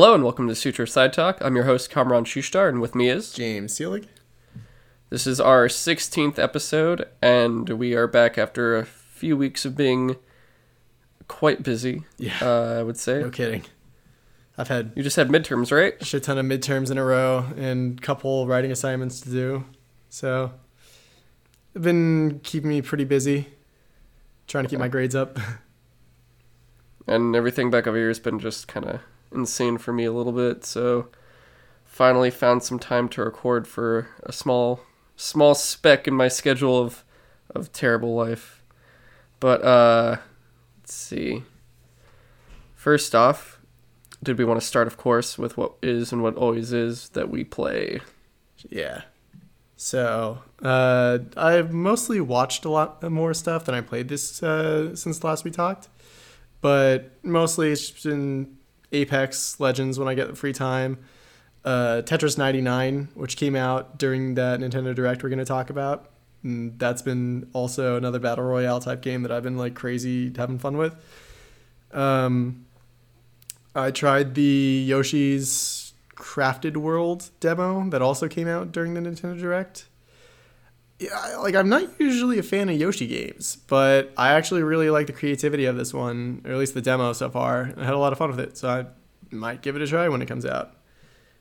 Hello and welcome to Sutro Sidetalk. I'm your host Kamron Shushtar, and with me is James Seelig. this is our 16th episode, and we are back after a few weeks of being quite busy. Yeah. uh, I would say No kidding. I've had you just had midterms, right? a shit ton of midterms in a row and a couple writing assignments to do. So it's been keeping me pretty busy. Trying to keep my grades up. And everything back over here has been just kind of insane for me a little bit. So finally found some time to record for a small small speck in my schedule of of terrible life. But uh let's see. First off, did we want to start of course with what is and what always is that we play? Yeah. So uh, I've mostly watched a lot more stuff than I played this uh, since last we talked, but mostly it's been Apex Legends when I get the free time. Uh, Tetris 99, which came out during that Nintendo Direct we're going to talk about. And that's been also another battle royale type game that I've been like crazy having fun with. Um, I tried the Yoshi's Crafted World demo that also came out during the Nintendo Direct. Yeah, like I'm not usually a fan of Yoshi games, but I actually really like the creativity of this one, or at least the demo so far. I had a lot of fun with it, so I might give it a try when it comes out.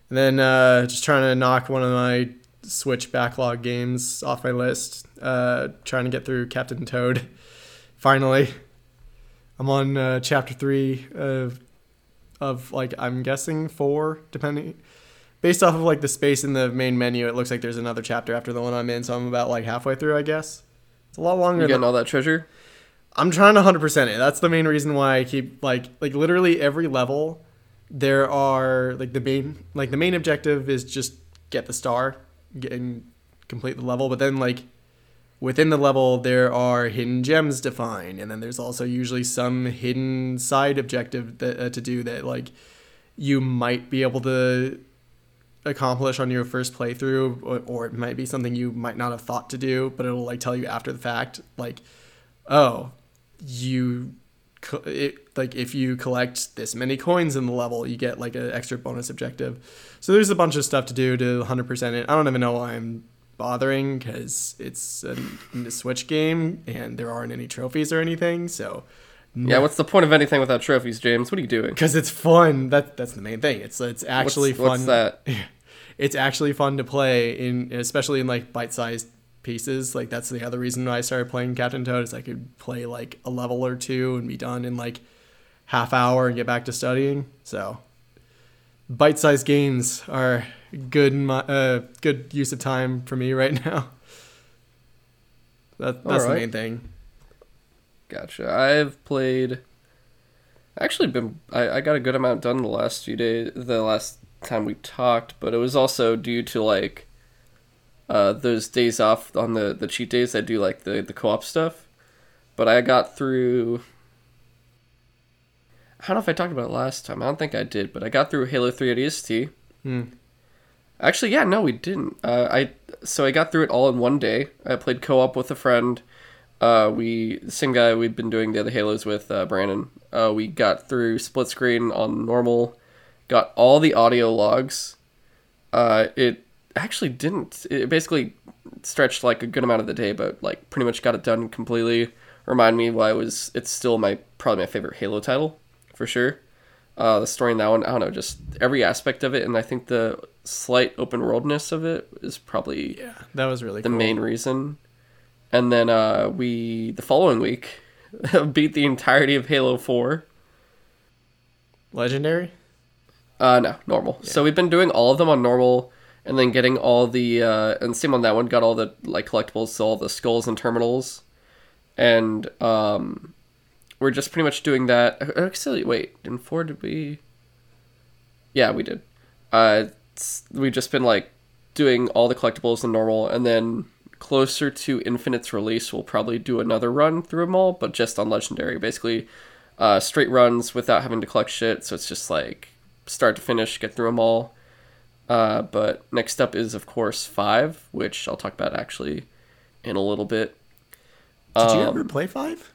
And then uh, just trying to knock one of my Switch backlog games off my list. Uh, trying to get through Captain Toad. Finally, I'm on uh, chapter three of of like I'm guessing four, depending based off of like the space in the main menu. It looks like there's another chapter after the one I'm in, so I'm about like halfway through, I guess. It's a lot longer. You Than, getting all that treasure? I'm trying to hundred percent it. That's the main reason why I keep like like literally every level. There are like the main like the main objective is just get the star, get and complete the level. But then like within the level there are hidden gems to find, and then there's also usually some hidden side objective that uh, to do that like you might be able to accomplish on your first playthrough, or, or it might be something you might not have thought to do, but it'll like tell you after the fact, like oh, you it, like if you collect this many coins in the level, you get like an extra bonus objective. So there's a bunch of stuff to do to 100% it. I don't even know why I'm bothering because it's a, a Switch game and there aren't any trophies or anything. So Yeah, what's the point of anything without trophies, James? What are you doing? because it's fun. That that's the main thing. It's it's actually what's, fun. What's that? It's actually fun to play in, especially in like bite-sized pieces. Like that's the other reason why I started playing Captain Toad is I could play like a level or two and be done in like half hour and get back to studying. So bite-sized games are good in my, uh, good use of time for me right now. That, that's the main thing. Gotcha. I've played. Actually, been I, I got a good amount done the last few days. The last time we talked, but it was also due to like, uh, those days off on the the cheat days. I do like the the co op stuff, but I got through. I don't know if I talked about it last time. I don't think I did, but I got through Halo Three ODST. Hmm. Actually, yeah, no, we didn't. Uh, I so I got through it all in one day. I played co op with a friend. Uh, we the same guy we'd been doing the other Halos with, uh, Brandon. Uh, we got through split screen on normal, got all the audio logs. Uh, it actually didn't. It basically stretched like a good amount of the day, but like pretty much got it done completely. Remind me why it was. It's still my probably my favorite Halo title, for sure. Uh, the story in that one, I don't know, just every aspect of it, and I think the slight open worldness of it is probably Yeah, that was really the cool. main reason. And then uh, we the following week beat the entirety of Halo Four. Legendary. Uh, no, normal. So we've been doing all of them on normal, and then getting all the uh, and same on that one. Got all the like collectibles, so all the skulls and terminals, and um, we're just pretty much doing that. uh, Actually, wait, in four did we? Yeah, we did. Uh, we've just been like doing all the collectibles in normal, and then closer to Infinite's release, we'll probably do another run through them all, but just on Legendary. Basically, uh, straight runs without having to collect shit. So it's just like start to finish, get through them all. Uh, but next up is of course five, which I'll talk about actually in a little bit. Did you Um, ever play five?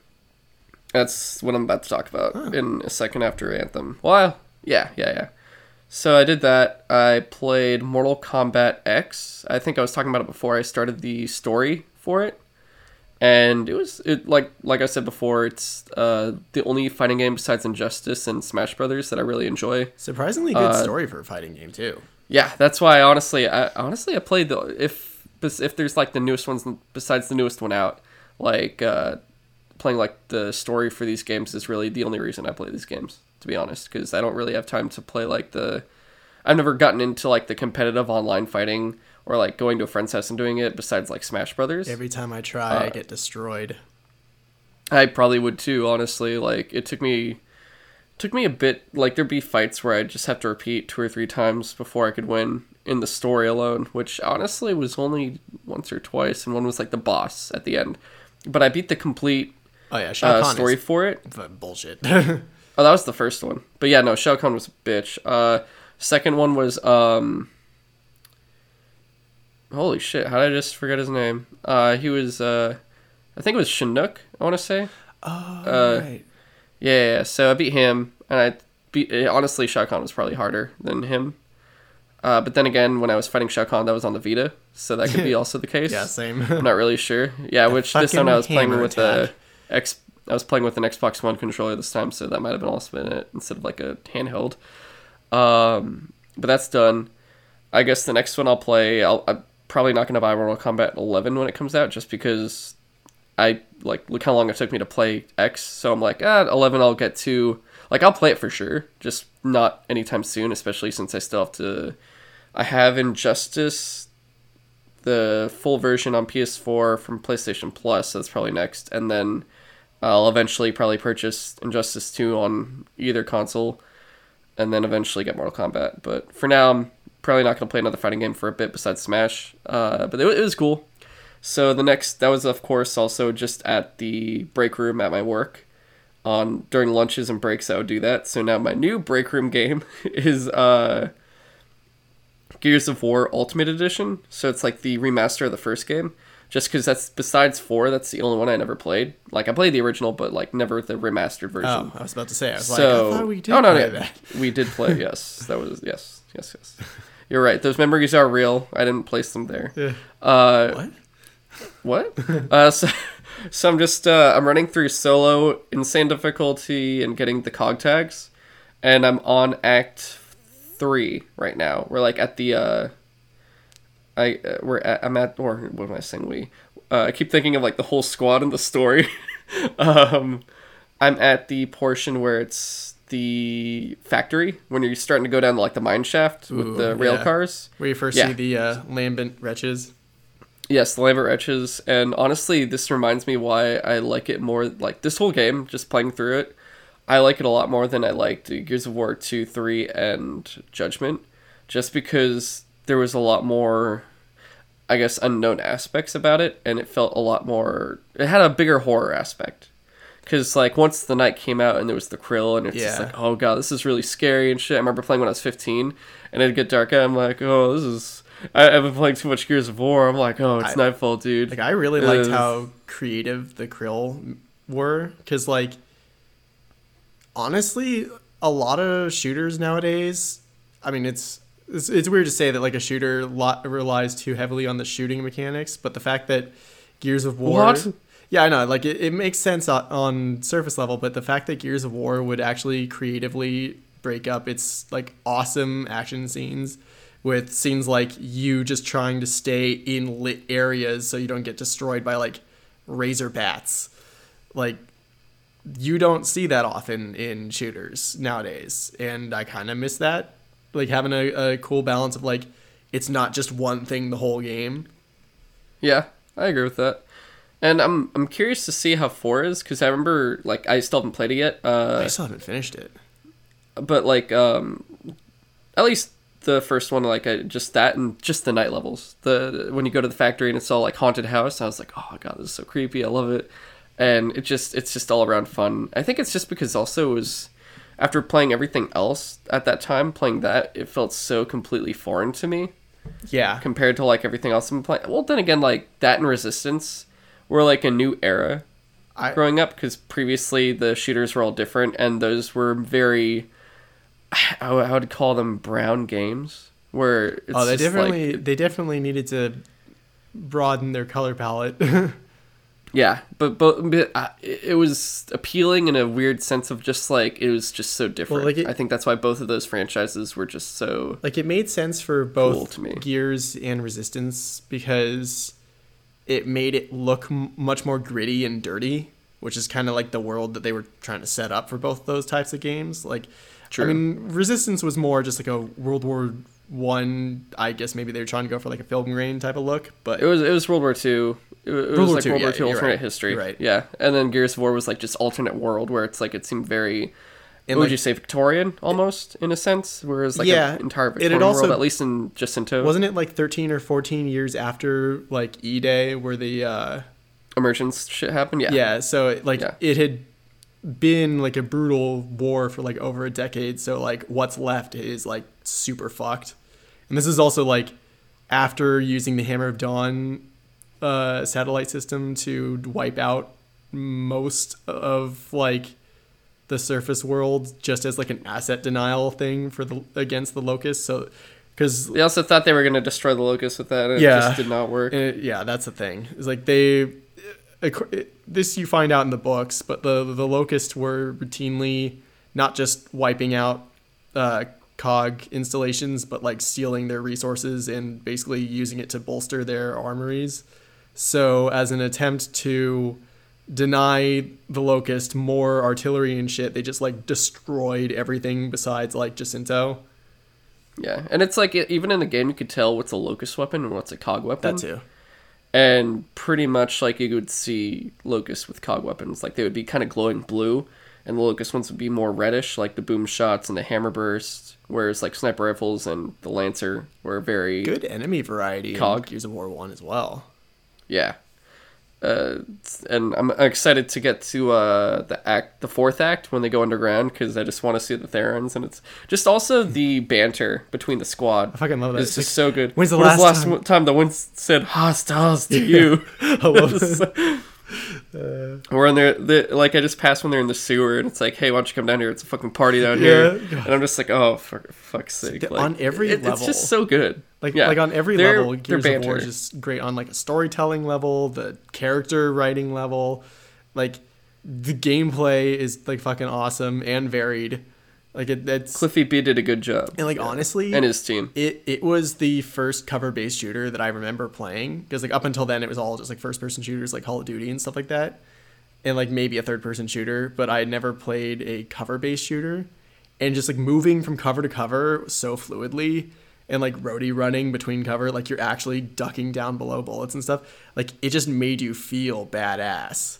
That's what I'm about to talk about Oh. in a second after Anthem. Well, yeah, yeah, yeah. So I did that. I played Mortal Kombat X. I think I was talking about it before I started the story for it. And it was it like like I said before, it's uh, the only fighting game besides Injustice and Smash Brothers that I really enjoy. Surprisingly good Uh, story for a fighting game too. Yeah, that's why honestly, I honestly I played the if if there's like the newest ones besides the newest one out, like uh, playing like the story for these games is really the only reason I play these games. To be honest, because I don't really have time to play like the. I've never gotten into like the competitive online fighting or like going to a friend's house and doing it. Besides like Smash Brothers, Every time I try, I Uh, get destroyed. I probably would too, honestly. Like it took me took me a bit like there'd be fights where I'd just have to repeat two or three times before I could win in the story alone, which honestly was only once or twice, and one was like the boss at the end. But I beat the complete Oh yeah, uh, story is for it. bullshit. Oh, that was the first one. But yeah, no, Shao Kahn was a bitch. Uh, second one was um. Holy shit! How did I just forget his name? Uh, he was uh, I think it was Shinnok. I want to say. oh, Uh, right. Yeah, yeah. So I beat him, and I beat. eh, Honestly, Shao Kahn was probably harder than him. Uh, but then again, when I was fighting Shao Kahn, that was on the Vita, so that could be also the case. Yeah, same. I'm not really sure. Yeah, which this time I was playing hammer with the attack. X. I was playing with an Xbox One controller this time, so that might have been also in it instead of like a handheld. Um, but that's done. I guess the next one I'll play. I'll, I'm probably not going to buy Mortal Kombat 11 when it comes out, just because I like look how long it took me to play X. So I'm like, ah, 11 I'll get to. Like I'll play it for sure, just not anytime soon. Especially since I still have to. I have Injustice, the full version on PS4 from PlayStation Plus. So that's probably next, and then I'll eventually probably purchase Injustice 2 on either console, and then eventually get Mortal Kombat. But for now, I'm probably not going to play another fighting game for a bit besides Smash. Uh, but it, it was cool. So the next, that was of course also just at the break room at my work. On during lunches and breaks, I would do that. So now my new break room game is uh, Gears of War Ultimate Edition. So it's like the remaster of the first game. Just because that's besides four, that's the only one I never played. Like I played the original, but like never the remastered version. Oh, I was about to say. I was so like, I we did oh no, play no, that. we did play. Yes, that was yes, yes, yes. You're right. Those memories are real. I didn't place them there. Yeah. Uh, What? what? uh, so, so I'm just uh, I'm running through solo, insane difficulty, and getting the cog tags, and I'm on Act three right now. We're like at the uh, I uh, we're at, I'm at or what am I saying? We uh, I keep thinking of like the whole squad in the story. um, I'm at the portion where it's the factory when you're starting to go down like the mine shaft with Ooh, the rail yeah. cars. Where you first Yeah. see the uh, lambent wretches. Yes, the Lambent Wretches, and honestly, this reminds me why I like it more. Like this whole game, just playing through it, I like it a lot more than I liked Gears of War two, three, and Judgment, just because there was a lot more, I guess, unknown aspects about it, and it felt a lot more. It had a bigger horror aspect, because like once the night came out and there was the Kryll, and it's just like, oh god, this is really scary and shit. I remember playing when I was fifteen, and it'd get dark, and I'm like, oh, this is. I, I've been playing too much Gears of War. I'm like, oh, it's I- nightfall, dude. Like I really liked how creative the Kryll were, because like honestly, a lot of shooters nowadays. I mean, it's it's, it's weird to say that like a shooter lo- relies too heavily on the shooting mechanics, but the fact that Gears of War. What? Yeah, I know. Like it, it makes sense on, on surface level, but the fact that Gears of War would actually creatively break up its like awesome action scenes with scenes like you just trying to stay in lit areas so you don't get destroyed by like razor bats. Like you don't see that often in shooters nowadays, and I kind of miss that. Like having a, a cool balance of like it's not just one thing the whole game. Yeah, I agree with that. And I'm I'm curious to see how four is because I remember like I still haven't played it yet. Uh, I still haven't finished it. but like um, at least the first one, like I, just that and just the night levels. The when you go to the factory and it's all like haunted house, I was like, oh god, this is so creepy. I love it, and it just it's just all around fun. I think it's just because also it was after playing everything else at that time, playing that it felt so completely foreign to me. Yeah, compared to like everything else I'm playing. Well, then again, like that and Resistance were like a new era I growing up because previously the shooters were all different and those were very. I would call them brown games where it's oh, they just definitely like, they definitely needed to broaden their color palette. yeah, but but, but uh, it was appealing in a weird sense of just like it was just so different. like, it- I think that's why both of those franchises were just so like it made sense for Cool both me. Gears and Resistance because it made it look m- much more gritty and dirty, which is kind of like the world that they were trying to set up for both those types of games. Like, True. I mean, Resistance was more just like a World War One. I guess maybe they were trying to go for like a film grain type of look, but It was it was World War Two. It, it was World War like II, World War yeah, Two you're alternate right. history. Right. Yeah, and then Gears of War was like just alternate world where it's like it seemed very. And, would like- you say Victorian almost in a sense? Whereas like Yeah, an entire Victorian also- world, at least in Jacinto, wasn't it like 13 or 14 years after like E Day where the uh, emergence shit happened. Yeah, Yeah, so it, like Yeah. it had been like a brutal war for like over a decade, so like what's left is like super fucked. And this is also like after using the Hammer of Dawn uh, satellite system to wipe out most of like the surface world just as like an asset denial thing for the against the locusts. So because They also thought they were going to destroy the locust with that, and Yeah. it just did not work. Uh, yeah, that's the thing. It's like they, this you find out in the books, but the the locusts were routinely not just wiping out uh, cog installations, but like stealing their resources and basically using it to bolster their armories. So as an attempt to deny the locust more artillery and shit, they just like destroyed everything besides like Jacinto. Yeah, and it's like even in the game, you could tell what's a locust weapon and what's a cog weapon. That too. and pretty much like you would see locust with cog weapons like they would be kind of glowing blue and the locust ones would be more reddish like the boom shots and the hammer burst whereas like sniper rifles and the lancer were very Good enemy variety Cog. Gears of War One as well. yeah uh, and I'm excited to get to uh, the act, the fourth act, when they go underground, because I just want to see the Therons, and it's just also the banter between the squad. I fucking love that. It's It's just so good. when's the was last time? time the one said hostiles to you? I love Just- We're in there, the, like I just passed when they're in the sewer, and it's like, hey, why don't you come down here? It's a fucking party down here, and I'm just like, oh, for fuck's sake! Like, on every it- it's just so good. Like Yeah. like on every Their- level, Gears of War is just great on like a storytelling level, the character writing level, like the gameplay is like fucking awesome and varied. Like it, that's Cliffy B did a good job, and like honestly, and his team. it it was the first cover based shooter that I remember playing because like up until then it was all just like first person shooters like Call of Duty and stuff like that, and like maybe a third person shooter, but I had never played a cover based shooter, and just like moving from cover to cover so fluidly and like roadie running between cover like you're actually ducking down below bullets and stuff like it just made you feel badass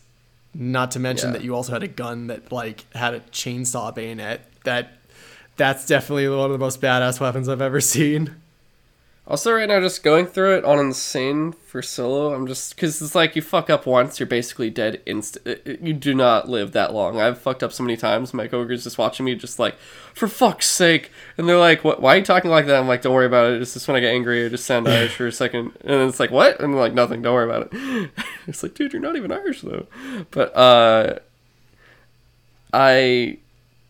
not to mention Yeah. that you also had a gun that like had a chainsaw bayonet that that's definitely one of the most badass weapons I've ever seen. Also, right now, just going through it on insane for solo. I'm just because it's like you fuck up once, you're basically dead instant. You do not live that long. I've fucked up so many times. My coworkers just watching me, just like, for fuck's sake, and they're like, "What? Why are you talking like that?" I'm like, "Don't worry about it. It's just when I get angry, I just sound Irish for a second. and it's like, "What?" And like, "Nothing. Don't worry about it." it's like, dude, you're not even Irish though. But uh, I,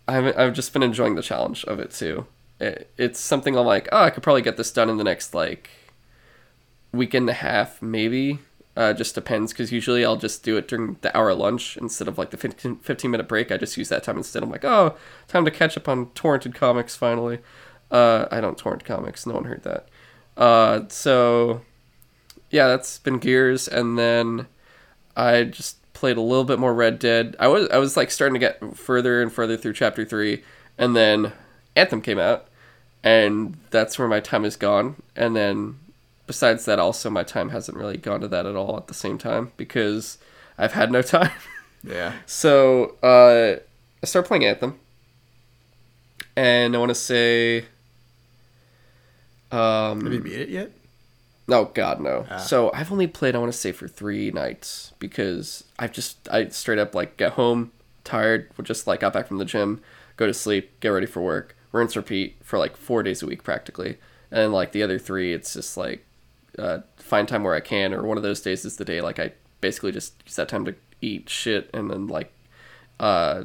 I've I've just been enjoying the challenge of it too. It, it's something I'm like, oh, I could probably get this done in the next like week and a half, maybe. Uh, just depends because usually I'll just do it during the hour lunch instead of like the 15, 15 minute break. I just use that time instead. I'm like, oh, time to catch up on torrented comics finally. Uh, I don't torrent comics. No one heard that. Uh, so yeah, that's been Gears, and then I just played a little bit more Red Dead. I was I was like starting to get further and further through chapter three, and then Anthem came out, and that's where my time is gone. And then besides that, also my time hasn't really gone to that at all at the same time because I've had no time. Yeah. So uh, I started playing Anthem, and I want to say, um, Have you beat it yet? No, God, no. Ah. So I've only played, I want to say, for three nights because I've just, I straight up like get home tired, just like got back from the gym, go to sleep, get ready for work, rinse, repeat for like four days a week practically. And then like the other three, it's just like uh, find time where I can, or one of those days is the day like I basically just use that time to eat shit and then like uh,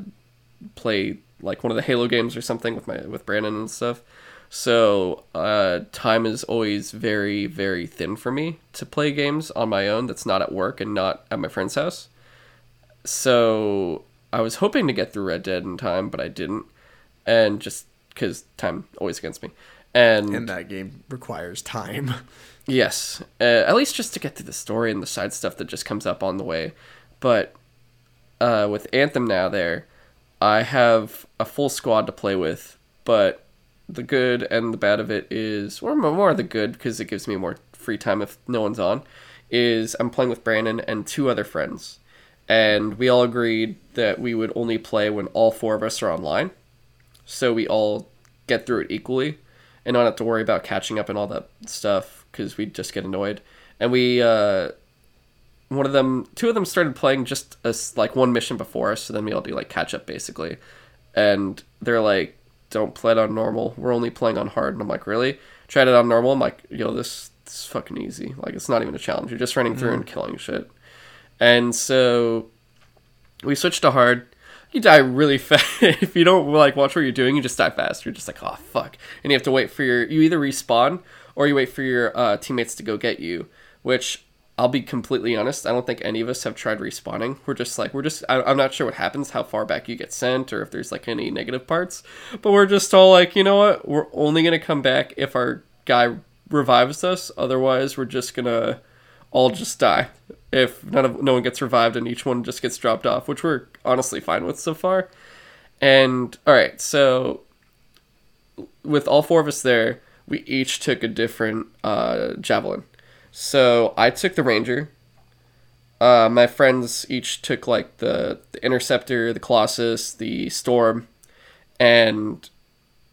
play like one of the Halo games or something with my with Brandon and stuff. So uh, time is always very very thin for me to play games on my own. That's not at work and not at my friend's house. So I was hoping to get through Red Dead in time, but I didn't, and just because time always against me. And, And that game requires time. Yes, uh, at least just to get to the story and the side stuff that just comes up on the way. But uh, with Anthem now, there, I have a full squad to play with. But the good and the bad of it is, or more the good because it gives me more free time if no one's on. Is I'm playing with Brandon and two other friends, and we all agreed that we would only play when all four of us are online, so we all get through it equally, and don't have to worry about catching up and all that stuff because we just get annoyed. And we, uh, one of them, two of them started playing just as like one mission before us, so then we all do like catch up basically. And they're like, "Don't play it on normal. We're only playing on hard." And I'm like, "Really?" Tried it on normal. I'm like, "Yo, this, this is fucking easy. Like, it's not even a challenge. You're just running through and killing shit." And so we switched to hard. You die really fast if you don't like watch what you're doing. You just die fast. You're just like, oh fuck, and you have to wait for your. You either respawn or you wait for your uh, teammates to go get you. Which I'll be completely honest, I don't think any of us have tried respawning. We're just like we're just. I, I'm not sure what happens, how far back you get sent, or if there's like any negative parts. But we're just all like, you know what? We're only gonna come back if our guy revives us. Otherwise, we're just gonna all just die if none of no one gets revived and each one just gets dropped off, which we're honestly fine with so far. And all right, so with all four of us there, we each took a different uh, javelin. So I took the ranger. Uh, my friends each took like the, the interceptor, the colossus, the storm, and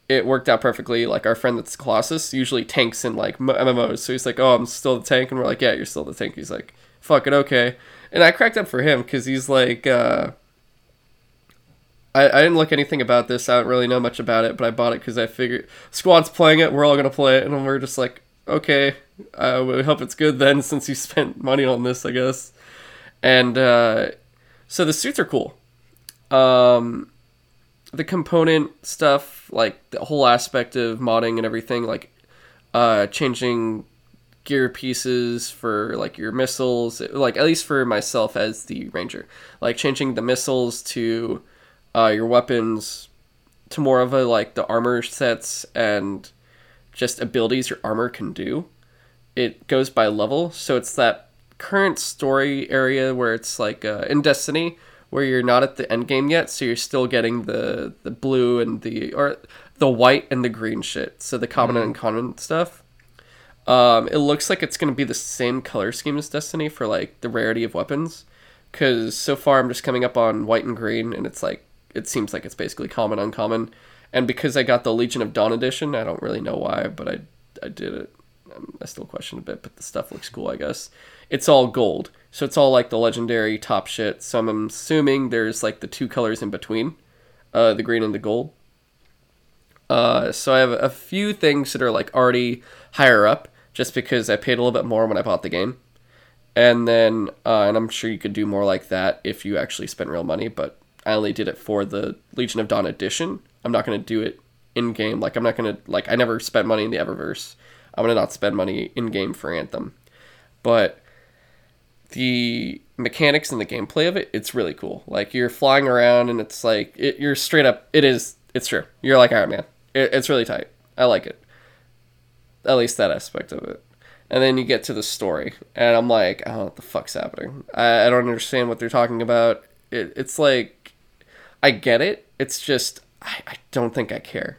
it worked out perfectly. Like our friend that's Colossus usually tanks in like MMOs, so he's like, "Oh, I'm still the tank," and we're like, "Yeah, you're still the tank." He's like, "Fuck it, okay." And I cracked up for him because he's like, uh, I I didn't look anything about this. I don't really know much about it, but I bought it because I figured squad's playing it. We're all gonna play it, and we're just like, okay. Uh, we hope it's good then, since you spent money on this, I guess. And uh, so the suits are cool. Um, the component stuff, like the whole aspect of modding and everything, like uh, changing gear pieces for like your missiles, like at least for myself as the ranger, like changing the missiles to uh, your weapons to more of a like the armor sets and just abilities your armor can do. It goes by level, so it's that current story area where it's like uh, in Destiny where you're not at the end game yet, so you're still getting the the blue and the or the white and the green shit. So the common and uncommon stuff. Um, it looks like it's gonna be the same color scheme as Destiny for like the rarity of weapons, because so far I'm just coming up on white and green, and it's like it seems like it's basically common uncommon. And because I got the Legion of Dawn edition, I don't really know why, but I I did it. Um, I still question a bit, but the stuff looks cool, I guess. It's all gold, so it's all like the legendary top shit. So I'm assuming there's like the two colors in between, uh, the green and the gold. Uh, so I have a few things that are like already higher up, just because I paid a little bit more when I bought the game, and then uh, and I'm sure you could do more like that if you actually spent real money. But I only did it for the Legion of Dawn edition. I'm not gonna do it in game. Like I'm not gonna like I never spent money in the Eververse. I'm gonna not spend money in game for Anthem, but the mechanics and the gameplay of it, it's really cool. Like you're flying around and it's like it, you're straight up. It is. It's true. You're like Iron Man. It, it's really tight. I like it. At least that aspect of it. And then you get to the story, and I'm like, oh, what the fuck's happening? I, I don't understand what they're talking about. It, it's like, I get it. It's just, I, I don't think I care.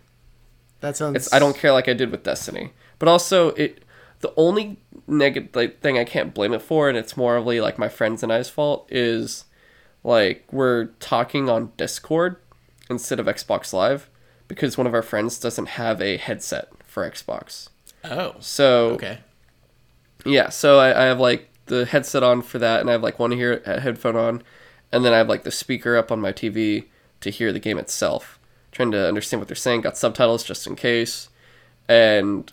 That sounds. It's I don't care like I did with Destiny. But also it the only negative like, thing I can't blame it for, and it's more of like my friends and I's fault, is like we're talking on Discord instead of Xbox Live because one of our friends doesn't have a headset for Xbox. Oh. So Okay. yeah, so I, I have like the headset on for that, and I have like one here a headphone on, and then I have like the speaker up on my TV to hear the game itself. Trying to understand what they're saying. Got subtitles just in case, and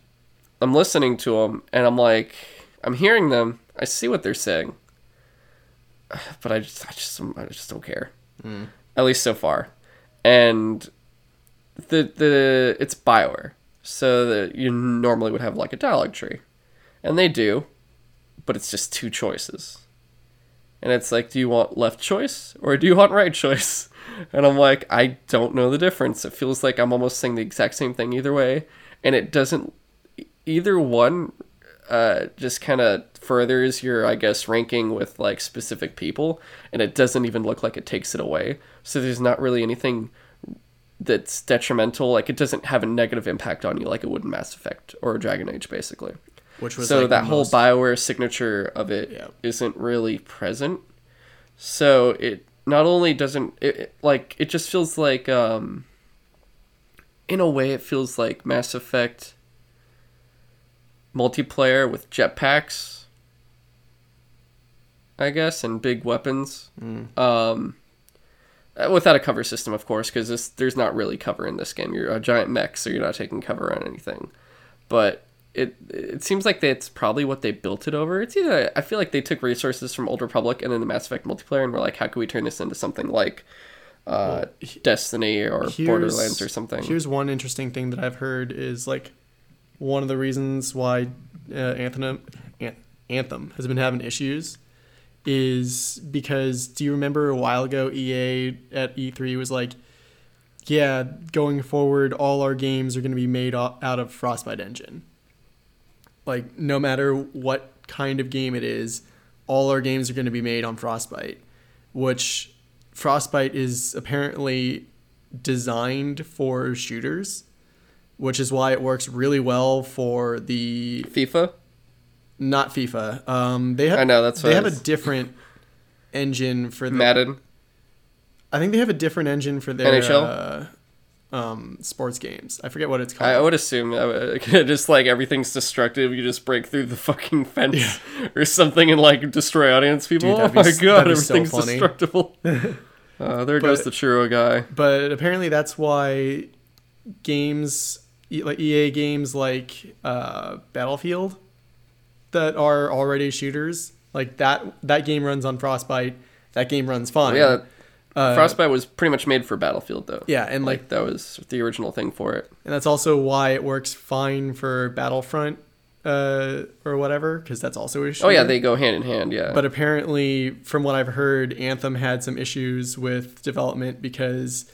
I'm listening to them, and I'm like, I'm hearing them. I see what they're saying, but I just, I just, I just don't care. Mm. At least so far, and the the it's Bioware, so that you normally would have like a dialogue tree, and they do, but it's just two choices, and it's like, do you want left choice or do you want right choice? And I'm like, I don't know the difference. It feels like I'm almost saying the exact same thing either way, and it doesn't. Either one, uh, just kind of furthers your, I guess, ranking with like specific people, and it doesn't even look like it takes it away. So there's not really anything that's detrimental. Like it doesn't have a negative impact on you like it would in Mass Effect or Dragon Age, basically. Which was so like, that whole most- Bioware signature of it Yeah. not really present. So it not only doesn't it, it- like it just feels like um in a way it feels like Mass Effect multiplayer with jetpacks I guess and big weapons. Mm. Um uh, without a cover system of course because there's not really cover in this game. You're a giant mech so you're not taking cover on anything. But it it seems like that's probably what they built it over. It's either I feel like they took resources from Old Republic and then the Mass Effect multiplayer and were like, how can we turn this into something like uh, Destiny or Borderlands or something? Here's one interesting thing that I've heard is like one of the reasons why uh, Anthem Anthem has been having issues is because do you remember a while ago EA at E3 was like yeah, going forward all our games are going to be made out of Frostbite engine. Like no matter what kind of game it is, all our games are going to be made on Frostbite, which Frostbite is apparently designed for shooters, which is why it works really well for the FIFA? not FIFA. Um, they have I know, that's they have a different engine for the. Madden? I think they have a different engine for their NHL? Uh, um, sports games. I forget what it's called. I would assume would- just like everything's destructive, you just break through the fucking fence or something and like destroy audience people. Dude, oh my god, that'd so everything's destructible. uh, there goes the churro guy. but apparently that's why games like EA games like uh, Battlefield that are already shooters like that that game runs on Frostbite. That game runs fine. yeah, Uh, Frostbite was pretty much made for Battlefield though. Yeah, and like like that was the original thing for it. and that's also why it works fine for Battlefront uh, or whatever because that's also a shooter. Oh yeah, they go hand in hand. Yeah, But apparently, from what I've heard, Anthem had some issues with development because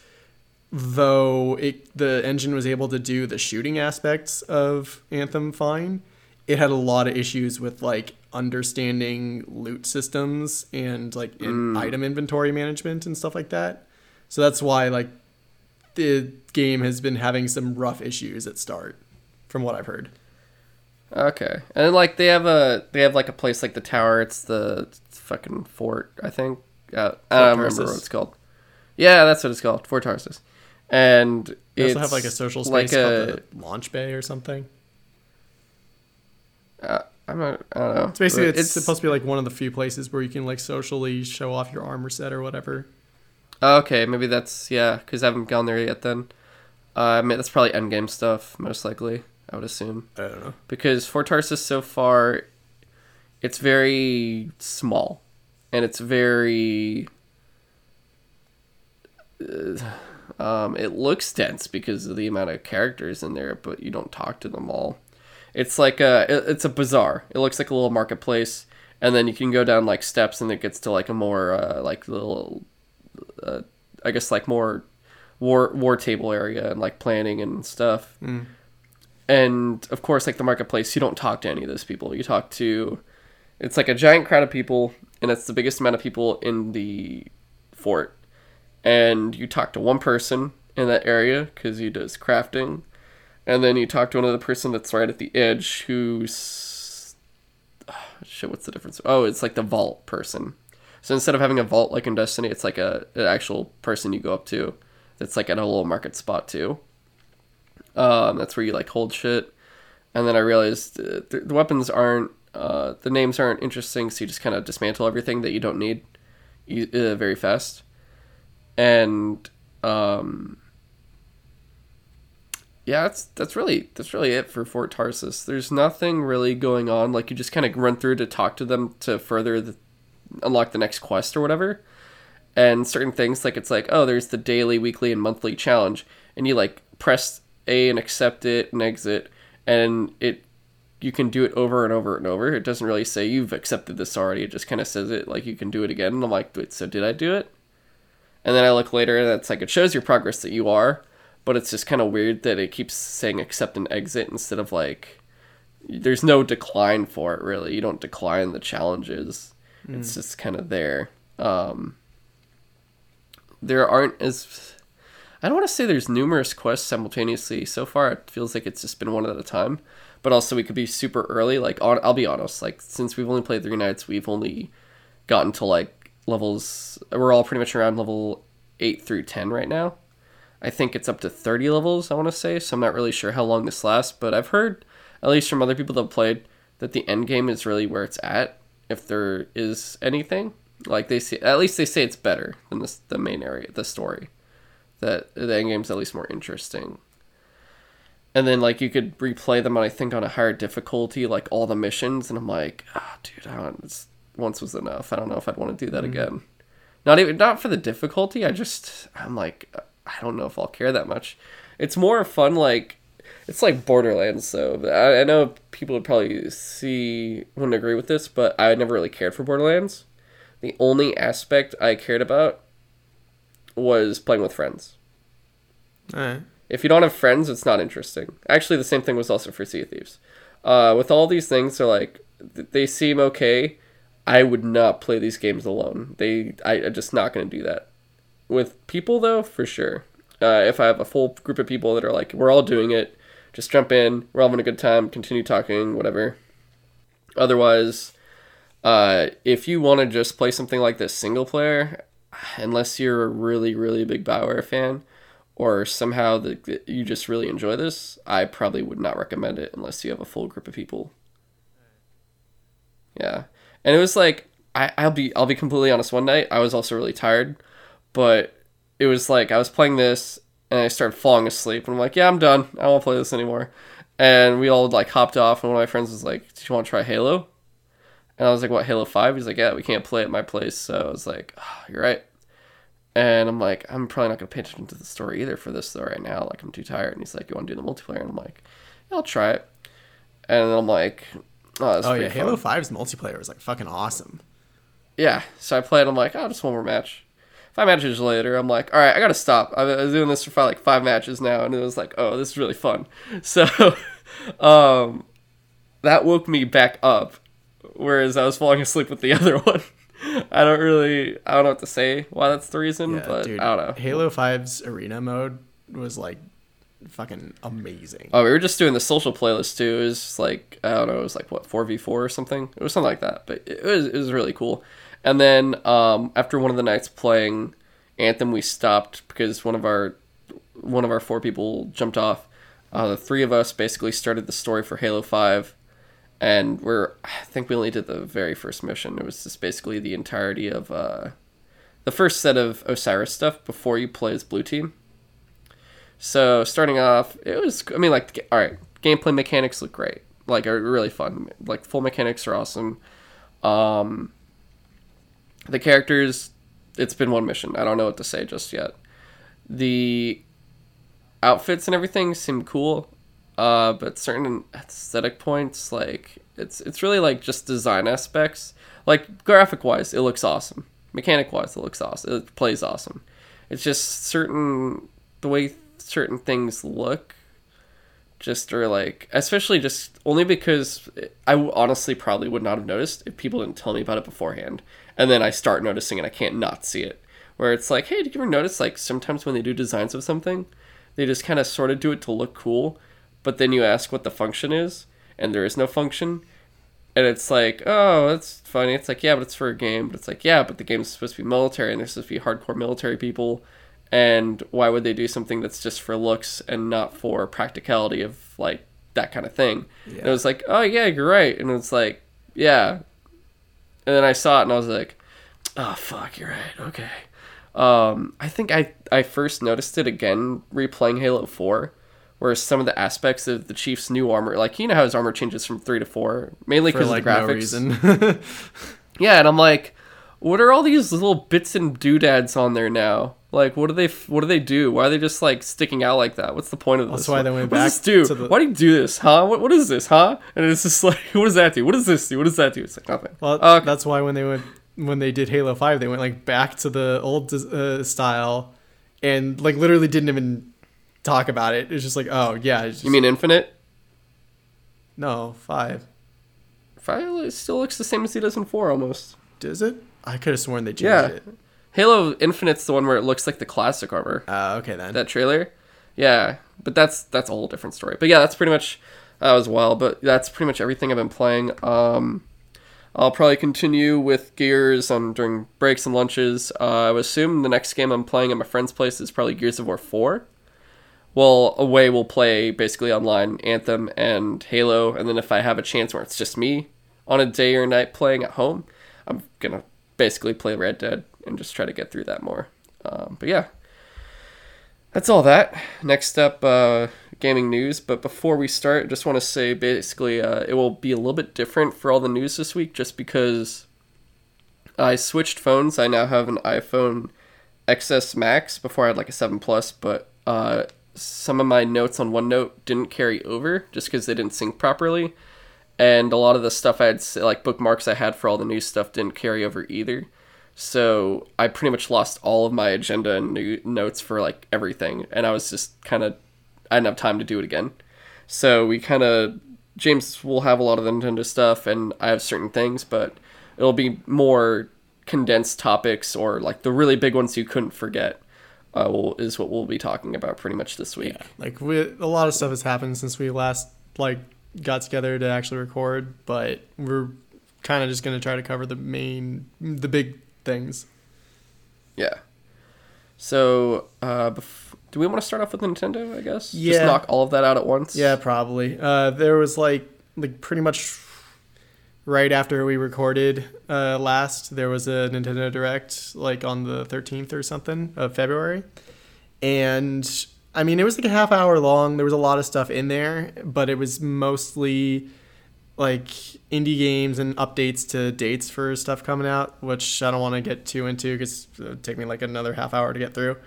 though it, the engine was able to do the shooting aspects of Anthem fine, it had a lot of issues with like understanding loot systems and like in item inventory management and stuff like that. So that's why like the game has been having some rough issues at start, from what I've heard. okay, and like they have a they have like a place like the tower. It's the fucking fort, I think. Uh, I don't remember what it's called. Yeah, that's what it's called, Fort Tarsis. And They it's also have like a social like space a- called the launch bay or something. uh, I'm not. I don't know. It's basically But it's, supposed to be like one of the few places where you can like socially show off your armor set or whatever. Okay, maybe that's yeah, because I haven't gone there yet. Then, uh, I mean, that's probably endgame stuff, most likely. I would assume I don't know. because Fort Tarsis so far, it's very small, and it's very. uh, Um, it looks dense because of the amount of characters in there, but you don't talk to them all. It's like a, it's a bazaar. It looks like a little marketplace, and then you can go down like steps, and it gets to like a more uh, like little, uh, I guess like more war war table area and like planning and stuff. Mm. And of course, like the marketplace, you don't talk to any of those people. You talk to, it's like a giant crowd of people, and it's the biggest amount of people in the fort. And you talk to one person in that area because he does crafting, and then you talk to another person that's right at the edge who's shit. What's the difference? Oh, it's like the vault person. So instead of having a vault like in Destiny, it's like a an actual person you go up to. That's like at a little market spot too. Um, that's where you like hold shit. And then I realized the, the weapons aren't, uh, the names aren't interesting, so you just kind of dismantle everything that you don't need uh, very fast. And um, yeah, that's that's really that's really it for Fort Tarsis. There's nothing really going on. Like you just kind of run through to talk to them to further the, unlock the next quest or whatever. And certain things like it's like oh there's the daily, weekly, and monthly challenge, and you like press A and accept it and exit, and it you can do it over and over and over. It doesn't really say you've accepted this already. It just kind of says it like you can do it again. And I'm like, wait, so did I do it? And then I look later, and it's like it shows your progress that you are, but it's just kind of weird that it keeps saying accept and exit instead of like there's no decline for it really. You don't decline the challenges. Mm. It's just kind of there. Um, there aren't as I don't want to say there's numerous quests simultaneously. So far, it feels like it's just been one at a time. But also, we could be super early. Like, on, I'll be honest. Like, since we've only played three nights, we've only gotten to like levels. We're all pretty much around level eight through ten right now. I think it's up to thirty levels. I want to say. So I'm not really sure how long this lasts. But I've heard, at least from other people that have played, that the end game is really where it's at. If there is anything, like they say, at least they say it's better than the the main area, the story that the end game's at least more interesting. And then like you could replay them, I think on a higher difficulty, like all the missions, and I'm like, ah, oh, dude, I don't. Once was enough. I don't know if I'd want to do that mm-hmm. again. Not even not for the difficulty. I just I'm like I don't know if I'll care that much. It's more fun like it's like Borderlands. So I, I know people would probably see wouldn't agree with this, but I never really cared for Borderlands. The only aspect I cared about was playing with friends. Alright. If you don't have friends, it's not interesting. Actually, the same thing was also for Sea of Thieves. Uh, with all these things, they're like they seem okay. I would not play these games alone. They, I, am just not going to do that. With people though, for sure. Uh, if I have a full group of people that are like, we're all doing it, just jump in. We're all having a good time. Continue talking, whatever. Otherwise, uh, if you want to just play something like this single player, unless you're a really really big Bioware fan, or somehow that you just really enjoy this, I probably would not recommend it unless you have a full group of people. Yeah, and it was like I, I'll be I'll be completely honest. One night I was also really tired, but it was like I was playing this and I started falling asleep. And I'm like, yeah, I'm done. I won't play this anymore. And we all like hopped off, and one of my friends was like, "Do you want to try Halo?" And I was like, "What Halo 5? He's like, "Yeah, we can't play at my place." So I was like, oh, "You're right." And I'm like, I'm probably not gonna pay attention to the story either for this though right now. Like I'm too tired. And he's like, You want to do the multiplayer? And I'm like, I'll try it. And I'm like, Oh, oh yeah, fun. Halo 5's multiplayer was like fucking awesome. Yeah. So I played. I'm like, oh, just one more match. Five matches later, I'm like, all right, I gotta stop. I was doing this for like five matches now, and it was like, oh, this is really fun. So, um, that woke me back up, whereas I was falling asleep with the other one. I don't really, I don't know what to say why that's the reason, yeah, but dude, I don't know. Halo 5's arena mode was like fucking amazing. Oh, we were just doing the social playlist too. It was like I don't know, it was like what four v four or something. It was something like that, but it was it was really cool. And then um, after one of the nights playing Anthem, we stopped because one of our one of our four people jumped off. Uh, the three of us basically started the story for Halo Five and we're I think we only did the very first mission. It was just basically the entirety of uh, the first set of Osiris stuff before you play as blue team. So starting off, it was I mean like all right, gameplay mechanics look great, like are really fun. Like full mechanics are awesome. Um, the characters, it's been one mission. I don't know what to say just yet. The outfits and everything seem cool. Uh, but certain aesthetic points, like it's it's really like just design aspects. Like graphic wise, it looks awesome. Mechanic wise, it looks awesome. It plays awesome. It's just certain the way certain things look just are like especially just only because I honestly probably would not have noticed if people didn't tell me about it beforehand. And then I start noticing and I can't not see it. Where it's like, hey, did you ever notice like sometimes when they do designs of something, they just kind of sort of do it to look cool, but then you ask what the function is, and there is no function. And it's like, oh, that's funny. It's like, yeah, but it's for a game. But it's like, yeah, but the game's supposed to be military, and there's supposed to be hardcore military people. And why would they do something that's just for looks and not for practicality of like that kind of thing? Yeah. And it was like, oh yeah, you're right. And it's like, yeah. And then I saw it, and I was like, oh fuck, you're right. Okay. Um, I think I I first noticed it again replaying Halo Four where some of the aspects of the Chief's new armor, like you know how his armor changes from three to four, mainly because like, of the graphics. No yeah, and I'm like, what are all these little bits and doodads on there now? Like, what do they? What do they do? Why are they just like sticking out like that? What's the point of this? That's why they went what does back this do? to the- Why do you do this, huh? What, what is this, huh? And it's just like, what does that do? What does this do? What does that do? It's like nothing. Well, Okay. that's why when they went when they did Halo Five, they went like back to the old uh, style, and like literally didn't even talk about it. It's just like, oh yeah, just, You mean Infinite? no five? Five still looks the same as he does in four almost. Does it? I could have sworn they changed Yeah. it. Halo Infinite's the one where it looks like the classic armor. Uh, okay then. that trailer. Yeah, but that's that's a whole different story. But yeah, that's pretty much that was well. But that's pretty much everything I've been playing. Um, I'll probably continue with Gears on during breaks and lunches. Uh, I would assume the next game I'm playing at my friend's place is probably Gears of War Four. Well, away we'll play basically online Anthem and Halo, and then if I have a chance where it's just me on a day or night playing at home, I'm gonna basically play Red Dead and just try to get through that more. Um, but yeah, that's all that. Next up, uh, gaming news. But before we start, I just want to say basically uh, it will be a little bit different for all the news this week just because I switched phones. I now have an iPhone XS Max. Before I had like a 7 Plus, but uh, some of my notes on OneNote didn't carry over just because they didn't sync properly. And a lot of the stuff I had, like bookmarks I had for all the new stuff, didn't carry over either. So I pretty much lost all of my agenda and new notes for like everything, and I was just kind of I didn't have time to do it again. So we kind of James will have a lot of the Nintendo stuff, and I have certain things, but it'll be more condensed topics or like the really big ones you couldn't forget. Uh, will, is what we'll be talking about pretty much this week. like we, a lot of stuff has happened since we last like got together to actually record, but we're kind of just gonna try to cover the main, the big things. Yeah. So, uh, bef- do we want to start off with Nintendo? I guess. Just knock all of that out at once. Yeah, probably. Uh, there was like like pretty much right after we recorded uh, last, there was a Nintendo Direct like on the 13th or something of February, and I mean it was like a half hour long. There was a lot of stuff in there, but it was mostly like indie games and updates to dates for stuff coming out, which I don't want to get too into because it would take me like another half hour to get through.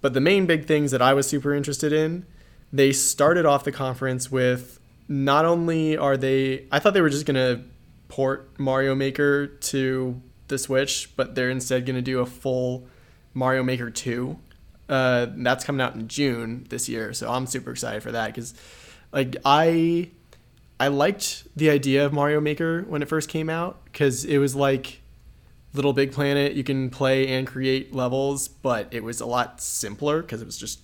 But the main big things that I was super interested in, they started off the conference with not only are they, I thought they were just going to port Mario Maker to the Switch, but they're instead going to do a full Mario Maker 2. Uh, that's coming out in June this year, so I'm super excited for that because, like, I I liked the idea of Mario Maker when it first came out because it was like Little Big Planet. You can play and create levels, but it was a lot simpler because it was just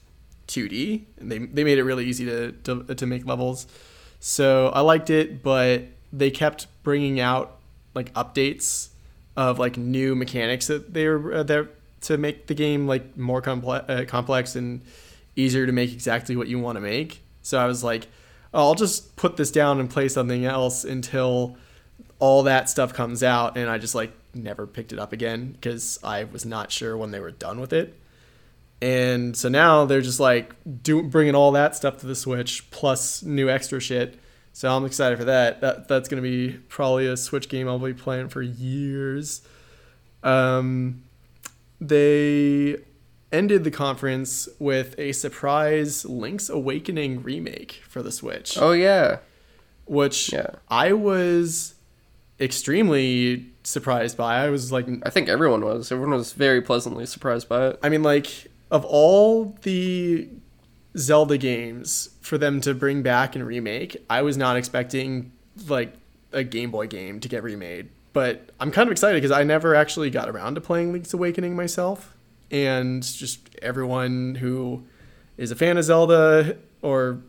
2D, and they they made it really easy to to, to make levels. So I liked it, but they kept bringing out like updates of like new mechanics that they were uh, there to make the game like more complex, uh, complex and easier to make exactly what you want to make. So I was like, oh, I'll just put this down and play something else until all that stuff comes out, and I just like never picked it up again because I was not sure when they were done with it. And so now they're just like do, bringing all that stuff to the Switch plus new extra shit. So I'm excited for that. That that's gonna be probably a Switch game I'll be playing for years. Um, they ended the conference with a surprise Link's Awakening remake for the Switch, Oh yeah. which Yeah. I was extremely surprised by. I was like, I think everyone was. Everyone was very pleasantly surprised by it. I mean, like, of all the Zelda games for them to bring back and remake, I was not expecting, like, a Game Boy game to get remade. But I'm kind of excited because I never actually got around to playing Link's Awakening myself. And just everyone who is a fan of Zelda, or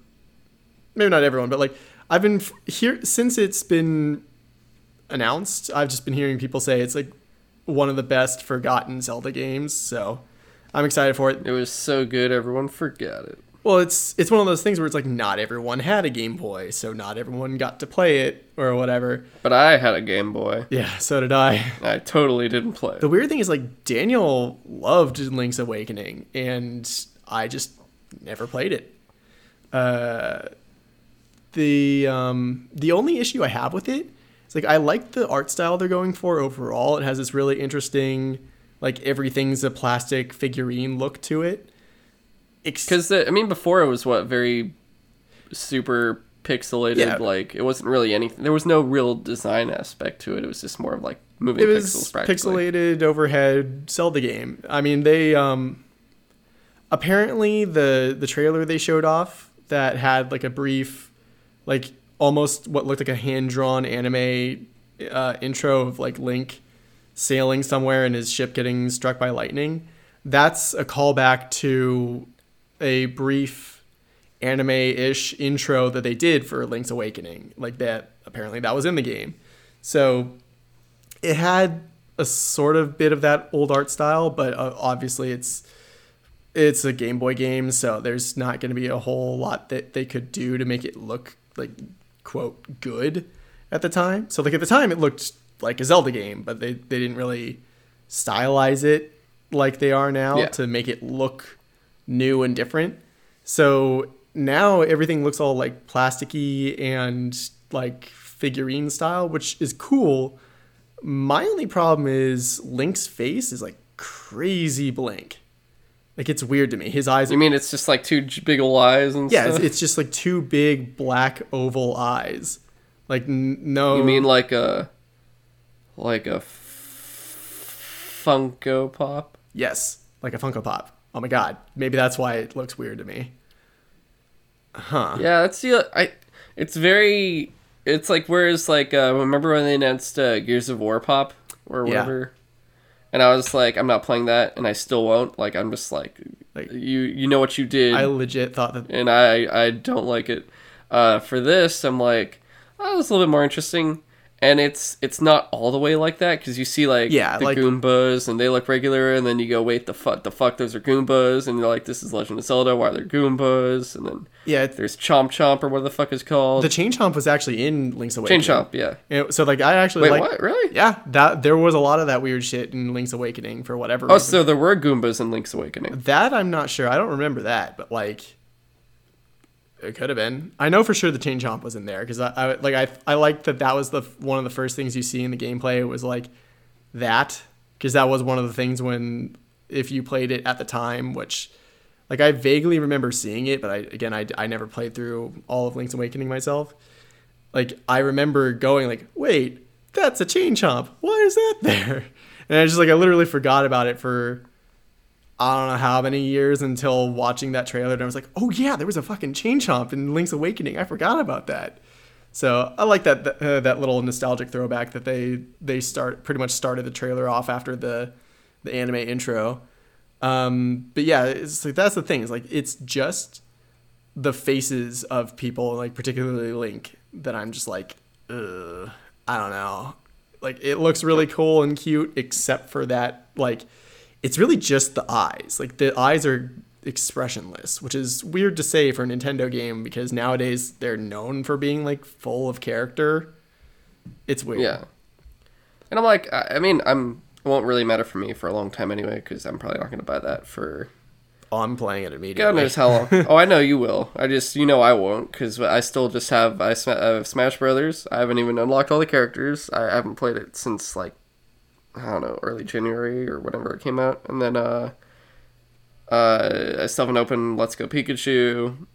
maybe not everyone, but like, I've been f- here since it's been announced. I've just been hearing people say it's like one of the best forgotten Zelda games. So I'm excited for it. It was so good, everyone forgot it. Well, it's it's one of those things where it's like not everyone had a Game Boy, so not everyone got to play it or whatever. But I had a Game Boy. Yeah, so did I. I totally didn't play. it. The weird thing is like Daniel loved Link's Awakening, and I just never played it. Uh, the um, the only issue I have with it is like I like the art style they're going for overall. It has this really interesting like everything's a plastic figurine look to it. Ex- Because I mean, before it was what very super pixelated. Yeah. Like it wasn't really anything. There was no real design aspect to it. It was just more of like moving it was pixelated overhead Zelda game. I mean, they um apparently the the trailer they showed off that had like a brief like almost what looked like a hand drawn anime uh, intro of like Link sailing somewhere and his ship getting struck by lightning. That's a callback to a brief anime-ish intro that they did for Link's Awakening. Like that apparently that was in the game. So it had a sort of bit of that old art style, but uh, obviously it's it's a Game Boy game, so there's not going to be a whole lot that they could do to make it look like quote good at the time. So like at the time it looked like a Zelda game, but they they didn't really stylize it like they are now Yeah. to make it look new and different. So now everything looks all like plasticky and like figurine style, which is cool. My only problem is Link's face is like crazy blank. Like it's weird to me. His eyes You mean it's just like two big old eyes and yeah, it's, stuff? it's just like two big black oval eyes. Like n- no You mean like a like a f- Funko Pop? yes, like a Funko Pop. Oh my god, maybe that's why it looks weird to me. Huh. Yeah, that's the I. It's very. It's like whereas like uh, remember when they announced uh, Gears of War Pop or Yeah. whatever, and I was like, I'm not playing that, and I still won't. Like I'm just like, Like- you you know what you did, I legit thought that and I I don't like it. Uh, for this, I'm like, oh, it's a little bit more interesting. And it's it's not all the way like that because you see like Yeah, the like- Goombas and they look regular and then you go wait the fuck the fuck those are Goombas and you're like this is Legend of Zelda why are there Goombas and then yeah, there's Chomp Chomp or what the fuck is called the Chain Chomp was actually in Link's Awakening. Chain. Chomp yeah It- so like I actually wait like what really yeah that there was a lot of that weird shit in Link's Awakening for whatever oh reason. so there were Goombas in Link's Awakening That I'm not sure. I don't remember that, but like, it could have been. I know for sure the chain chomp was in there because I, I like I I liked that that was the one of the first things you see in the gameplay was like that because that was one of the things when if you played it at the time, which like I vaguely remember seeing it, but I again I I never played through all of Link's Awakening myself. Like I remember going like, wait, that's a chain chomp. Why is that there? And I just like I literally forgot about it for I don't know how many years until watching that trailer, and I was like, oh yeah, there was a fucking chain chomp in Link's Awakening. I forgot about that. So I like that uh, that little nostalgic throwback that they they start pretty much started the trailer off after the the anime intro. Um, but yeah, it's like that's the thing. It's like it's just the faces of people, like particularly Link, that I'm just like, Ugh, I don't know. Like it looks really cool and cute, except for that like it's really just the eyes. Like the eyes are expressionless, which is weird to say for a Nintendo game because nowadays they're known for being like full of character. It's weird. yeah and I'm like I, mean I'm it won't really matter for me for a long time anyway because I'm probably not gonna buy that for Oh, I'm playing it immediately. God knows how long. oh, I know you will. I just, you know, I won't because I still just have I, I have Smash Brothers. I haven't even unlocked all the characters. I haven't played it since like I don't know, early January or whenever it came out, and then uh, uh, I still haven't opened Let's Go Pikachu,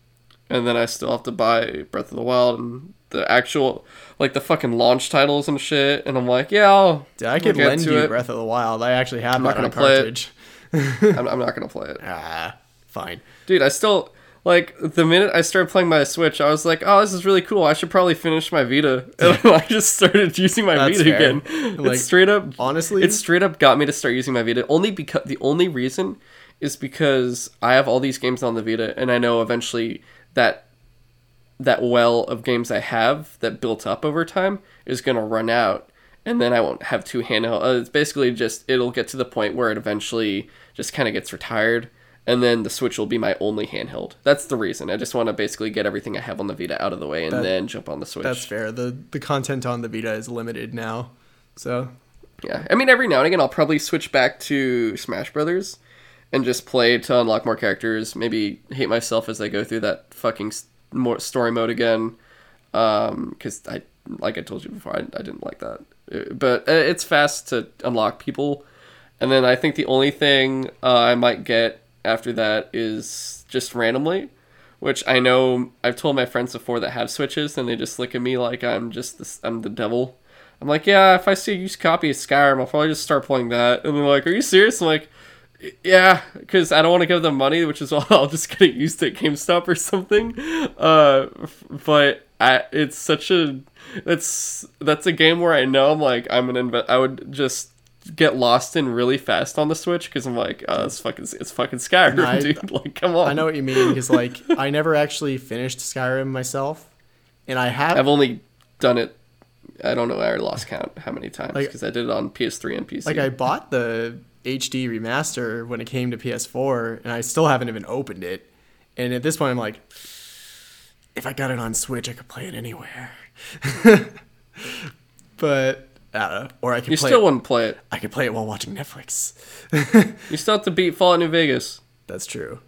and then I still have to buy Breath of the Wild and the actual like the fucking launch titles and shit. And I'm like, yeah, I'll, Dude, I could lend you it. Breath of the Wild. I actually have not that on a gonna play it. I'm, I'm not gonna play it. Ah, fine. Dude, I still like the minute I started playing my Switch, I was like, "Oh, this is really cool. I should probably finish my Vita." And I just started using my That's Vita fair. again. Like, it's straight up, honestly- it straight up got me to start using my Vita. Only because the only reason is because I have all these games on the Vita, and I know eventually that that well of games I have that built up over time is gonna run out, and then I won't have two handheld. Uh, it's basically just it'll get to the point where it eventually just kind of gets retired, and then the Switch will be my only handheld. That's the reason. I just want to basically get everything I have on the Vita out of the way, and That- then jump on the Switch. That's fair. The the content on the Vita is limited now. So Yeah, I mean, every now and again, I'll probably switch back to Smash Brothers and just play to unlock more characters. Maybe hate myself as I go through that fucking more story mode again, Um because I, like I told you before, I, I didn't like that. Uh, But uh, it's fast to unlock people, And then I think the only thing uh, I might get after that is just randomly, which I know I've told my friends before that have Switches, and they just look at me like I'm just the, I'm the devil. I'm like, yeah, if I see a used copy of Skyrim, I'll probably just start playing that. And they're like, are you serious? I'm like, yeah, because I don't want to give them money, which is why I'll just get it used at GameStop or something. Uh, but I, it's such a that's that's a game where I know I'm like I'm an inve- I would just get lost in really fast on the Switch because I'm like, oh, it's fucking it's fucking Skyrim, I- dude. Like, come on. I know what you mean because like I never actually finished Skyrim myself, and I have I've only done it. I don't know. I lost count how many times Like- because I did it on PS3 and PC. like I bought the HD remaster when it came to PS4, and I still haven't even opened it. And at this point, I'm like, if I got it on Switch, I could play it anywhere. but I don't. Or I could you play still it, wouldn't play it. I could play it while watching Netflix. You still have to beat Fallout New Vegas. That's true.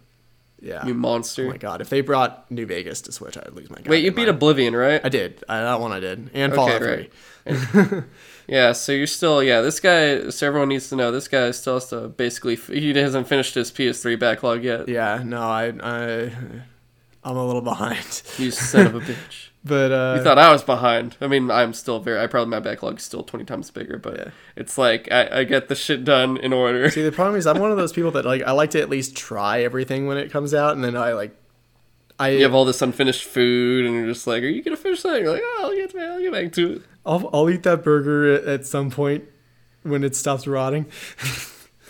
Yeah. You monster. oh my god, if they brought New Vegas to Switch, I'd lose my. Game. Wait, you beat mind. Oblivion, right? I did. I, that one I did, and Okay, Fallout right. Three. Yeah, so you're still yeah. This guy, so everyone needs to know this guy still has to basically he hasn't finished his PS3 backlog yet. Yeah, no, I, I, I'm a little behind. You son of a bitch. But uh, You thought I was behind. I mean, I'm still very. I probably my backlog's still 20 times bigger, but Yeah. it's like I, I get the shit done in order. See, the problem is I'm one of those people that like I like to at least try everything when it comes out, and then I like, I You have all this unfinished food, and you're just like, "Are you gonna finish that?" You're like, "Oh, I'll get, I'll get back to it." I'll I'll eat that burger at, at some point when it stops rotting.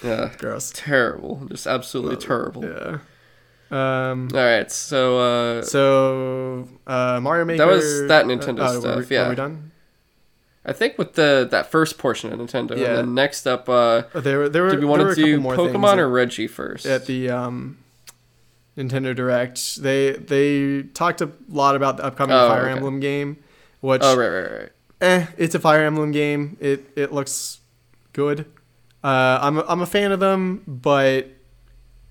Yeah, Gross. terrible, just absolutely terrible. Yeah. Um. All right, so uh, So uh, Mario Maker. That was that Nintendo uh, oh, stuff, Were we, yeah. Are we done? I think with the that first portion of Nintendo, Yeah. and then next up, uh, Uh, There were there were did we want to do Pokemon or Reggie first? at the um, Nintendo Direct. They they talked a lot about the upcoming Oh, Fire okay. Emblem game, which oh right, right, right. eh, it's a Fire Emblem game. It it looks good. Uh, I'm a, I'm a fan of them, but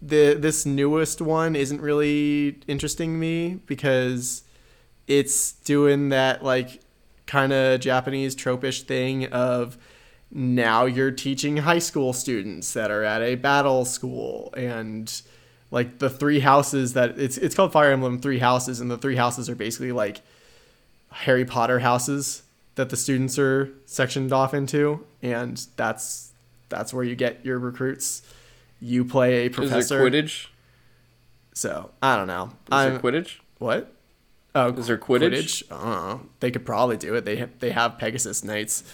the this newest one isn't really interesting me because it's doing that like kind of Japanese tropish thing of now you're teaching high school students that are at a battle school and like the three houses that it's it's called Fire Emblem Three Houses and the three houses are basically like Harry Potter houses that the students are sectioned off into and that's that's where you get your recruits. You play a professor. Is there Quidditch? So I don't know. Is I'm, there Quidditch? what? Oh, Is there Quidditch? I don't know. They could probably do it. They have, they have Pegasus Knights.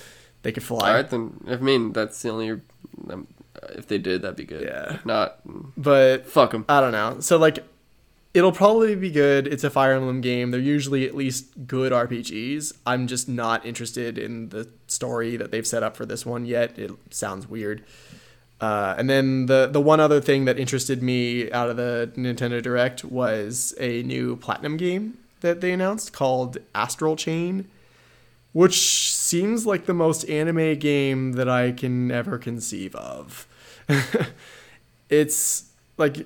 They could fly. All right, then. I mean, that's the only. Um, if they did, that'd be good. Yeah. If not, But fuck them. I don't know. So like, it'll probably be good. It's a Fire Emblem game. They're usually at least good RPGs. I'm just not interested in the story that they've set up for this one yet. It sounds weird. Uh, and then the the one other thing that interested me out of the Nintendo Direct was a new Platinum game that they announced called Astral Chain, which seems like the most anime game that I can ever conceive of. it's like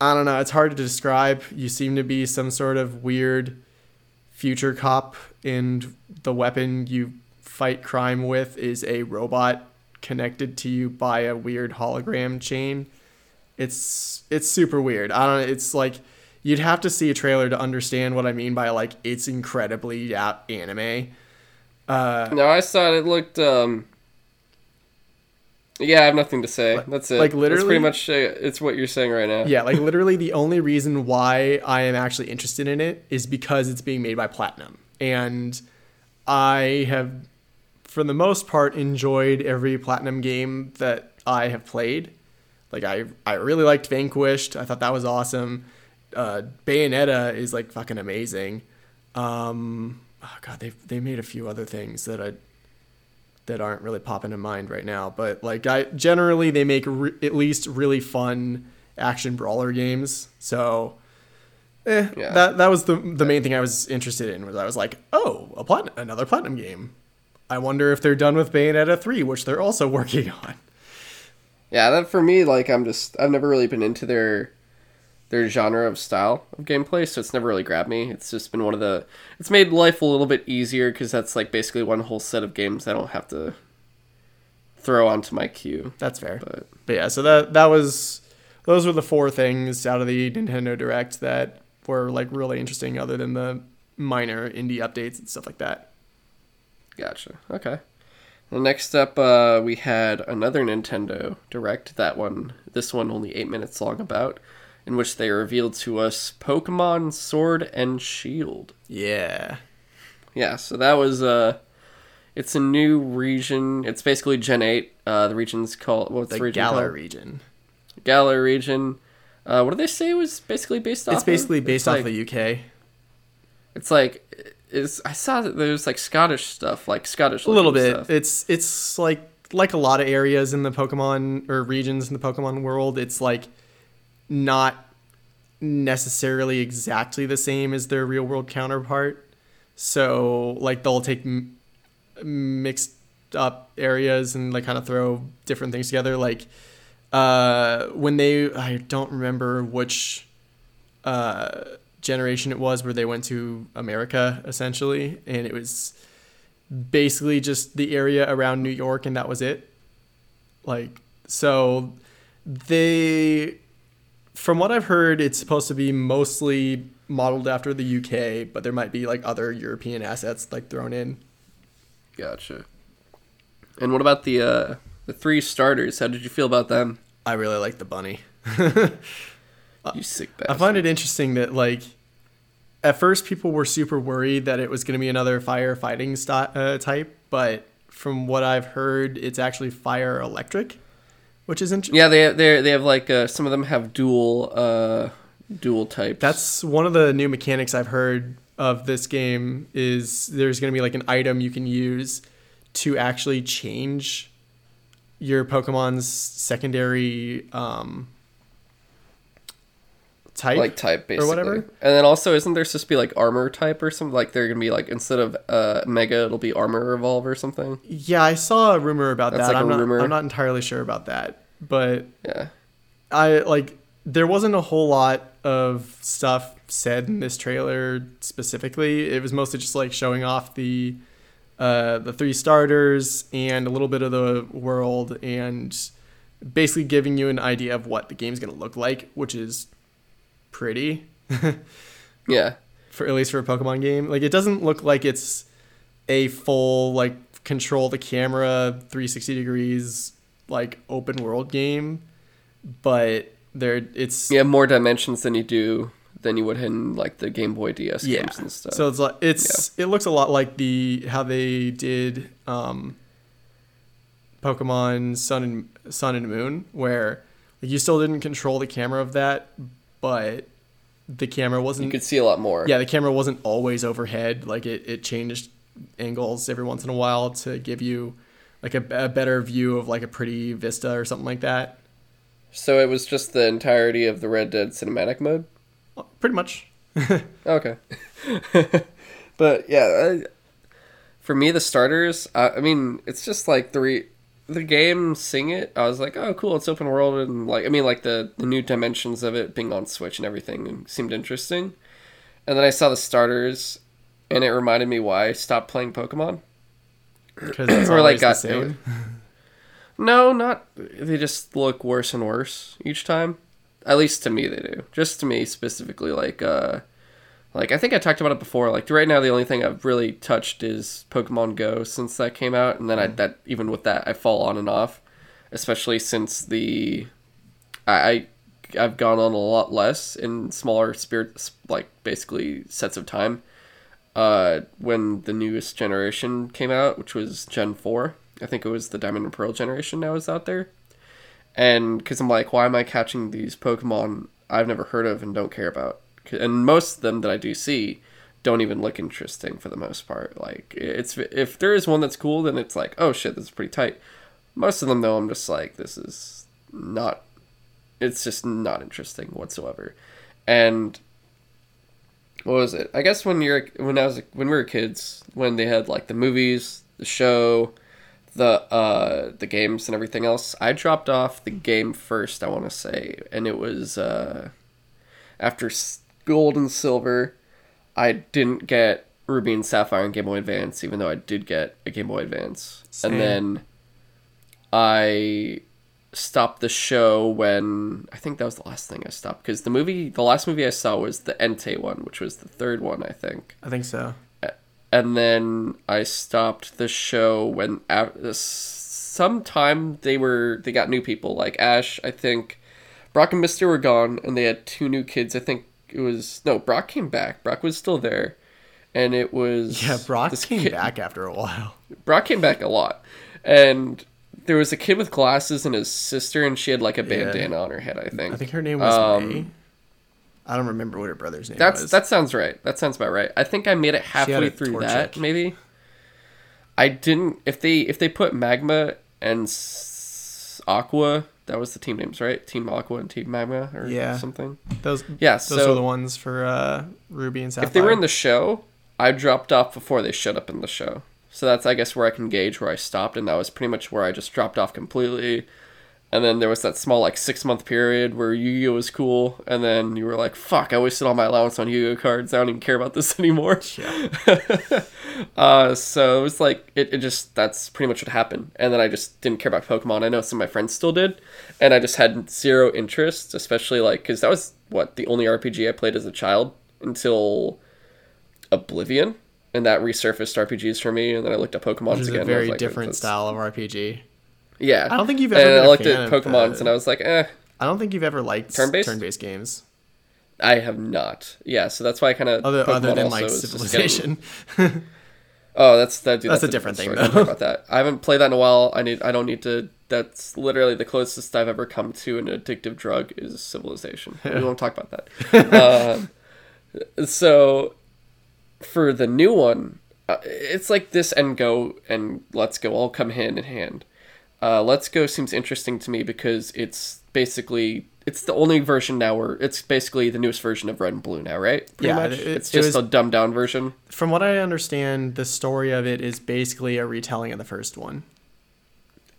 I don't know, it's hard to describe. You seem to be some sort of weird future cop and the weapon you fight crime with is a robot connected to you by a weird hologram chain. It's it's super weird. I don't it's like you'd have to see a trailer to understand what I mean by like it's incredibly a- anime. Uh No, I saw it. It looked. um Yeah, I have nothing to say. That's it. like, That's literally- pretty much. Uh, it's what you're saying right now. Yeah, like literally the only reason why I am actually interested in it is because it's being made by Platinum. And I have, for the most part, enjoyed every Platinum game that I have played. Like I, I really liked Vanquished. I thought that was awesome. Uh, Bayonetta is like fucking amazing. Um, oh god, they they made a few other things that I that aren't really popping in mind right now. But like I generally they make re- at least really fun action brawler games. So eh, Yeah. that that was the the main thing I was interested in was I was like, oh, a platinum, another platinum game. I wonder if they're done with Bayonetta three, which they're also working on. Yeah, that for me, like I'm just I've never really been into their their genre of style of gameplay, so it's never really grabbed me. It's just been one of the it's made life a little bit easier because that's like basically one whole set of games I don't have to throw onto my queue. That's fair. But But yeah, so that that was those were the four things out of the Nintendo Direct that were like really interesting, other than the minor indie updates and stuff like that. Gotcha. Okay. Well, next up, uh, we had another Nintendo Direct. That one, this one, only eight minutes long. About in which they revealed to us Pokemon Sword and Shield. Yeah, Yeah, so that was uh, it's a new region. It's basically Gen Eight. Uh, the region's called what's the, the region Galar called? region. Galar region. Uh, what did they say it was basically based off? It's basically of? based It's off like, the UK. It's like is I saw that there's like Scottish stuff, like Scottish. A little bit. Stuff. It's it's like like a lot of areas in the Pokemon or regions in the Pokemon world. It's like not necessarily exactly the same as their real world counterpart. So like they'll take m- mixed up areas and like kind of throw different things together. Like uh, when they I don't remember which uh, generation it was where they went to America essentially, and it was basically just the area around New York, and that was it. Like so, they from what I've heard, it's supposed to be mostly modeled after the UK, but there might be like other European assets like thrown in. Gotcha. And what about the uh, the three starters? How did you feel about them? I really like the bunny. You sick I find it interesting that like at first people were super worried that it was going to be another firefighting sti- uh, type, but from what I've heard, it's actually fire electric, which is interesting. Yeah, they they they have like uh, some of them have dual uh dual types. That's one of the new mechanics I've heard of this game is there's going to be like an item you can use to actually change your Pokemon's secondary um, type. like type basically. whatever. And then also, isn't there supposed to be like armor type or something? Like they're gonna be like instead of uh mega, it'll be armor revolve or something. yeah, I saw a rumor about That's that. like I'm not rumor. I'm not entirely sure about that, but Yeah. I like there wasn't a whole lot of stuff said in this trailer specifically. It was mostly just like showing off the uh, the three starters and a little bit of the world and basically giving you an idea of what the game's gonna look like, which is pretty Yeah. for at least for a Pokemon game. Like it doesn't look like it's a full like control the camera 360 degrees like open world game, but there it's You have more dimensions than you do than you would in like the Game Boy DS yeah. games and stuff. So it's like it's yeah. it looks a lot like the how they did um Pokemon Sun and Sun and Moon where like, you still didn't control the camera of that, but the camera wasn't You could see a lot more. yeah, the camera wasn't always overhead. Like it, it changed angles every once in a while to give you like a, a better view of like a pretty vista or something like that. So it was just the entirety of the Red Dead cinematic mode. Well, pretty much. Okay. but yeah, I, for me, the starters. I, I mean, it's just like the re, the game. Sing it. I was like, oh, cool. It's open world and like I mean, like the the new dimensions of it being on Switch and everything seemed interesting. And then I saw the starters, and it reminded me why I stopped playing Pokemon. Because it's Or, like, always the got- same. No, not. They just look worse and worse each time. At least to me, they do. Just to me specifically, like, uh, like I think I talked about it before. Like right now, the only thing I've really touched is Pokemon Go since that came out, and then I that even with that, I fall on and off, especially since the, I, I I've gone on a lot less in smaller spirit like basically sets of time. Uh, when the newest generation came out, which was Gen four, I think it was the Diamond and Pearl generation now is out there. And because I'm like, why am I catching these Pokemon I've never heard of and don't care about? And most of them that I do see don't even look interesting for the most part. Like, it's if there is one that's cool, then it's like, oh shit, this is pretty tight. Most of them, though, I'm just like, this is not. It's just not interesting whatsoever. And what was it? I guess when you're when I was when we were kids, when they had like the movies, the show, the uh the games and everything else, I dropped off the game first. I want to say, and it was uh after Gold and Silver. I didn't get Ruby and Sapphire and Game Boy Advance, even though I did get a Game Boy Advance, Same. and then I stopped the show when I think that was the last thing I stopped because the movie, the last movie I saw was the Entei one, which was the third one, I think. I think so. And then I stopped the show when sometime they were they got new people like Ash, I think. Brock and Misty were gone, and they had two new kids. I think it was no Brock came back. Brock was still there, and it was Yeah, Brock came kid- back after a while. Brock came back a lot, and there was a kid with glasses and his sister, and she had like a Yeah. bandana on her head. I think. I think her name was Um, May. I don't remember what her brother's name That's was. that sounds right. That sounds about right. I think I made it halfway through that. Maybe. I didn't. If they if they put Magma and S- Aqua, that was the team names, right? Team Aqua and Team Magma or Yeah. something. those. Yeah. Those So were the ones for uh, Ruby and Sapphire. if they were in the show, I dropped off before they showed up in the show. So that's I guess where I can gauge where I stopped, and that was pretty much where I just dropped off completely. And then there was that small like six month period where Yu-Gi-Oh was cool, and then you were like, "Fuck! I wasted all my allowance on Yu-Gi-Oh cards. I don't even care about this anymore." Yeah. uh, so it was like it, it just that's pretty much what happened. And then I just didn't care about Pokemon. I know some of my friends still did, and I just had zero interest, especially like because that was what the only RPG I played as a child until Oblivion, and that resurfaced RPGs for me. And then I looked at Pokemon again. a and I was very like, different that's- style of RPG. Yeah, I don't think you've ever And I looked at of Pokemon's the- and I was like, eh. I don't think you've ever liked Turn-based? turn-based games, I have not. Yeah, so that's why I kind of other other than like Civilization. Oh, that's that. Dude, That's that's, a different thing, story. Don't though. talk about that. I haven't played that in a while. I need. I don't need to. That's literally the closest I've ever come to an addictive drug is Civilization. We won't talk about that. um, so, for the new one, uh, it's like this and Go and Let's Go all come hand in hand. Uh, Let's Go seems interesting to me because it's basically it's the only version now where it's basically the newest version of Red and Blue now, right? Pretty Yeah, much. it- it's it just was- a dumbed down version. From what I understand, the story of it is basically a retelling of the first one.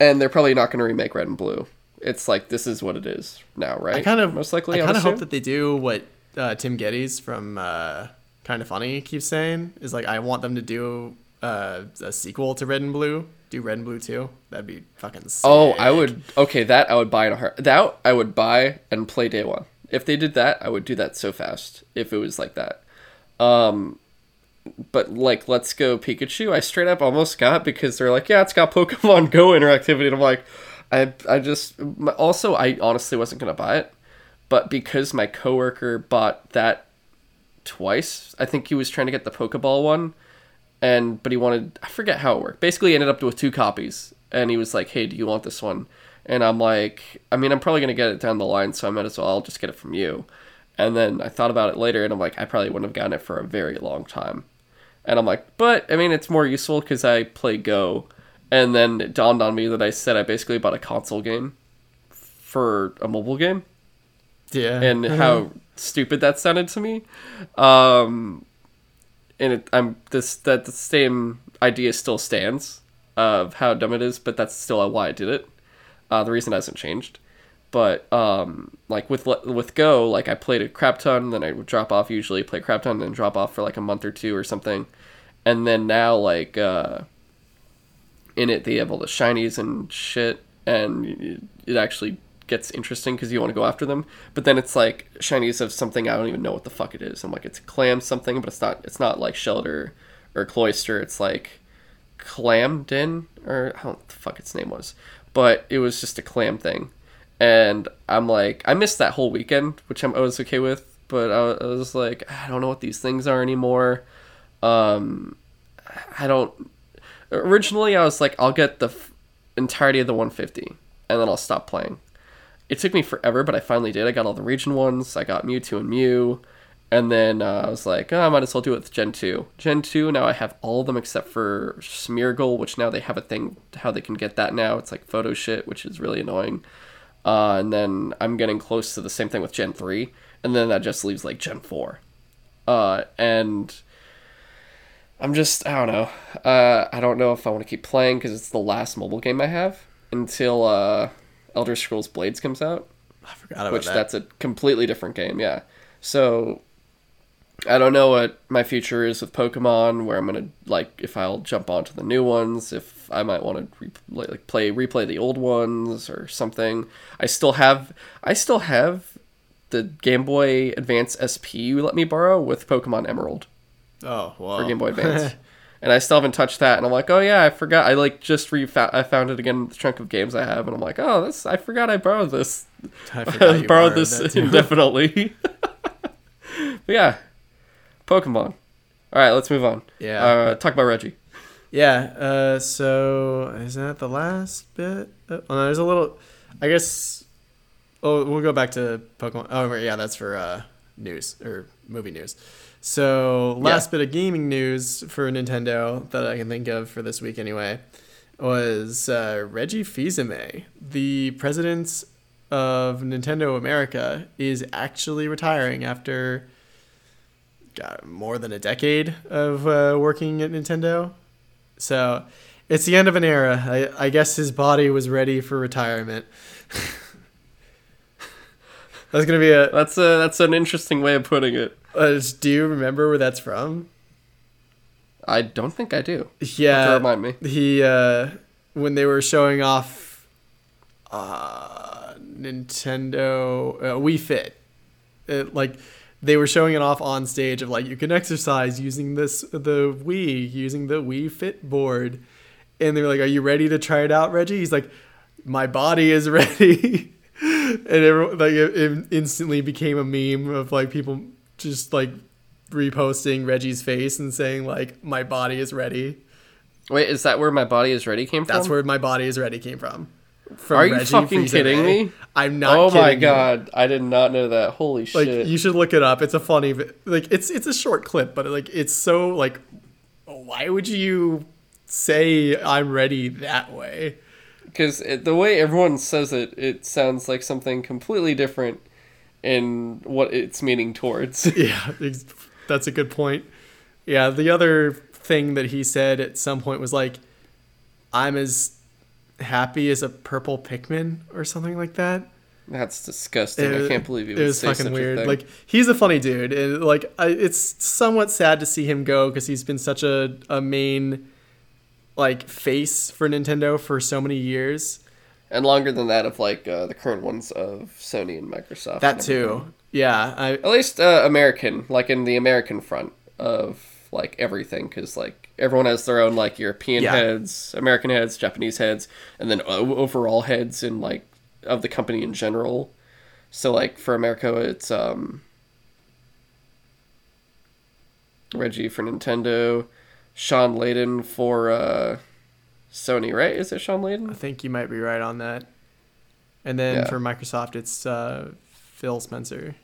and they're probably not going to remake Red and Blue. It's like this is what it is now, right? I kind of most likely. I would kind of hope that they do what uh, Tim Gettys from uh, Kind of Funny keeps saying is like I want them to do uh, a sequel to Red and Blue. Do Red and Blue too? That'd be fucking. Sick. Oh, I would. Okay, that I would buy in a heart. That I would buy and play day one. If they did that, I would do that so fast. If it was like that. Um, but like Let's Go Pikachu, I straight up almost got because they're like, yeah, it's got Pokemon Go interactivity, and I'm like, I I just also I honestly wasn't gonna buy it, but because my coworker bought that twice, I think he was trying to get the Pokeball one, and but he wanted I forget how it worked. Basically, he ended up with two copies, and he was like, hey, do you want this one? And I'm like, I mean, I'm probably gonna get it down the line, so I might as well I'll just get it from you. And then I thought about it later, and I'm like, I probably wouldn't have gotten it for a very long time. And I'm like, but I mean, it's more useful because I play Go. And then it dawned on me that I said I basically bought a console game for a mobile game, yeah. and how stupid that sounded to me. Um, and it, I'm this that the same idea still stands of how dumb it is, but that's still why I did it. Uh, the reason hasn't changed. But um, like with with Go, like I played a crap ton, then I would drop off. Usually play crap ton, then drop off for like a month or two or something, and then now like uh, in it they have all the shinies and shit, and it actually gets interesting because you want to go after them. But then it's like shinies of something I don't even know what the fuck it is. I'm like it's clam something, but it's not. It's not like Shellder or Cloyster. It's like Clamden or I don't know what the fuck its name was, but it was just a clam thing, and I'm like I missed that whole weekend, which I'm I was okay with, but I, I was like I don't know what these things are anymore. Um, I don't. Originally, I was like I'll get the f- entirety of the 150, and then I'll stop playing. It took me forever, but I finally did. I got all the region ones. I got Mewtwo and Mew. And then uh, I was like, oh, I might as well do it with Gen 2. Gen 2, now I have all of them except for Smeargle, which now they have a thing how they can get that now. It's like photo shit, which is really annoying. Uh, and then I'm getting close to the same thing with Gen 3. And then that just leaves like Gen 4. Uh, and I'm just, I don't know. Uh, I don't know if I want to keep playing because it's the last mobile game I have until uh, Elder Scrolls Blades comes out I forgot about which that. that's a completely different game yeah so I don't know what my future is with Pokemon. Where I'm gonna like if I'll jump onto the new ones, if I might want to like play replay the old ones or something. I still have I still have the Game Boy Advance SP you let me borrow with Pokemon Emerald Oh, wow. for Game Boy Advance. and I still haven't touched that, and I'm like, oh yeah, I forgot. I like just refound. I found it again in the trunk of games I have, and I'm like, oh, this. I forgot I borrowed this. I forgot you borrowed this indefinitely. but yeah, Pokemon. All right, let's move on. Yeah. Uh, talk about Reggie. Yeah. Uh, so is that the last bit? Oh, no, there's a little. I guess. Oh, we'll go back to Pokemon. Oh, yeah, that's for uh, news or movie news. So last bit of gaming news for Nintendo that I can think of for this week anyway was uh, Reggie Fils-Aimé, the president of Nintendo America, is actually retiring after God, more than a decade of uh, working at Nintendo. So it's the end of an era. I, I guess his body was ready for retirement. that's gonna be a. That's a that's an interesting way of putting it. Uh, do you remember where that's from? I don't think I do. Yeah, To remind me. he uh, when they were showing off uh, Nintendo uh, Wii Fit, it, like they were showing it off on stage of like you can exercise using this the Wii using the Wii Fit board, and they were like, "Are you ready to try it out, Reggie?" He's like, "My body is ready." and everyone, like it, it instantly became a meme of like people just like reposting Reggie's face and saying like my body is ready. Wait, is that where my body is ready came from? That's where my body is ready came from. From Are you Reggie fucking kidding me? I'm not. oh my kidding you. god, I did not know that. Holy Like shit! you should look it up. It's a funny, like it's it's a short clip, but like it's so like, why would you say I'm ready that way? because the way everyone says it, it sounds like something completely different in what it's meaning towards. Yeah, that's a good point. Yeah, the other thing that he said at some point was like, "I'm as happy as a purple Pikmin" or something like that. That's disgusting. I can't believe it would was say fucking such weird. a thing. Like he's a funny dude, and like I, it's somewhat sad to see him go because he's been such a a main like face for Nintendo for so many years. And longer than that of like uh, the current ones of Sony and Microsoft. That and too. Yeah, I At least uh, American, like in the American front of like everything, because like everyone has their own like European Yeah. heads, American heads, Japanese heads, and then overall heads in like of the company in general. So like for America, it's um Reggie for Nintendo, Shawn Layden for uh, Sony, right? Is it Shawn Layden? I think you might be right on that. And then Yeah. for Microsoft, it's uh, Phil Spencer.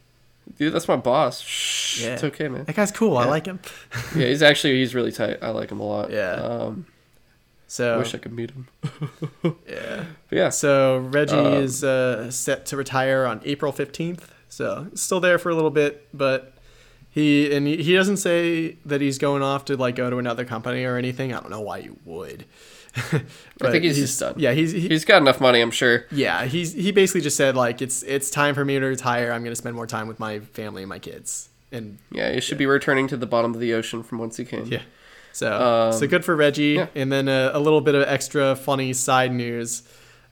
Dude, that's my boss. Shh, Yeah. it's okay, man. That guy's cool. I like him. Yeah, he's actually he's really tight. I like him a lot. Yeah. Um, I So wish I could meet him. yeah. But yeah, So Reggie Um, is uh, set to retire on April fifteenth. So still there for a little bit, but he and he, he doesn't say that he's going off to like go to another company or anything. I don't know why you would. But think he's just done. Yeah, he's he, he's got enough money, I'm sure. yeah he's he basically just said like it's it's time for me to retire. I'm gonna spend more time with my family and my kids. And Yeah, he should be returning to the bottom of the ocean from whence he came. yeah, so Um, so good for Reggie. yeah. And then a, a little bit of extra funny side news: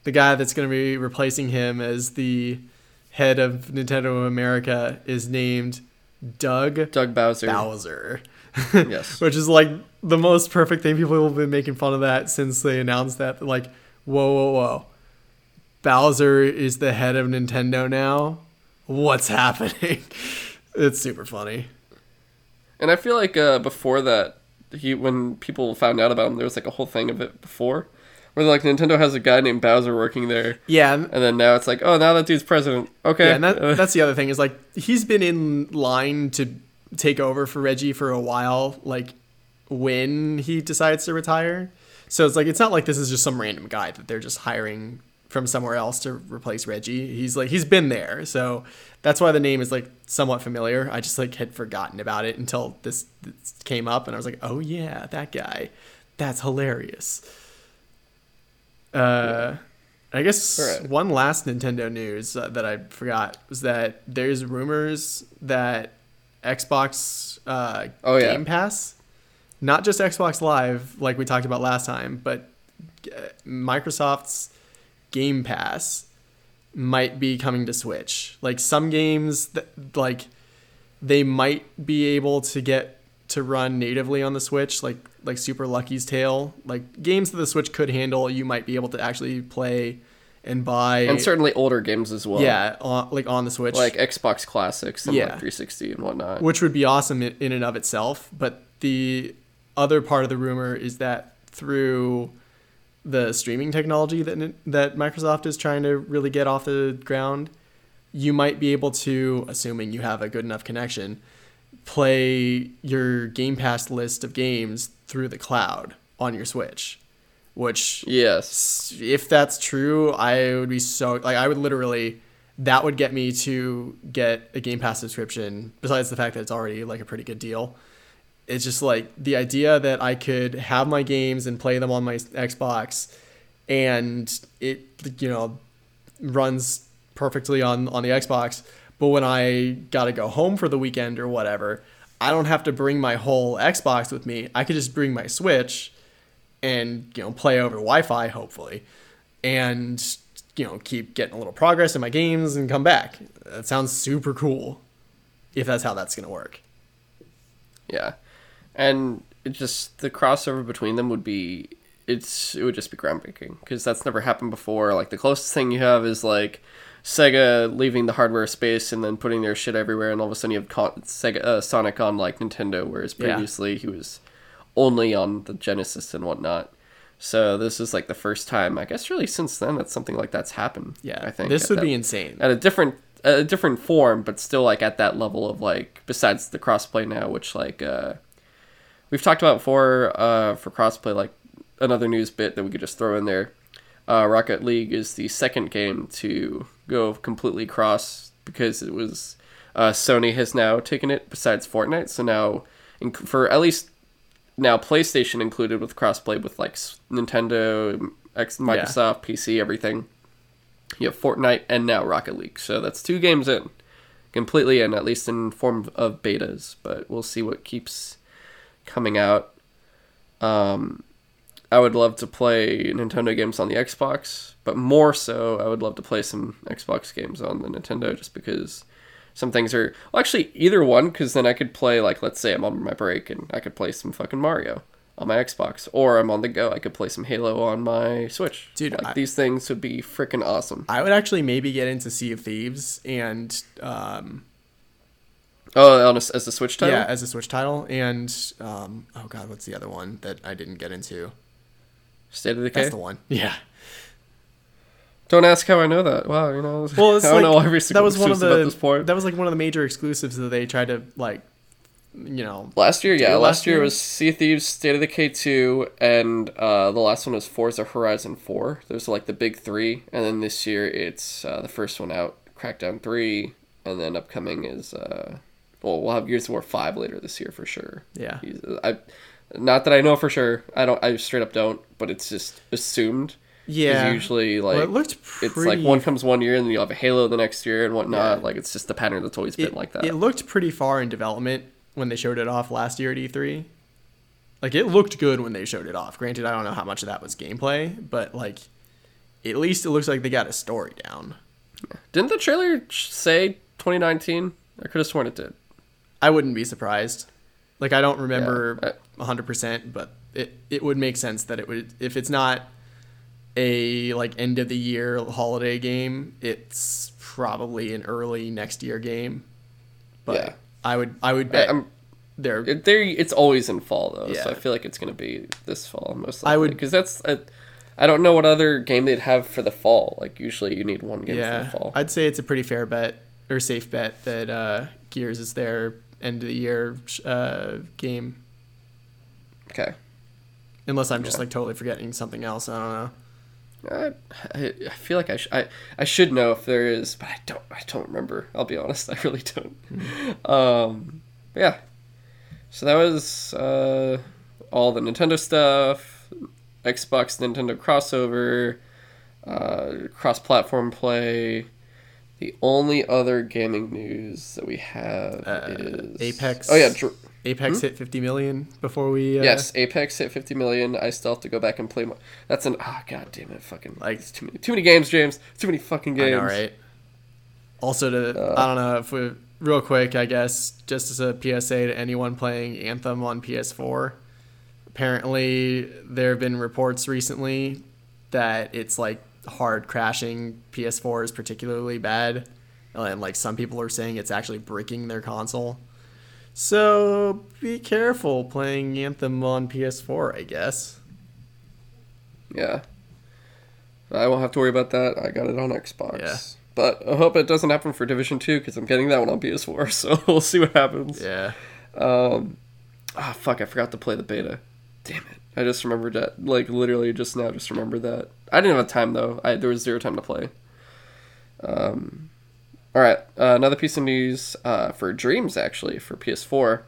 the guy that's going to be replacing him as the head of Nintendo of America is named Doug Doug Bowser. Bowser, Yes. which is like the most perfect thing. People have been making fun of that since they announced that. Like, whoa, whoa, whoa! Bowser is the head of Nintendo now. What's happening? it's super funny. And I feel like uh, before that, he when people found out about him, there was like a whole thing of it before, where like Nintendo has a guy named Bowser working there, Yeah, and- then now it's like, oh, now that dude's president. Okay. Yeah, and that, that's the other thing is like he's been in line to take over for Reggie for a while. Like when he decides to retire, so it's like it's not like this is just some random guy that they're just hiring from somewhere else to replace Reggie. He's like he's been there, so that's why the name is like somewhat familiar. I just like had forgotten about it until this, this came up, and I was like, oh yeah, that guy, that's hilarious. Uh. I guess Alright. one last Nintendo news uh, that I forgot was that there's rumors that Xbox uh, Oh, yeah. Game Pass, not just Xbox Live like we talked about last time, but uh, Microsoft's Game Pass might be coming to Switch. Like some games that like they might be able to get to run natively on the Switch, like like Super Lucky's Tale, like games that the Switch could handle. You might be able to actually play and buy. and certainly older games as well. yeah, on, like on the Switch, like Xbox classics and Yeah. like 360 and whatnot. which would be awesome in, in and of itself. But the other part of the rumor is that through the streaming technology that that Microsoft is trying to really get off the ground, you might be able to, assuming you have a good enough connection, play your Game Pass list of games through the cloud on your Switch, which yes. if that's true, I would be so like I would literally that would get me to get a Game Pass subscription. Besides the fact that it's already like a pretty good deal, it's just like the idea that I could have my games and play them on my Xbox, and it you know runs perfectly on on the Xbox. But when I gotta go home for the weekend or whatever, I don't have to bring my whole Xbox with me. I could just bring my Switch and you know play over Wi-Fi hopefully, and you know keep getting a little progress in my games and come back. That sounds super cool, if that's how that's gonna work. Yeah. And it just the crossover between them would be it's it would just be groundbreaking because that's never happened before. Like the closest thing you have is like Sega leaving the hardware space and then putting their shit everywhere, and all of a sudden you have Con- Sega uh, Sonic on like Nintendo, whereas Yeah. previously he was only on the Genesis and whatnot. So this is like the first time, I guess, really since then that something like that's happened. Yeah, I think this would that- be insane. at a different a different form, but still like at that level of like besides the crossplay now, which like uh, we've talked about before uh, for crossplay. Like another news bit that we could just throw in there. Uh, Rocket League is the second game to go completely cross because it was uh, Sony has now taken it besides Fortnite. So now in, for at least now PlayStation included with crossplay with like s- Nintendo, X, Microsoft, PC, everything. You have Fortnite and now Rocket League. So that's two games in, completely in, at least in form of betas. But we'll see what keeps coming out. Um, I would love to play Nintendo games on the Xbox, but more so, I would love to play some Xbox games on the Nintendo just because some things are. Well, actually, either one, because then I could play, like, let's say I'm on my break and I could play some fucking Mario on my Xbox, or I'm on the go, I could play some Halo on my Switch. Dude, like, I- these things would be freaking awesome. I would actually maybe get into Sea of Thieves and um, Oh, on a, as a Switch title? yeah, as a Switch title, and um, oh god, what's the other one that I didn't get into? State of Decay? That's the one. Yeah. Don't ask how I know that. Wow, you know, Well, it's I don't like, know every single that was one of the at this point. that was like one of the major exclusives that they tried to like, you know, Last year, yeah. Last, last year year? was Sea of Thieves, State of Decay 2, and uh, the last one was Forza Horizon 4. Those are like the big three. And then this year, it's uh, the first one out, Crackdown 3. And then upcoming is, uh, well, we'll have Gears of War 5 later this year for sure. yeah. I, not that I know for sure. I don't. I straight up don't. But it's just assumed. Yeah. Usually, like well, it looked pretty. it's like one comes one year, and then you have a Halo the next year and whatnot. Yeah. Like it's just the pattern that's always been like that. It looked pretty far in development when they showed it off last year at E3. Like it looked good when they showed it off. Granted, I don't know how much of that was gameplay, but like at least it looks like they got a story down. Didn't the trailer say 2019? I could have sworn it did. I wouldn't be surprised. Like I don't remember Yeah, a 100%, but it it would make sense that it would if it's not a like end of the year holiday game, it's probably an early next year game. But Yeah. I would I would bet I'm, they're there. It's always in fall though, so I feel like it's gonna be this fall most. likely. I would- because that's. I, I don't know what other game they'd have for the fall. Like usually you need one game for the fall. I'd say it's a pretty fair bet or safe bet that uh, Gears is their end of the year uh, game. okay. Unless I'm just like totally forgetting something else. I don't know. I, I, I feel like I, sh- I I should know if there is, but I don't I don't remember. I'll be honest, I really don't. Um, yeah. So that was uh, all the Nintendo stuff, Xbox Nintendo crossover, uh, cross-platform play, The only other gaming news that we have Uh, is Apex. Oh yeah, Dr- Apex hit 50 million before we. Uh, yes, Apex hit 50 million. I still have to go back and play. More. That's an ah, god damn it, fucking Like- like too many, too many games, James. Too many fucking games. know, right? Also, to Uh, I don't know if we real quick, I guess just as a PSA to anyone playing Anthem on PS4. Apparently, there have been reports recently that it's like hard crashing PS4 is particularly bad, and like some people are saying it's actually breaking their console. So be careful playing Anthem on PS4, I guess. Yeah. I won't have to worry about that. I got it on Xbox. Yeah. But I hope it doesn't happen for Division 2 because I'm getting that one on PS4, so we'll see what happens. Yeah. Um, ah, fuck, I forgot to play the beta. Damn it. I just remembered that. Like, literally just now, just remembered that. I didn't have time, though. I, there was zero time to play. Um, alright, uh, another piece of news uh, for Dreams, actually, for PS4.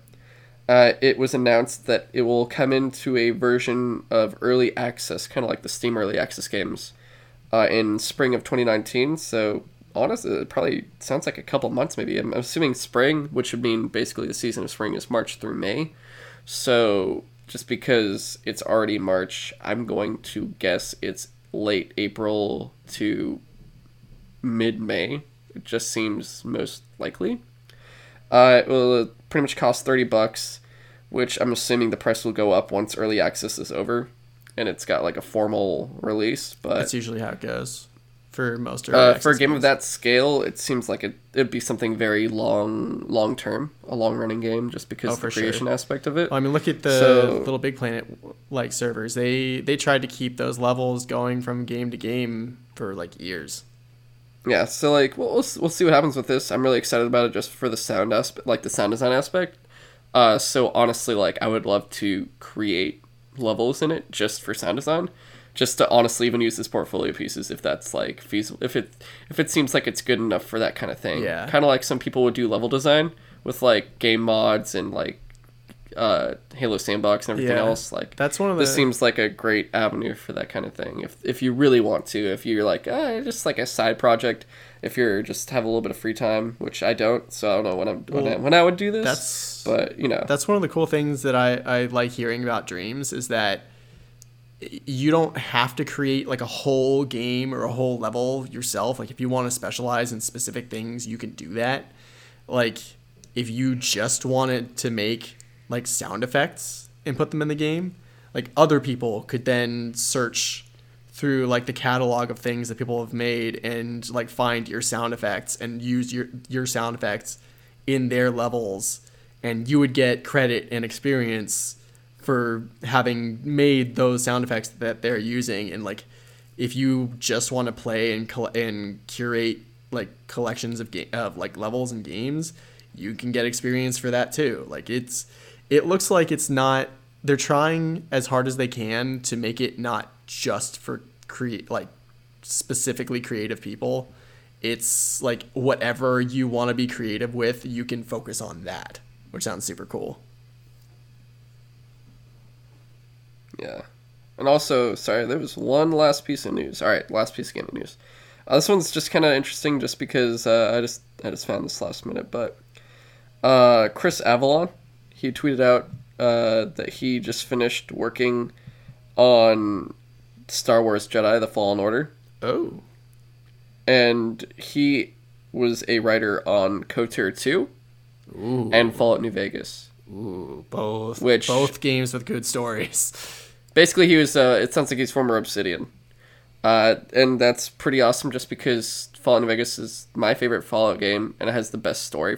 Uh, it was announced that it will come into a version of early access, kind of like the Steam early access games, uh, in spring of 2019. So, honestly, it probably sounds like a couple months, maybe. I'm assuming spring, which would mean basically the season of spring is March through May. So, just because it's already March, I'm going to guess it's late April to mid May. It just seems most likely. Uh, it will pretty much cost 30 bucks, which I'm assuming the price will go up once early access is over and it's got like a formal release. But That's usually how it goes for most early uh, for a game of that scale, it seems like it, it'd be something very long, long term, a long running game, just because Oh, of the for sure. creation aspect of it. Well, I mean, look at the So- Little Big Planet like servers. They they tried to keep those levels going from game to game for like years. yeah so like we'll, we'll we'll see what happens with this i'm really excited about it just for the sound aspect like the sound design aspect uh so honestly like i would love to create levels in it just for sound design just to honestly even use as portfolio pieces if that's like feasible if it if it seems like it's good enough for that kind of thing Yeah. kind of like some people would do level design with like game mods and like uh halo sandbox and everything Yeah. else like That's one of the this seems like a great avenue for that kind of thing. If if you really want to, if you're like, ah, just like a side project, if you're just have a little bit of free time, which I don't, so I don't know when I'm when, I, when I would do this. that's but you know, that's one of the cool things that I, I like hearing about dreams is that you don't have to create like a whole game or a whole level yourself. Like if you want to specialize in specific things you can do that. Like if you just wanted to make like sound effects and put them in the game like other people could then search through like the catalog of things that people have made and like find your sound effects and use your your sound effects in their levels. And you would get credit and experience for having made those sound effects that they're using. And like if you just want to play and and curate like collections of game of like levels and games you can get experience for that too. Like it's it looks like it's not they're trying as hard as they can to make it not just for create like specifically creative people. It's like whatever you want to be creative with you can focus on that which sounds super cool yeah. And also, sorry, there was one last piece of news. All right, last piece of gaming news. Uh, this one's just kind of interesting, just because uh, I just I just found this last minute. But uh, Chris Avellone, he tweeted out uh, that he just finished working on Star Wars Jedi: The Fallen Order. oh and he was a writer on Kotor 2 Ooh. and Fallout New Vegas. Ooh, both Which- both games with good stories. Basically, he was. Uh, it sounds like he's former Obsidian, uh, and that's pretty awesome. Just because Fallout Vegas is my favorite Fallout game, and it has the best story,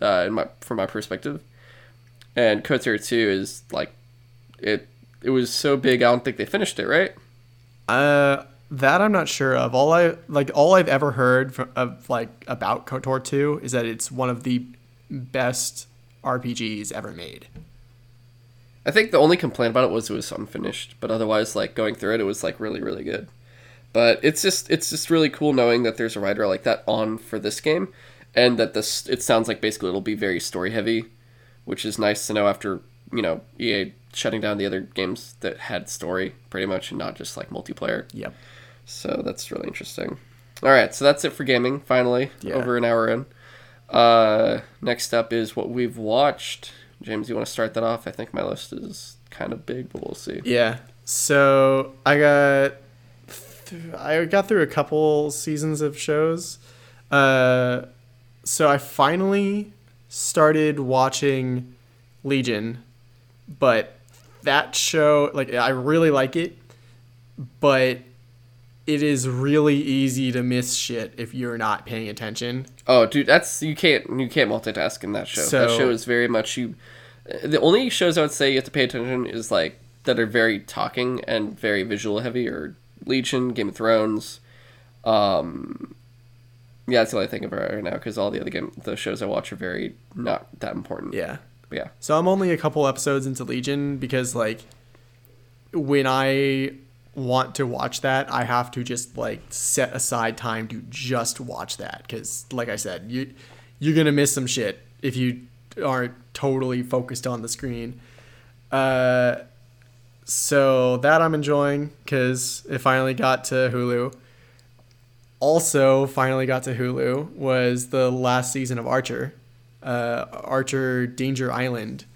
uh, in my from my perspective. And Kotor 2 is like, it. It was so big. I don't think they finished it. Right? Uh, that I'm not sure of. All I like, all I've ever heard from, of like about KOTOR 2 is that it's one of the best RPGs ever made. I think the only complaint about it was it was unfinished, but otherwise, like going through it, it was like really, really good. But it's just it's just really cool knowing that there's a writer like that on for this game, and that this it sounds like basically it'll be very story heavy, which is nice to know after you know EA shutting down the other games that had story pretty much and not just like multiplayer. Yep. So that's really interesting. All right, so that's it for gaming. Finally, Yeah. over an hour in. Uh, next up is what we've watched. James, you want to start that off? I think my list is kind of big, but we'll see. Yeah. So I got th- I got through a couple seasons of shows. Uh, so I finally started watching Legion, but that show like I really like it, but it is really easy to miss shit if you're not paying attention. Oh, dude, that's you can't you can't multitask in that show. that show is very much you. The only shows I would say you have to pay attention is like that are very talking and very visual heavy, or Legion, Game of Thrones. Um, yeah, that's the only thing of right now because all the other game the shows I watch are very not that important. Yeah. But yeah. So I'm only a couple episodes into Legion because like when I want to watch that, I have to just like set aside time to just watch that cuz like I said, you you're going to miss some shit if you aren't totally focused on the screen. Uh so that I'm enjoying cuz it finally got to Hulu. Also, finally got to Hulu was the last season of Archer, uh, Archer Danger Island.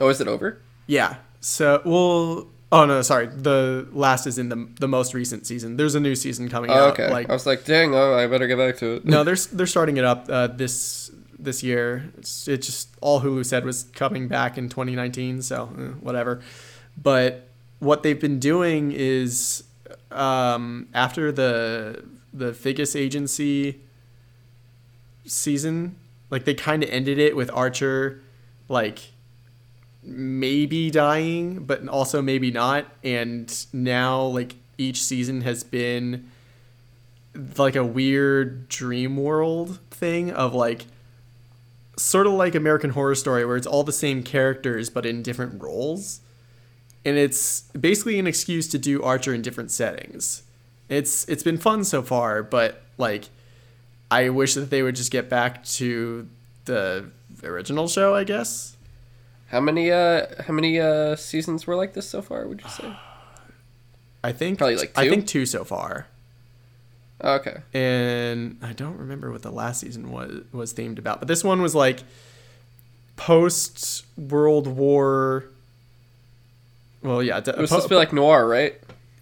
Oh, is it over? Yeah. So, well, oh no, sorry. The last is in the the most recent season. There's a new season coming Oh, out. okay. Like, I was like, dang, oh, I better get back to it. no, they're they're starting it up uh, this this year. It's, it just all Hulu said was coming back in 2019. So eh, whatever. But what they've been doing is um, after the the Figgis agency season, like they kind of ended it with Archer, like maybe dying, but also maybe not. And now, like each season has been like a weird dream world thing of like sort of like American Horror Story where it's all the same characters but in different roles. And it's basically an excuse to do Archer in different settings. It's it's been fun so far, but like I wish that they would just get back to the original show, I guess. How many uh how many uh seasons were like this so far? Would you say? I think Probably, like, I think two so far. Oh, okay. and I don't remember what the last season was was themed about, but this one was like post World War. Well, yeah, It was supposed to be like noir, right?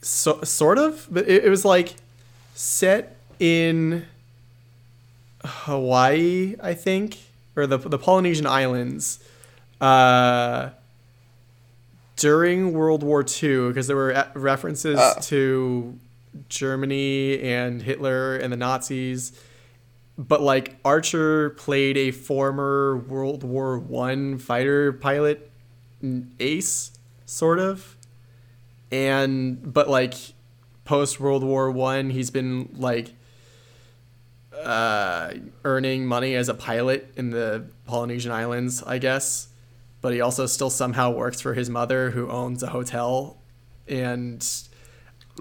so, sort of, but it, it was like set in Hawaii, I think, or the the Polynesian Islands, uh, during World War II, because there were references Oh. to Germany and Hitler and the Nazis. But like Archer played a former World War One fighter pilot, ace, sort of and but like post World War One, he's been like uh, earning money as a pilot in the Polynesian Islands, I guess. But he also still somehow works for his mother, who owns a hotel, and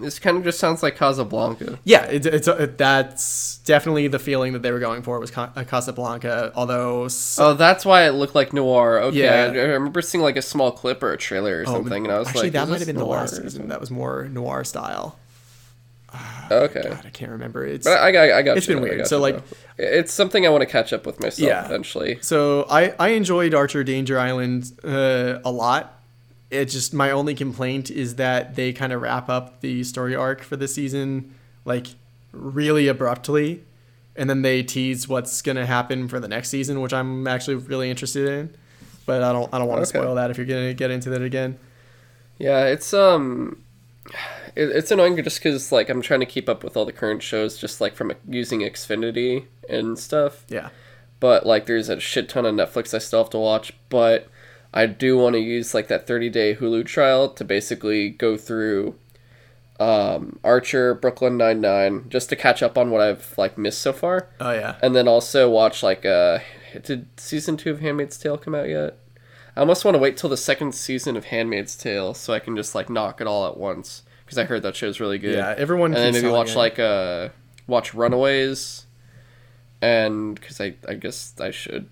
This kind of just sounds like Casablanca. yeah, it, it's it, that's definitely the feeling that they were going for was Ca- uh, Casablanca. Although, s Oh, that's why it looked like noir. Okay, Yeah. I, I remember seeing like a small clip or a trailer or oh, something, and I was actually like, that might have been the last season. That was more noir style. Okay, God, I can't remember. It's but I, I, I got It's you, been weird. So, like- it's something I want to catch up with myself Yeah. eventually. So I I enjoyed Archer Danger Island uh, a lot. It just my only complaint is that they kind of wrap up the story arc for the season like really abruptly, and then they tease what's gonna happen for the next season, which I'm actually really interested in. But I don't I don't want to Okay. spoil that if you're gonna get into that again. Yeah, it's um, it, it's annoying just because like I'm trying to keep up with all the current shows, just like from using Xfinity and stuff. Yeah. but like there's a shit ton of Netflix I still have to watch. But I do want to use like that 30 day Hulu trial to basically go through um, Archer, Brooklyn Nine Nine, just to catch up on what I've like missed so far, Oh yeah. and then also watch like uh, did season two of Handmaid's Tale come out yet? I almost want to wait till the second season of Handmaid's Tale so I can just like knock it all at once because I heard that show's really good Yeah. Everyone. and then maybe watch me. like uh watch Runaways, and because I I guess I should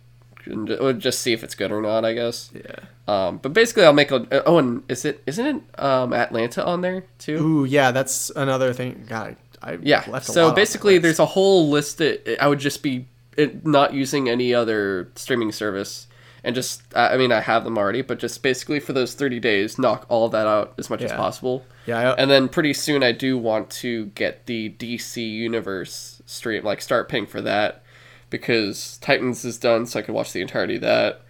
and just see if it's good or not. I guess. Yeah. Um, but basically, I'll make a. Oh, and is it isn't it um Atlanta on there too? Ooh, yeah, that's another thing. God, I Yeah. left a So basically, the there's a whole list that I would just be not using any other streaming service, and just I mean I have them already, but just basically for those 30 days, knock all that out as much as possible. yeah I, And then pretty soon, I do want to get the DC Universe stream, like start paying for that, because Titans is done, so I could watch the entirety of that.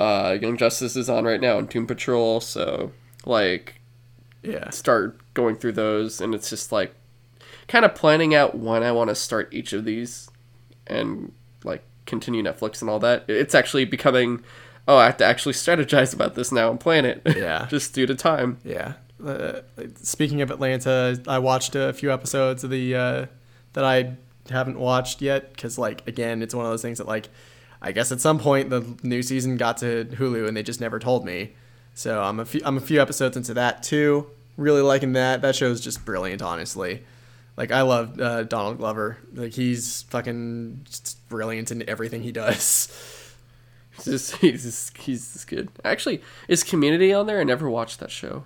Uh, Young Justice is on right now, and Doom Patrol, so like yeah start going through those, and it's just like kind of planning out when I want to start each of these, and like continue Netflix and all that. It's actually becoming, oh, I have to actually strategize about this now and plan it. Yeah. just due to time. Yeah. Uh, speaking of Atlanta, I watched a few episodes of the uh, that I haven't watched yet because, like, again, it's one of those things that, like, I guess at some point the new season got to Hulu and they just never told me. So I'm a few I'm a few episodes into that too. Really liking that. That show's just brilliant, honestly. Like I love uh, Donald Glover. Like he's fucking brilliant in everything he does. He's just, he's just, he's just good. Actually, is Community on there? I never watched that show.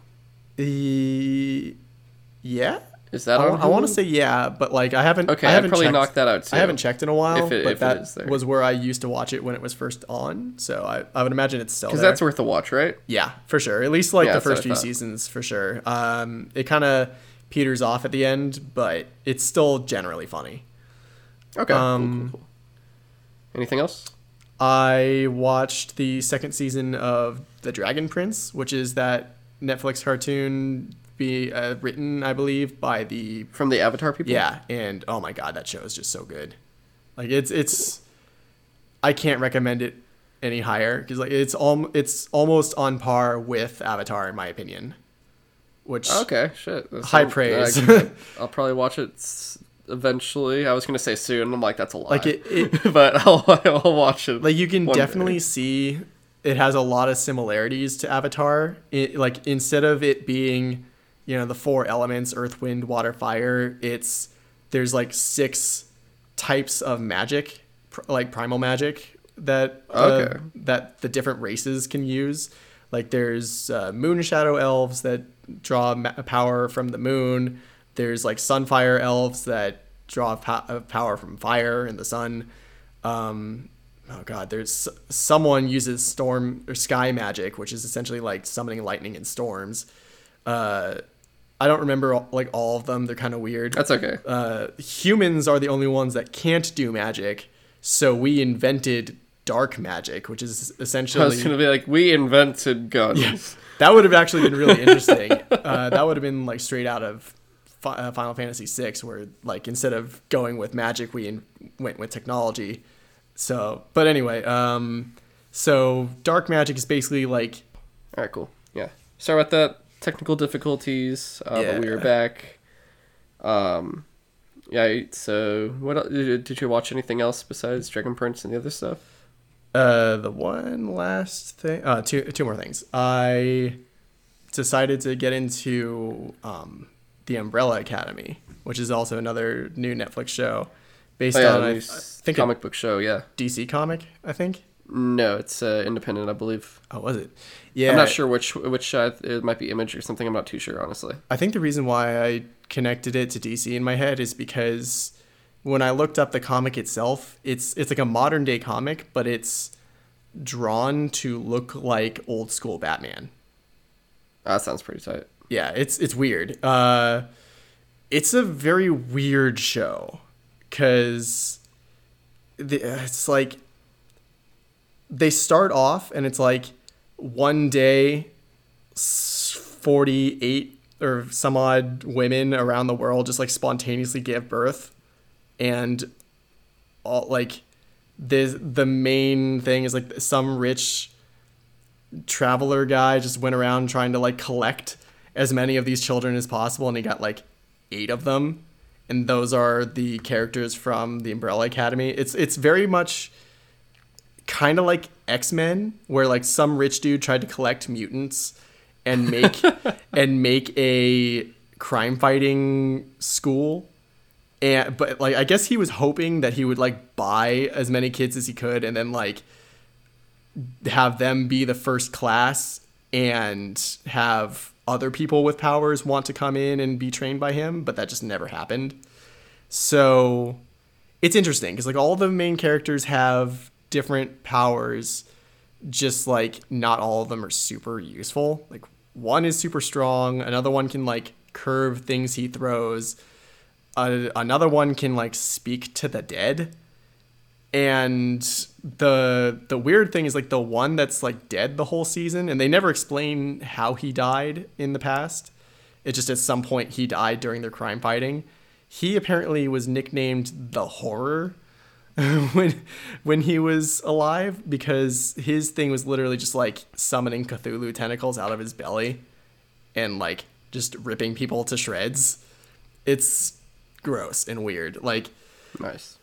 The yeah, Is that I, on? want to say yeah, but like I haven't. Okay, I I'd haven't probably checked, knock that out too. I haven't checked in a while, If it- but that was where I used to watch it when it was first on. So I, I would imagine it's still because that's worth a watch, right? yeah, for sure. At least like Yeah, the first few seasons, for sure. Um, it kind of peters off at the end, but it's still generally funny. Okay. cool, Um, cool, cool. Anything else? I watched the second season of The Dragon Prince, which is that Netflix cartoon be uh, written, I believe, by the From the Avatar people? Yeah, and oh my god, that show is just so good. Like it's it's I can't recommend it any higher because like it's al- it's almost on par with Avatar in my opinion. Which Okay, shit. That's High praise. I'll probably watch it eventually. I was gonna say soon. I'm like, that's a lot. Like it- it- but I'll, I'll watch it. like you can one day. definitely see it has a lot of similarities to Avatar. It, like instead of it being, you know, the four elements earth, wind, water, fire, it's there's like six types of magic, pr- like primal magic that uh, Okay. that the different races can use. Like there's uh, moon shadow elves that draw ma- power from the moon. There's like sunfire elves that draw po- uh, power from fire and the sun. Um, oh god, there's someone uses storm or sky magic, which is essentially like summoning lightning and storms. Uh, I don't remember all- like all of them. They're kind of weird. That's okay. Uh, humans are the only ones that can't do magic, so we invented dark magic, which is essentially I was gonna be like, we invented guns. that would have actually been really interesting. uh, that would have been like straight out of Fi- uh, Final Fantasy VI, where like instead of going with magic, we in- went with technology. So, but anyway, um, so dark magic is basically like All right, cool. Yeah. Sorry about that. Technical difficulties, uh, but we are back. Um, yeah. So, what did you watch anything else besides Dragon Prince and the other stuff? Uh, the one last thing, uh, two two more things. I decided to get into um, the Umbrella Academy, which is also another new Netflix show based Oh, yeah, on I, I think a comic book show. Yeah. DC comic. I think. No, it's uh, independent, I believe. Oh, was it? Yeah, I'm not sure which which uh, it might be Image or something. I'm not too sure, honestly. I think the reason why I connected it to DC in my head is because when I looked up the comic itself, it's it's like a modern day comic, but it's drawn to look like old school Batman. Ah, that sounds pretty tight. Yeah, it's it's weird. Uh, it's a very weird show because it's like they start off and it's like one day, forty-eight or some odd women around the world just like spontaneously give birth, and all like the the main thing is like some rich traveler guy just went around trying to like collect as many of these children as possible and he got like eight of them. And those are the characters from the umbrella academy. It's it's very much kind of like x-men where like some rich dude tried to collect mutants and make and make a crime fighting school and but like i guess he was hoping that he would like buy as many kids as he could and then like have them be the first class and have other people with powers want to come in and be trained by him, but that just never happened. So it's interesting because like all the main characters have different powers, just like not all of them are super useful. Like one is super strong, another one can like curve things he throws. Uh, another one can like speak to the dead and the the weird thing is like the one that's like dead the whole season and they never explain how he died in the past it just at some point he died during their crime fighting he apparently was nicknamed the horror when when he was alive because his thing was literally just like summoning cthulhu tentacles out of his belly and like just ripping people to shreds it's gross and weird like Nice.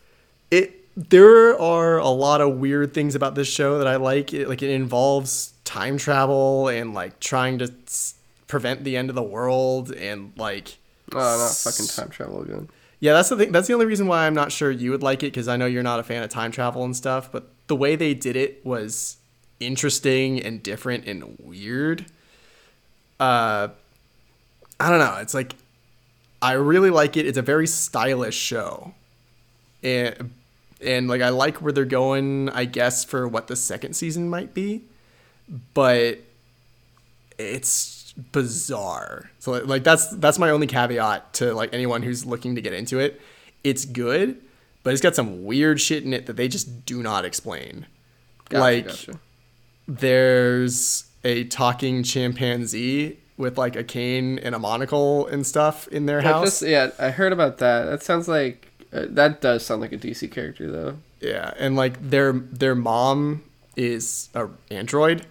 it there are a lot of weird things about this show that I like. It, like it involves time travel and like trying to s- prevent the end of the world and like Oh, not fucking time travel again. Yeah, that's the thing. That's the only reason why I'm not sure you would like it because I know you're not a fan of time travel and stuff. But the way they did it was interesting and different and weird. Uh, I don't know. It's like I really like it. It's a very stylish show, and and like I like where they're going. I guess for what the second season might be, but it's bizarre. So like, that's that's my only caveat to like anyone who's looking to get into it. It's good, but it's got some weird shit in it that they just do not explain. Gotcha, like gotcha. there's a talking chimpanzee with like a cane and a monocle and stuff in their That house. just- yeah, I heard about that. That sounds like uh, that does sound like a DC character though. Yeah, and like their their mom is a android,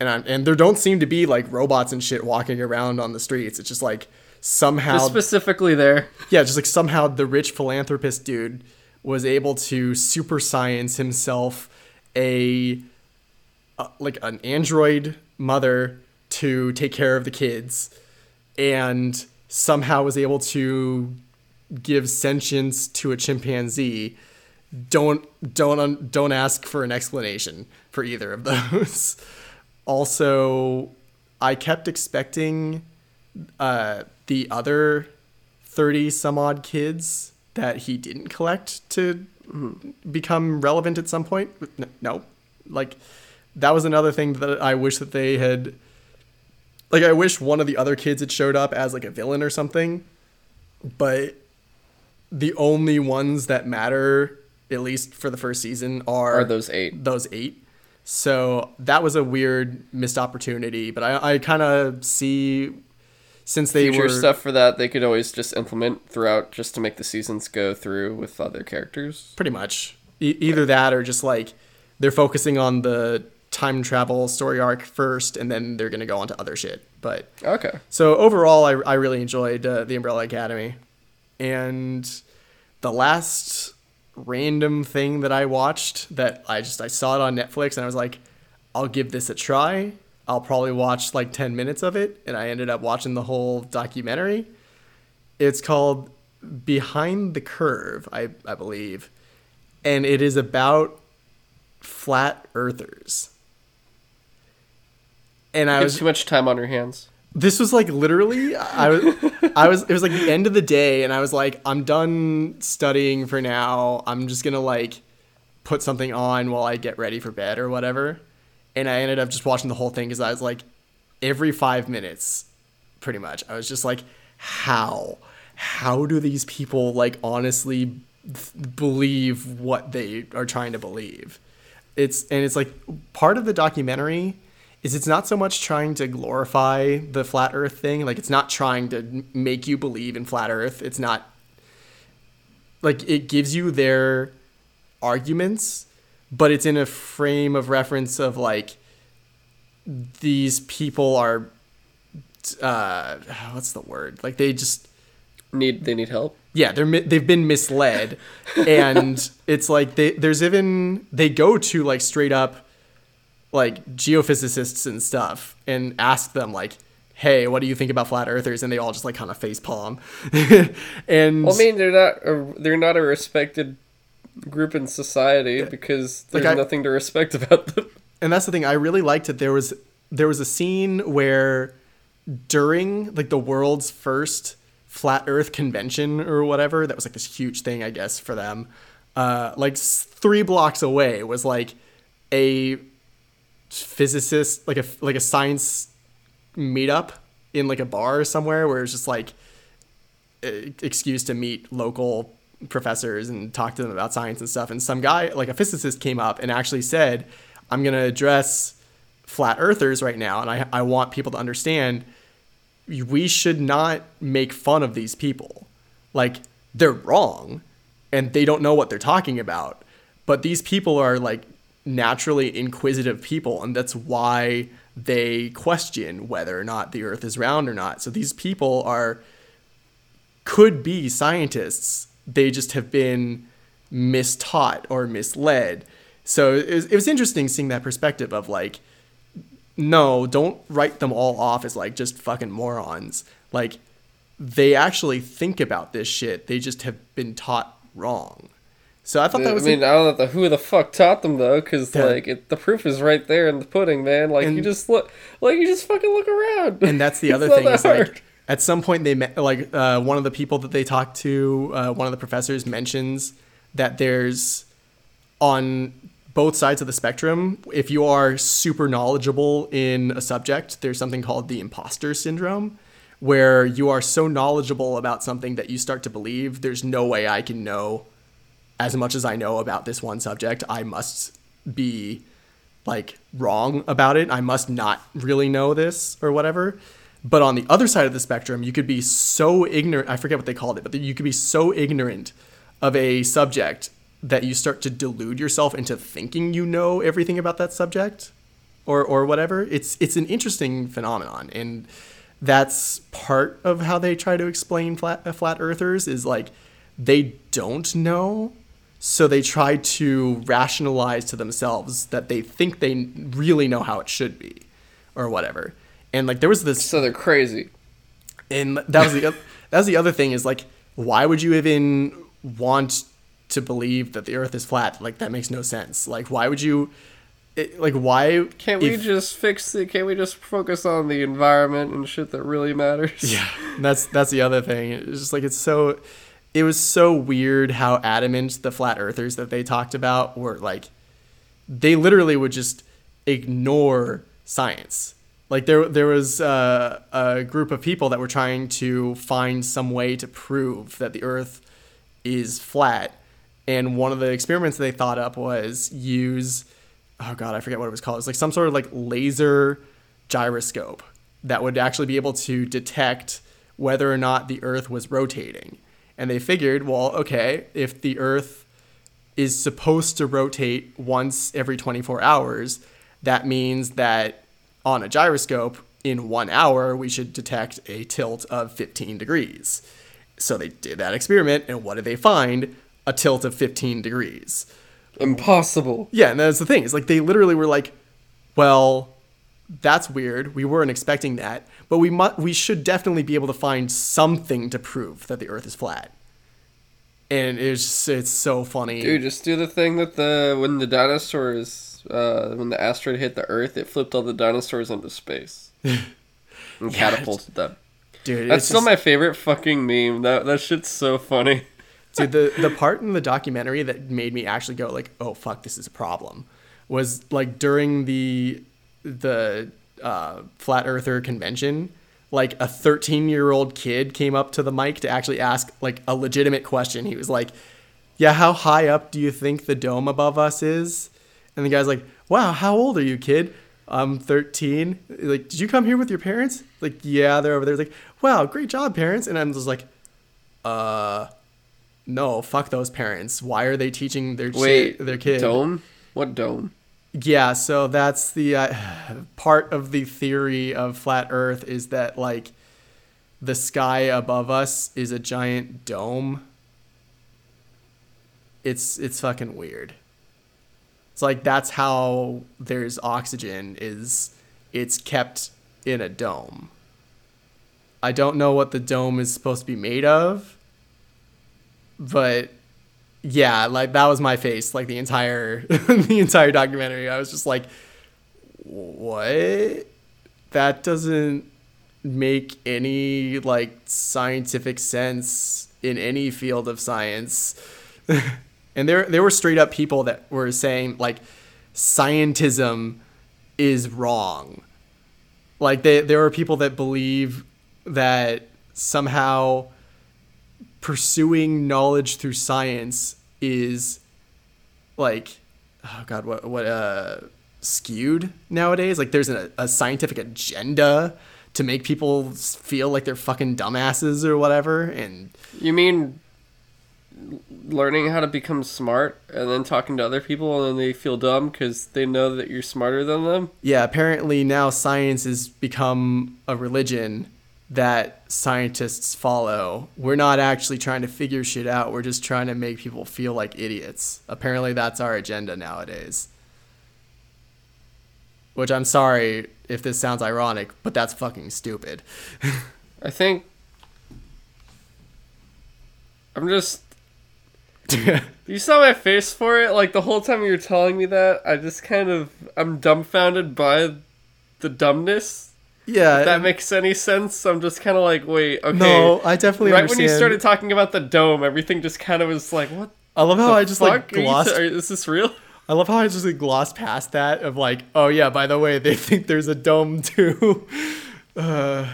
and I'm, and there don't seem to be like robots and shit walking around on the streets. It's just like somehow, specifically there. yeah, just like somehow the rich philanthropist dude was able to super science himself a uh, like an android mother to take care of the kids, and somehow was able to give sentience to a chimpanzee don't don't don't ask for an explanation for either of those also i kept expecting uh the other 30 some odd kids that he didn't collect to become relevant at some point no like that was another thing that i wish that they had like i wish one of the other kids had showed up as like a villain or something but the only ones that matter, at least for the first season, are, Are those eight? those eight. So that was a weird missed opportunity. But I, I kind of see since they Future were stuff for that they could always just implement throughout, just to make the seasons go through with other characters. pretty much e- either that or just like they're focusing on the time travel story arc first, and then they're gonna go on to other shit. But Okay. So overall, I, I really enjoyed uh, the Umbrella Academy, and the last random thing that I watched that I just I saw it on Netflix and I was like, I'll give this a try. I'll probably watch like ten minutes of it, and I ended up watching the whole documentary. It's called Behind the Curve, I I believe, and it is about flat earthers. And I was have too much time on your hands. This was like literally I was I was it was like the end of the day and I was like I'm done studying for now. I'm just going to like put something on while I get ready for bed or whatever. And I ended up just watching the whole thing cuz I was like every 5 minutes pretty much. I was just like how how do these people like honestly th- believe what they are trying to believe? It's and it's like part of the documentary is it's not so much trying to glorify the flat earth thing like it's not trying to make you believe in flat earth. It's not like it gives you their arguments but it's in a frame of reference of like these people are uh what's the word? Like they just Need they need help? yeah they're they've been misled. And it's like they there's even they go to like straight up like geophysicists and stuff and ask them like hey what do you think about flat earthers and they all just like kind of face palm and Well, I mean, they're not a, they're not a respected group in society because Like, there's I- nothing to respect about them. and that's the thing i really liked it there was there was a scene where during like the world's first flat Earth convention or whatever, that was like this huge thing, I guess, for them. Uh, like three blocks away was like a physicist, like a like a science meetup in like a bar somewhere where it's just like excuse to meet local professors and talk to them about science and stuff. And some guy, like a physicist, came up and actually said, "I'm going to address flat earthers right now, and I I want people to understand we should not make fun of these people. Like they're wrong, and they don't know what they're talking about. But these people are like naturally inquisitive people, and that's why." They question whether or not the earth is round or not. So these people are could be scientists. They just have been mistaught or misled. So it was, it was interesting seeing that perspective of like, no, don't write them all off as like just fucking morons. Like, they actually think about this shit. They just have been taught wrong. So I thought that was. I mean, I don't know who the fuck taught them though, because Yeah. like it, the proof is right there in the pudding, man. Like you just look, like you just fucking look around. and that's the other thing is like at some point they met like uh, one of the people that they talked to uh, one of the professors mentions that there's on both sides of the spectrum if you are super knowledgeable in a subject there's something called the imposter syndrome where you are so knowledgeable about something that you start to believe there's no way i can know as much as i know about this one subject i must be like wrong about it. I must not really know this or whatever. But on the other side of the spectrum, you could be so ignorant. I forget what they called it, but you could be so ignorant of a subject that you start to delude yourself into thinking you know everything about that subject or or whatever. It's it's an interesting phenomenon and that's part of how they try to explain flat uh, flat earthers is like they don't know so they try to rationalize to themselves that they think they really know how it should be or whatever. And like there was this so they're crazy. and that was the that was the other thing is like why would you even want to believe that the earth is flat? Like that makes no sense. Like why would you it, like why Can't we if- just fix it? Can't we just focus on the environment and shit that really matters? Yeah, that's that's the other thing. It's just like it's so, it was so weird how adamant the flat earthers that they talked about were like, they literally would just ignore science. Like there there was uh, a group of people that were trying to find some way to prove that the Earth is flat, and one of the experiments they thought up was use, oh god, I forget what it was called. it's like some sort of like laser gyroscope that would actually be able to detect whether or not the Earth was rotating. And they figured, well, okay, if the Earth is supposed to rotate once every 24 hours, that means that on a gyroscope, in one hour, we should detect a tilt of 15 degrees. So they did that experiment, and what did they find? A tilt of 15 degrees. Impossible. Yeah, and that's the thing. It's like they literally were like, "Well, that's weird. We weren't expecting that, but we mu- we should definitely be able to find something to prove that the Earth is flat." And it's just, it's so funny. Dude, just do the thing that the when the dinosaurs uh when the asteroid hit the earth, it flipped all the dinosaurs into space. and catapulted them. Dude, That's still just- my favorite fucking meme. That that shit's so funny. Dude, the the part in the documentary that made me actually go like, "Oh fuck, this is a problem," was like during the the uh, flat earther convention. Like a 13 year old kid came up to the mic to actually ask like a legitimate question. He was like, "Yeah, how high up do you think the dome above us is?" And the guy's like, "Wow, how old are you, kid?" I'm 13. Like, did you come here with your parents? Like, yeah, they're over there. It's like, wow, great job, parents. And I'm just like, uh, no, fuck those parents. Why are they teaching their Wait, shit, their kid? Dome? What dome? Yeah, so that's the uh, part of the theory of flat Earth is that like the sky above us is a giant dome. It's it's fucking weird. It's like that's how there's oxygen is it's kept in a dome. I don't know what the dome is supposed to be made of, but yeah, like that was my face like the entire the entire documentary. I was just like what? That doesn't make any like scientific sense in any field of science. and there there were straight up people that were saying like scientism is wrong. Like they, there are people that believe that somehow pursuing knowledge through science is like oh god what what uh skewed nowadays like there's a, a scientific agenda to make people feel like they're fucking dumbasses or whatever and You mean learning how to become smart and then talking to other people and then they feel dumb because they know that you're smarter than them? yeah apparently now science has become a religion that scientists follow. We're not actually trying to figure shit out. We're just trying to make people feel like idiots. Apparently that's our agenda nowadays. Which i'm sorry if this sounds ironic but that's fucking stupid. I think I'm just you saw my face for it? Like the whole time you were telling me that I just kind of I'm dumbfounded by the dumbness. Yeah If that makes any sense. I'm just kind of like, wait, okay. no i definitely right understand when you started talking about the dome, everything just kind of was like, what? i love how i just like fuck? Are you glossed t- is this real? I love how I just like glossed past that of like, oh yeah, by the way, they think there's a dome too. Uh,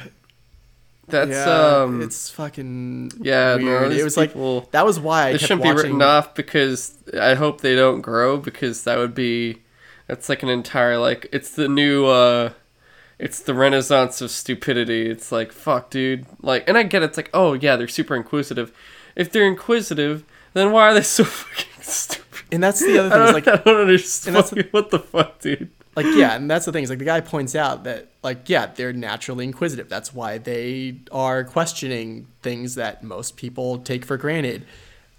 That's yeah, um, it's fucking yeah. No, it was like people- that was why I kept shouldn't watching. be written off because I hope they don't grow because that would be that's like an entire like it's the new uh it's the renaissance of stupidity. It's like fuck dude. Like and I get it, it's like, oh yeah, they're super inquisitive. If they're inquisitive, then why are they so fucking stupid? And that's the other thing. Is like, I don't understand. what the fuck, dude? like yeah, and that's the thing. Is like the guy points out that like yeah, they're naturally inquisitive. That's why they are questioning things that most people take for granted.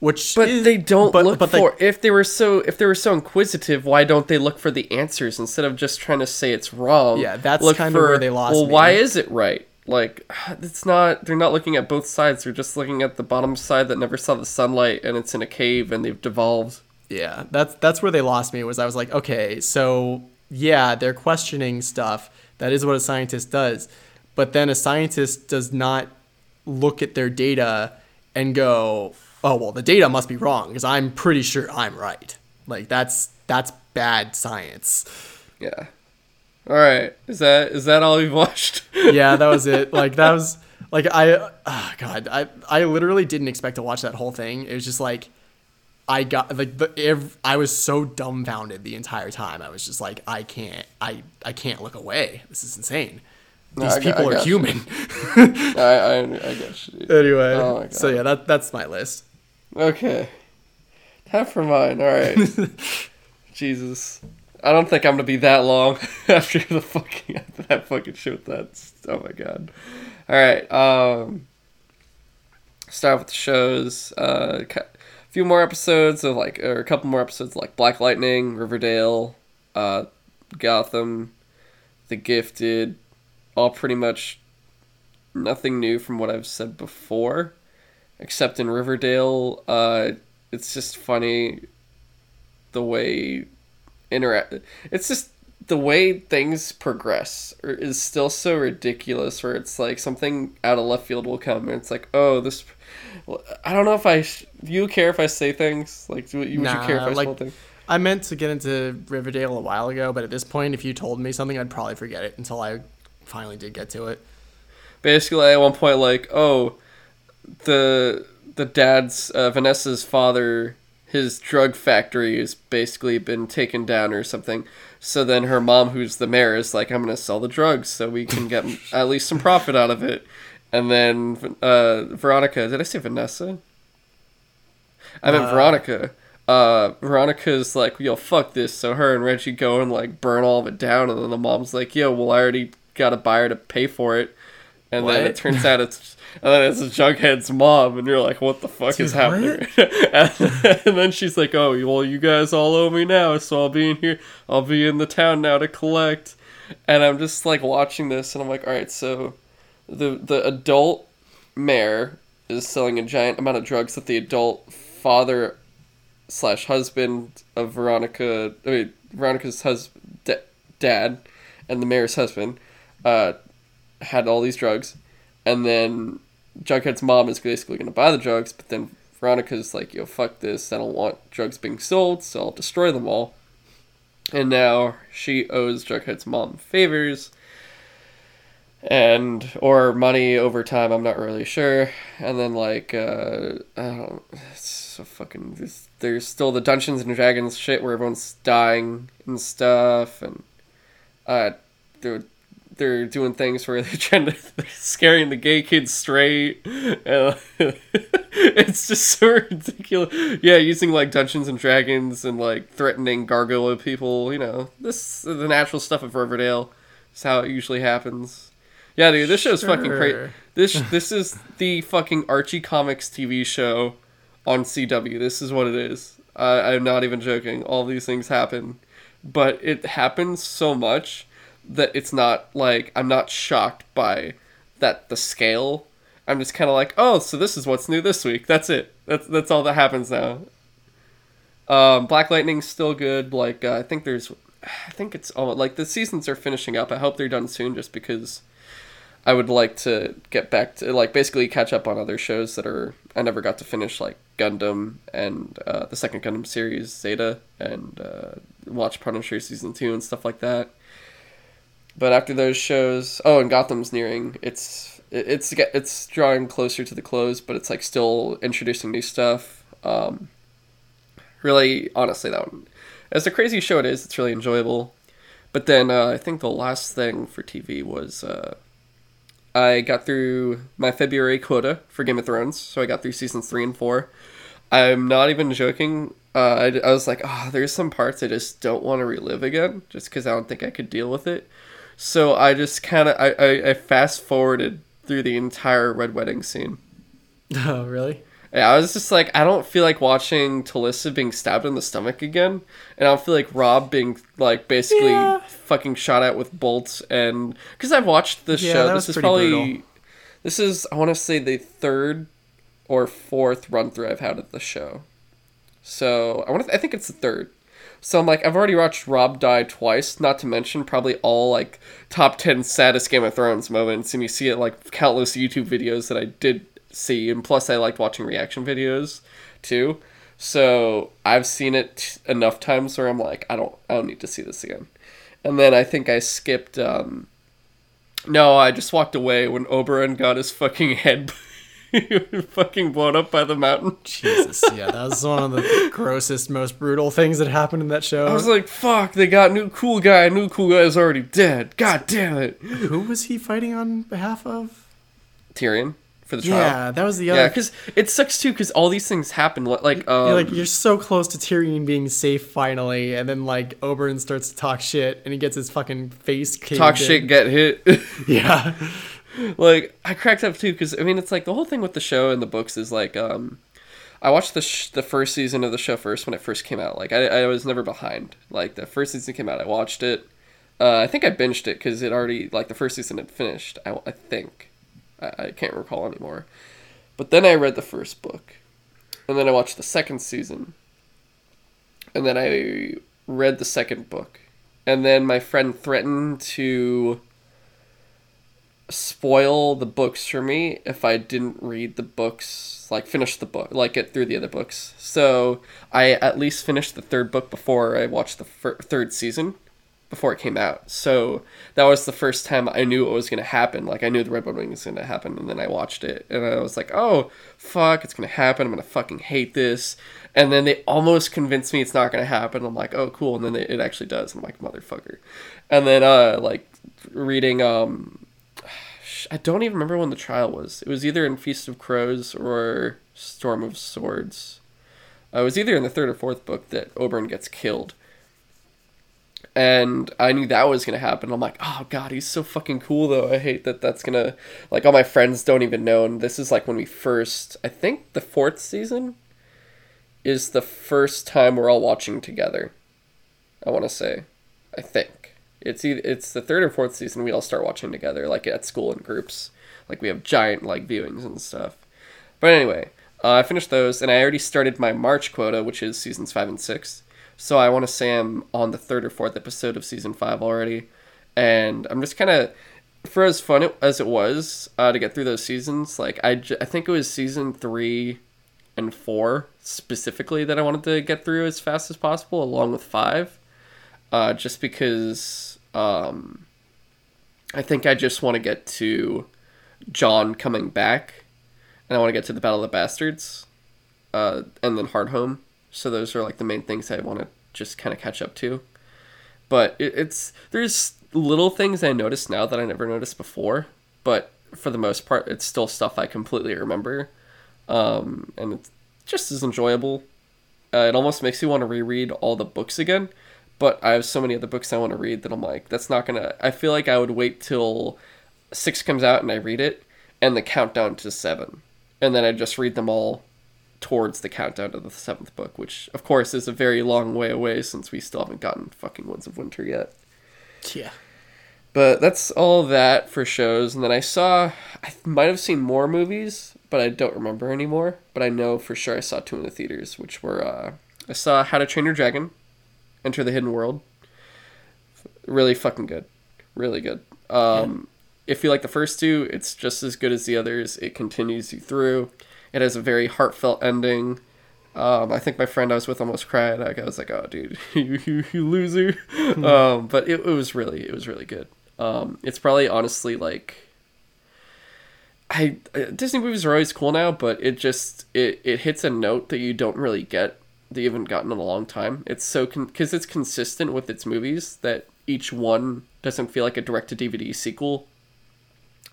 Which But is- they don't but- look but, for if they were so if they were so inquisitive, why don't they look for the answers instead of just trying to say it's wrong? Yeah, that's look kinda where they lost Well, me. why is it right? Like it's not. They're not looking at both sides. They're just looking at the bottom side that never saw the sunlight, and it's in a cave, and they've devolved. Yeah, that's that's where they lost me. Was I was like, okay, so yeah, they're questioning stuff. That is what a scientist does, but then a scientist does not look at their data and go, oh well, the data must be wrong because I'm pretty sure I'm right. Like that's that's bad science. Yeah. All right. Is that is that all you've watched? Yeah, that was it. Like that was like I, oh god, I I literally didn't expect to watch that whole thing. It was just like. I got like the ev- I was so dumbfounded the entire time. I was just like, I can't, I, I can't look away. This is insane. These I got- people I are human. I I, I guess. anyway, Oh my so yeah, that that's my list. Okay. Time for mine. All right. Jesus. I don't think I'm gonna be that long after the fucking after that fucking shit. That's oh my god. All right. Um. Start with the shows. Uh, a few more episodes of like, or a couple more episodes like Black Lightning, Riverdale, uh, Gotham, The Gifted, all pretty much nothing new from what I've said before except in Riverdale, uh, it's just funny the way interact. It's just the way things progress or is still so ridiculous. Where it's like something out of left field will come, and it's like, oh, this. I don't know if I. Sh- do you care if I say things like? Do you, would you care if Nah, I like- like, things? I meant to get into Riverdale a while ago, but at this point, if you told me something, I'd probably forget it until I finally did get to it. basically at one point like oh the the dad's uh, vanessa's father his drug factory has basically been taken down or something. So then her mom who's the mayor is like i'm gonna sell the drugs so we can get at least some profit out of it. And then uh, veronica did i say vanessa? I meant Uh. veronica. Uh, Veronica's like, yo, fuck this. So her and Reggie go and like burn all of it down, and then the mom's like, yo, well, I already got a buyer to pay for it, and then it turns out it's and then it's a Jughead's mom, and you're like, what the fuck is happening? and, and then she's like, oh, well, you guys all owe me now, so I'll be in here, I'll be in the town now to collect, and I'm just like watching this, and I'm like, all right, so the the adult mayor is selling a giant amount of drugs that the adult father slash husband of Veronica, I mean, Veronica's husband, dad, and the mayor's husband, uh, had all these drugs, and then Jughead's mom is basically going to buy the drugs, but then Veronica's like, yo, fuck this. I don't want drugs being sold, so I'll destroy them all. And now she owes Jughead's mom favors and or money over time i'm not really sure and then like uh i don't it's so fucking there's, there's still the dungeons and dragons shit where everyone's dying and stuff and uh they're they're doing things where they're trying to they're scaring the gay kids straight and it's just so ridiculous yeah using like dungeons and dragons and like threatening gargoyle people you know this is the natural stuff of riverdale is how it usually happens yeah, dude, this show's fucking crazy. This this is the fucking Archie Comics TV show on CW. This is what it is. I'm not even joking. All these things happen, but it happens so much that it's not like I'm not shocked by that the scale. I'm just kind of like, oh, so this is what's new this week. That's it. That's that's all that happens now. Um, Black Lightning's still good. Like uh, I think there's, I think it's all like the seasons are finishing up. I hope they're done soon, just because I would like to get back to like basically catch up on other shows that are I never got to finish like Gundam and uh, the second Gundam series Zeta and uh, watch Punisher season two and stuff like that. But after those shows, oh, and Gotham's nearing. It's it's it's drawing closer to the close, but it's like still introducing new stuff. Um, really, honestly, that one, as a crazy show it is, it's really enjoyable. But then uh, I think the last thing for TV was. Uh, I got through my February quota for Game of Thrones, so I got through seasons three and four. I'm not even joking. Uh, I, I was like, oh, there's some parts I just don't want to relive again, just because I don't think I could deal with it. So I just kind of I, I, I fast forwarded through the entire Red Wedding scene. Oh, really? Yeah, I was just like, I don't feel like watching Talisa being stabbed in the stomach again, and I don't feel like Robb being like basically yeah. fucking shot at with bolts. And because I've watched this yeah, show, this is probably brutal. this is I want to say the third or fourth run through I've had of the show. So I want to, I think it's the third. So I'm like, I've already watched Robb die twice, not to mention probably all like top 10 saddest Game of Thrones moments. And you see it like countless YouTube videos that I did see, and plus I liked watching reaction videos too. So I've seen it enough times where I'm like, I don't, I don't need to see this again. And then I think I skipped. um No, I just walked away when Oberyn got his fucking head fucking blown up by the mountain. Jesus, yeah, that was one of the grossest, most brutal things that happened in that show. I was like, fuck, they got new cool guy. New cool guy is already dead. God damn it. Who was he fighting on behalf of? Tyrion for the trial. Yeah, that was the other. Yeah, because it sucks too. Because all these things happen. Like, um, you're like you're so close to Tyrion being safe finally, and then like Oberyn starts to talk shit, and he gets his fucking face talk in. shit, get hit. yeah, like I cracked up too because I mean it's like the whole thing with the show and the books is like um. I watched the sh- the first season of the show first when it first came out. Like I, I was never behind. Like the first season came out, I watched it. Uh, I think I binged it because it already like the first season had finished. I, I think I, I can't recall anymore. But then I read the first book, and then I watched the second season, and then I read the second book, and then my friend threatened to spoil the books for me if I didn't read the books, like finish the book, like get through the other books. So I at least finished the third book before I watched the fir- third season before it came out. So that was the first time I knew what was going to happen. Like I knew the Red Wedding was going to happen, and then I watched it, and I was like, "Oh, fuck, it's going to happen. I'm going to fucking hate this." And then they almost convinced me it's not going to happen. I'm like, "Oh, cool," and then it actually does. I'm like, "Motherfucker!" And then uh, like reading um, I don't even remember when the trial was. It was either in Feast of Crows or Storm of Swords. Uh, it was either in the third or fourth book that Oberyn gets killed and I knew that was gonna happen. I'm like, oh god, he's so fucking cool though. I hate that that's gonna like all my friends don't even know. And this is like when we first, I think the fourth season is the first time we're all watching together. I want to say, I think it's either it's the third or fourth season we all start watching together, like at school in groups. Like we have giant like viewings and stuff. But anyway, uh, I finished those, and I already started my March quota, which is seasons five and six. So I want to say I'm on the third or fourth episode of season five already, and I'm just kind of for as fun it, as it was uh, to get through those seasons, like I, j- I think it was season three and four specifically that I wanted to get through as fast as possible, along with five, uh, just because um, I think I just want to get to Jon coming back, and I want to get to the Battle of the Bastards, uh, and then Hardhome. So those are like the main things I want to just kind of catch up to. But it, it's there's little things I notice now that I never noticed before, but for the most part, it's still stuff I completely remember, um, and it's just as enjoyable. Uh, it almost makes me want to reread all the books again, but I have so many other books I want to read that I'm like, that's not gonna. I feel like I would wait till six comes out and I read it, and the countdown to seven, and then I just read them all towards the countdown to the seventh book, which of course is a very long way away since we still haven't gotten fucking Winds of Winter yet. Yeah. But that's all that for shows. And then I saw, I might have seen more movies, but I don't remember anymore. But I know for sure I saw two in the theaters, which were uh, I saw How to Train Your Dragon, Enter the Hidden World. Really fucking good, really good. Um, yeah. If you like the first two, it's just as good as the others. It continues you through. It has a very heartfelt ending. Um, I think my friend I was with almost cried. Like, I was like, "Oh, dude, you, you, you loser!" Hmm. um, but it, it was really, it was really good. Um, it's probably honestly like, I uh, Disney movies are always cool now, but it just it, it hits a note that you don't really get you haven't gotten in a long time. It's so because con- it's consistent with its movies that each one doesn't feel like a direct to DVD sequel.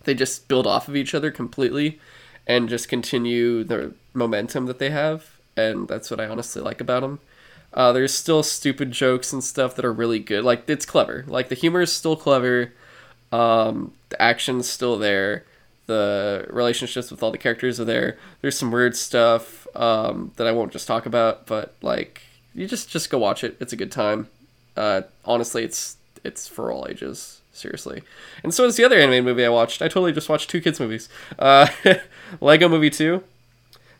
They just build off of each other completely, and just continue the momentum that they have and that's what I honestly like about them. Uh, there's still stupid jokes and stuff that are really good. Like it's clever. Like the humor is still clever. Um, the action's still there. The relationships with all the characters are there. There's some weird stuff um, that I won't just talk about, but like you just just go watch it. It's a good time. Uh, honestly, it's it's for all ages. Seriously, and so is the other animated movie I watched. I totally just watched two kids movies. Uh, Lego Movie Two.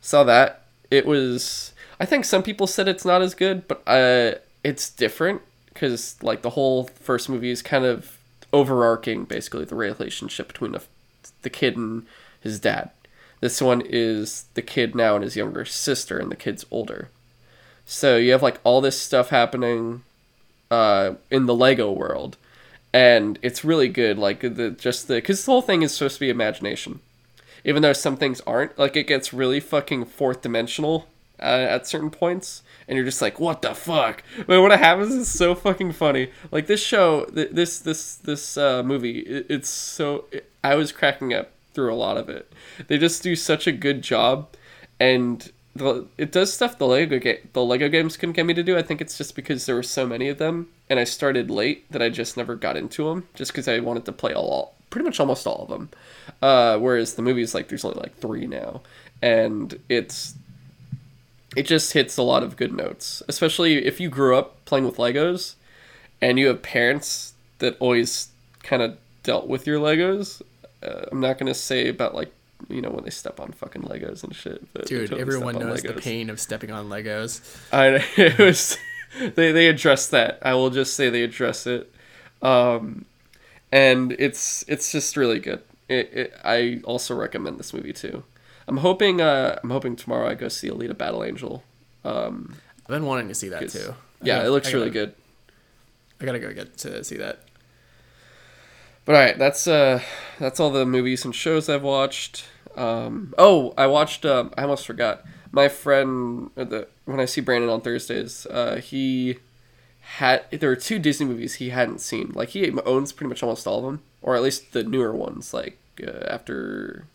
Saw that it was I think some people said it's not as good, but uh, it's different because like the whole first movie is kind of overarching basically the relationship between the, the kid and his dad. This one is the kid now and his younger sister, and the kid's older. So you have like all this stuff happening uh, in the Lego world, and it's really good. Like the just the because the whole thing is supposed to be imagination even though some things aren't. Like it gets really fucking fourth dimensional uh, at certain points, and you're just like, what the fuck? But what happens is so fucking funny. Like this show, th- this this this uh, movie, it, it's so. It, I was cracking up through a lot of it. They just do such a good job, and the, it does stuff the Lego the Lego games couldn't get me to do. I think it's just because there were so many of them, and I started late that I just never got into them. Just because I wanted to play all, pretty much almost all of them. Uh, whereas the movies like there's only like three now, and it's it just hits a lot of good notes. Especially if you grew up playing with Legos, and you have parents that always kind of dealt with your Legos. Uh, I'm not gonna say about like you know when they step on fucking Legos and shit. Dude, totally everyone knows Legos. the pain of stepping on Legos. I it was they they address that. I will just say they address it, um, and it's it's just really good it, it, I also recommend this movie too. I'm hoping uh, I'm hoping tomorrow I go see Alita Battle Angel. Um, I've been wanting to see that too. yeah, gotta, it looks gotta, really good. I gotta go get to see that. But all right, that's uh, that's all the movies and shows I've watched. Um, oh, I watched. Um, I almost forgot. My friend, uh, the when I see Brandon on Thursdays, uh, he had there were two Disney movies he hadn't seen. Like he owns pretty much almost all of them, or at least the newer ones. Like uh, after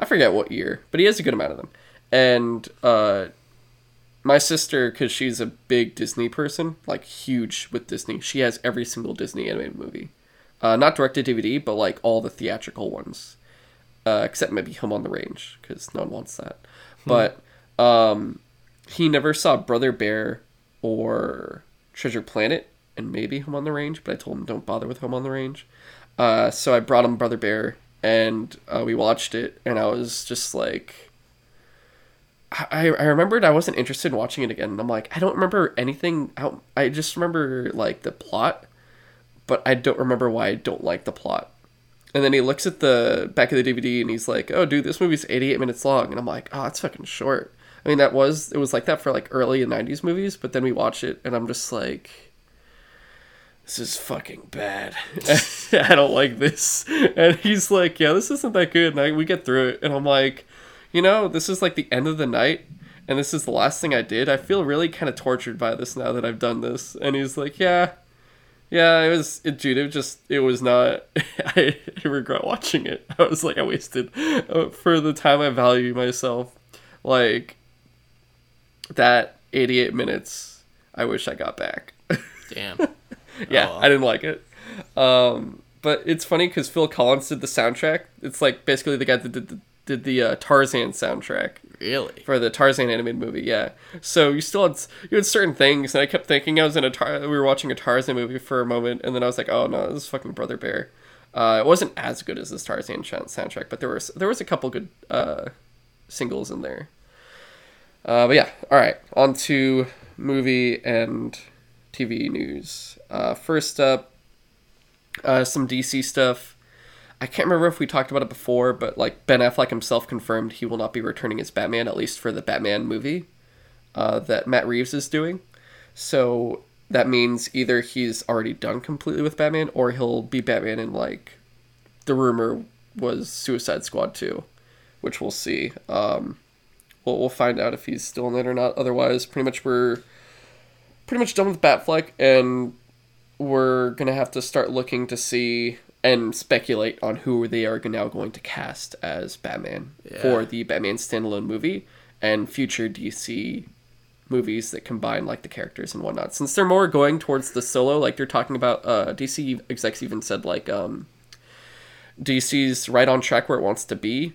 I forget what year, but he has a good amount of them. And uh, my sister, because she's a big Disney person, like huge with Disney, she has every single Disney animated movie. Uh, not direct to DVD, but like all the theatrical ones, uh, except maybe Home on the Range, because no one wants that. Hmm. But um, he never saw Brother Bear or Treasure Planet and maybe Home on the Range, but I told him don't bother with Home on the Range. Uh, so I brought him Brother Bear and uh, we watched it, and I was just like, I, I remembered I wasn't interested in watching it again. And I'm like, I don't remember anything. Out, I just remember like the plot, but I don't remember why I don't like the plot. and then he looks at the back of the DVD and he's like, "Oh, dude, this movie's 88 minutes long." And I'm like, ah, "Oh, it's fucking short." I mean, that was it was like that for like early 90s movies, but then we watch it and I'm just like this is fucking bad. I don't like this. And he's like, "Yeah, this isn't that good." And I, we get through it and I'm like, "You know, this is like the end of the night." And this is the last thing I did. I feel really kind of tortured by this now that I've done this. And he's like, "Yeah, yeah, it was it, dude. It just it was not. I, I regret watching it. I was like, I wasted uh, for the time I value myself. Like that eighty-eight minutes. I wish I got back. Damn. yeah, Oh. I didn't like it. Um, but it's funny because Phil Collins did the soundtrack. It's like basically the guy that did the, did the uh, Tarzan soundtrack Really? for the Tarzan animated movie. Yeah. So you still had you had certain things, and I kept thinking I was in a Tar- we were watching a Tarzan movie for a moment, and then I was like, oh no, this is fucking Brother Bear. Uh, it wasn't as good as this Tarzan soundtrack, but there was there was a couple good uh, singles in there. Uh, but yeah, all right, on to movie and TV news. Uh, first up, uh, some DC stuff. I can't remember if we talked about it before, but like Ben Affleck himself confirmed he will not be returning as Batman, at least for the Batman movie uh, that Matt Reeves is doing. So that means either he's already done completely with Batman, or he'll be Batman in like the rumor was Suicide Squad 2, which we'll see. Um, we'll, we'll find out if he's still in it or not. Otherwise, pretty much we're pretty much done with Batfleck, and we're gonna have to start looking to see and speculate on who they are now going to cast as Batman Yeah. for the Batman standalone movie and future DC movies that combine like the characters and whatnot. Since they're more going towards the solo, like they're talking about, uh, DC execs even said like um, DC's right on track where it wants to be.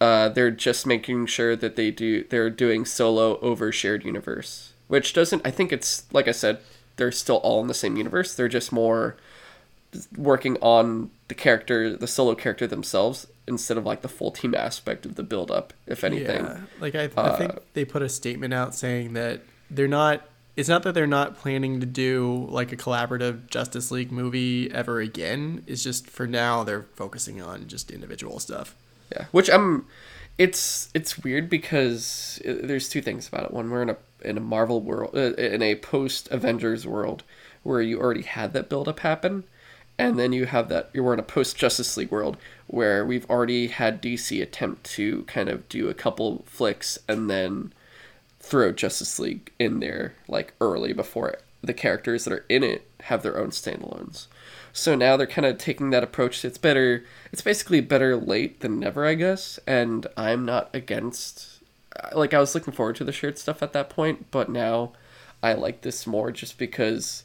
Uh, they're just making sure that they do they're doing solo over shared universe, which doesn't. I think it's like I said, they're still all in the same universe. They're just more working on the character, the solo character themselves, instead of like the full team aspect of the build up. If anything, Yeah. Like I, I think Uh, they put a statement out saying that they're not. It's not that they're not planning to do like a collaborative Justice League movie ever again. It's just for now they're focusing on just individual stuff. Yeah, which I'm. It's it's weird because uh, there's two things about it. One, we're in a in a Marvel world, uh, in a post Avengers world, where you already had that build up happen, and then you have that you're in a post Justice League world where we've already had DC attempt to kind of do a couple flicks and then throw Justice League in there like early before the characters that are in it have their own standalones. So now they're kind of taking that approach. It's better. It's basically better late than never, I guess. And I'm not against. Like I was looking forward to the shared stuff at that point, but now I like this more just because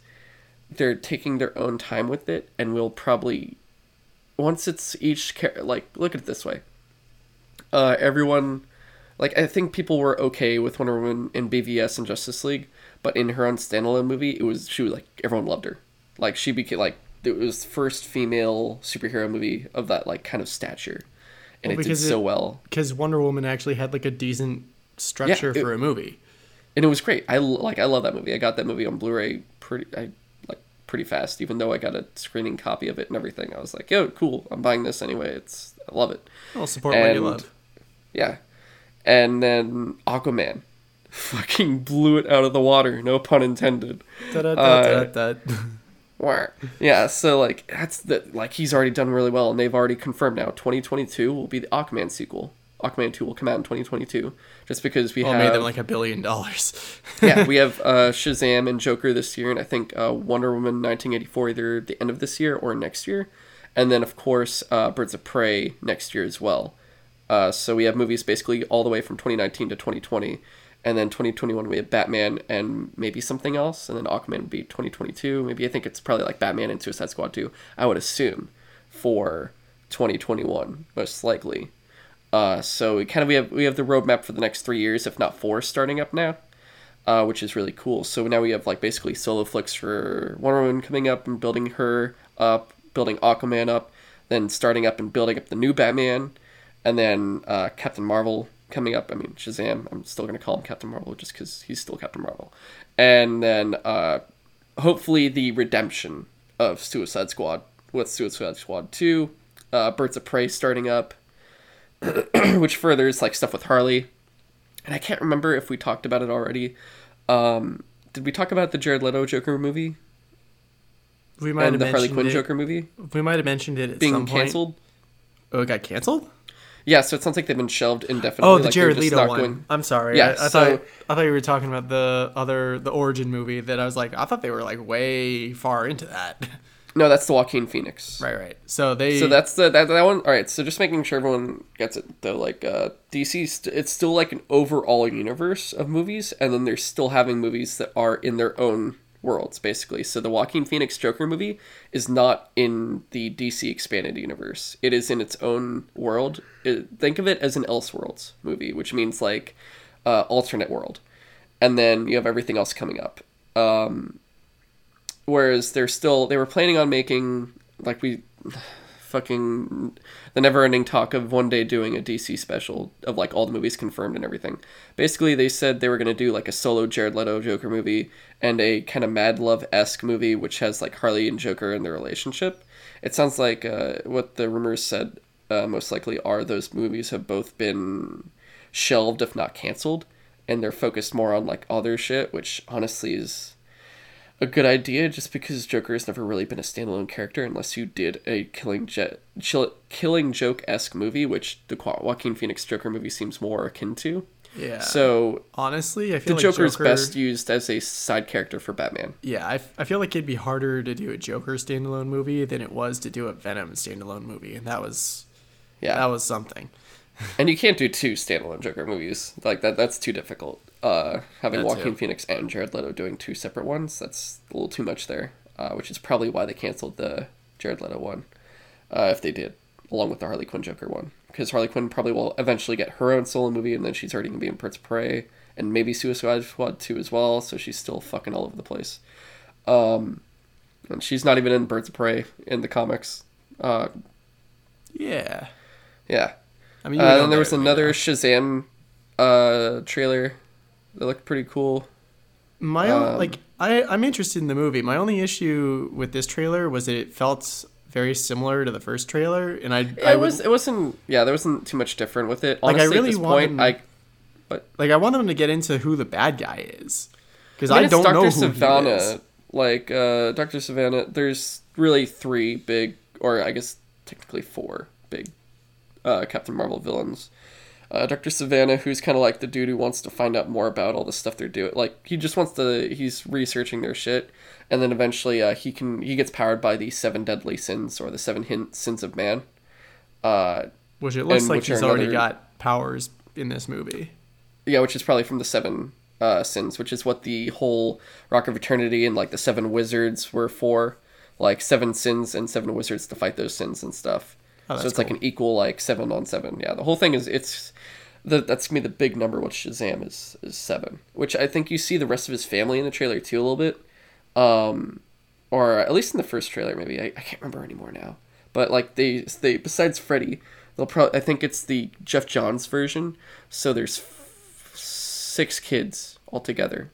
they're taking their own time with it, and we'll probably once it's each char- like look at it this way. Uh, everyone like I think people were okay with Wonder Woman in BVS and Justice League, but in her own standalone movie, it was she was like everyone loved her. Like she became like it was the first female superhero movie of that like kind of stature, and Well, it did so it- well, Because Wonder Woman actually had like a decent structure it- for a movie. and it was great. i like I love that movie. I got that movie on Blu-ray pretty I pretty fast, even though I got a screening copy of it and everything. I was like, yo, cool, I'm buying this anyway. It's I love it. I'll support what you And- love. Yeah. And then Aquaman fucking blew it out of the water, no pun intended. Da-da-da-da-da. Uh, yeah, so like that's the like he's already done really well and they've already confirmed now 2022 will be the Aquaman sequel. Aquaman 2 will come out in 2022 just because we Well, have made them like a billion dollars. yeah, we have uh, Shazam and Joker this year, and I think uh, Wonder Woman 1984 either the end of this year or next year, and then of course uh, Birds of Prey next year as well. Uh, so we have movies basically all the way from 2019 to 2020, and then 2021 we have Batman and maybe something else, and then Aquaman would be 2022. Maybe I think it's probably like Batman and Suicide Squad 2. I would assume for 2021 most likely. Uh, so we kind of we have we have the roadmap for the next three years, if not four, starting up now uh, which is really cool. So now we have like basically solo flicks for Wonder Woman coming up and building her up, building Aquaman up, then starting up and building up the new Batman, and then uh, Captain Marvel coming up. I mean Shazam. I'm still gonna call him Captain Marvel just because he's still Captain Marvel, and then uh, hopefully the redemption of Suicide Squad with Suicide Squad two, uh, Birds of Prey starting up, which furthers like stuff with Harley. And I can't remember if we talked about it already. Um, did we talk about the Jared Leto Joker movie We might and have the Harley Quinn it. Joker movie We might have mentioned it at being some point. canceled? Oh, it got canceled. Yeah, so it sounds like they've been shelved indefinitely. Oh, the like, Jared Leto one. going- I'm sorry. Yeah, I, I so- thought I thought you were talking about the other the origin movie. That I was like, I thought they were like way far into that. No, that's the Joaquin Phoenix. right, right. So they. So that's the that, that one. All right. So just making sure everyone gets it though. Like uh, DC, st- it's still like an overall universe of movies, and then they're still having movies that are in their own worlds, basically. So the Joaquin Phoenix Joker movie is not in the DC expanded universe. It is in its own world. It, think of it as an Elseworlds movie, which means like uh, alternate world, and then you have everything else coming up. Um, whereas they're still they were planning on making like we fucking the never ending talk of one day doing a DC special of like all the movies confirmed and everything. Basically, they said they were going to do like a solo Jared Leto Joker movie and a kind of Mad Love esque movie, which has like Harley and Joker and their relationship. It sounds like uh, what the rumors said uh, most likely are those movies have both been shelved, if not canceled, and they're focused more on like other shit, which honestly is a good idea just because Joker has never really been a standalone character unless you did a killing jet chill, killing joke esque movie, which the Qua- Joaquin Phoenix Joker movie seems more akin to. yeah. So honestly, I the feel like Joker's Joker, best used as a side character for Batman. Yeah, I, f- I feel like it'd be harder to do a Joker standalone movie than it was to do a Venom standalone movie, and that was Yeah, that was something. And you can't do two standalone Joker movies like that. That's too difficult. Uh, having That Joaquin too. Phoenix and Jared Leto doing two separate ones, that's a little too much there. Uh, which is probably why they canceled the Jared Leto one, uh, if they did, along with the Harley Quinn Joker one, because Harley Quinn probably will eventually get her own solo movie, and then she's already gonna be in Birds of Prey and maybe Suicide Squad two as well. So she's still fucking all over the place. Um, and she's not even in Birds of Prey in the comics. Uh, Yeah, yeah. I mean, Uh, then there was another. Shazam uh, trailer that looked pretty cool. My own, um, like I I'm interested in the movie. My only issue with this trailer was that it felt very similar to the first trailer, and I I it would, was. It wasn't. Yeah, there wasn't too much different with it. Like, I really want point, them- I. like I want them to get into who the bad guy is because I, I, mean, it's don't Dr. know who Sivana. he is. Like uh, Dr. Sivana, there's really three big, or I guess technically four big uh, Captain Marvel villains. Uh, Dr. Sivana, who's kind of like the dude who wants to find out more about all the stuff they're doing. Like he just wants to, he's researching their shit, and then eventually uh, he can he gets powered by the seven deadly sins or the seven hin- sins of man. Uh, Which it looks like he's already got powers in this movie. Yeah, which is probably from the seven uh, sins, which is what the whole Rock of Eternity and like the seven wizards were for, like seven sins and seven wizards to fight those sins and stuff. Oh, so it's like an equal like seven on seven. Yeah, the whole thing is it's the that's gonna be the big number. What Shazam is is seven, which I think you see the rest of his family in the trailer too a little bit, um, or at least in the first trailer maybe. I, I can't remember anymore now. But like they they besides Freddy, they'll probably I think it's the Geoff Johns version. So there's f- six kids altogether,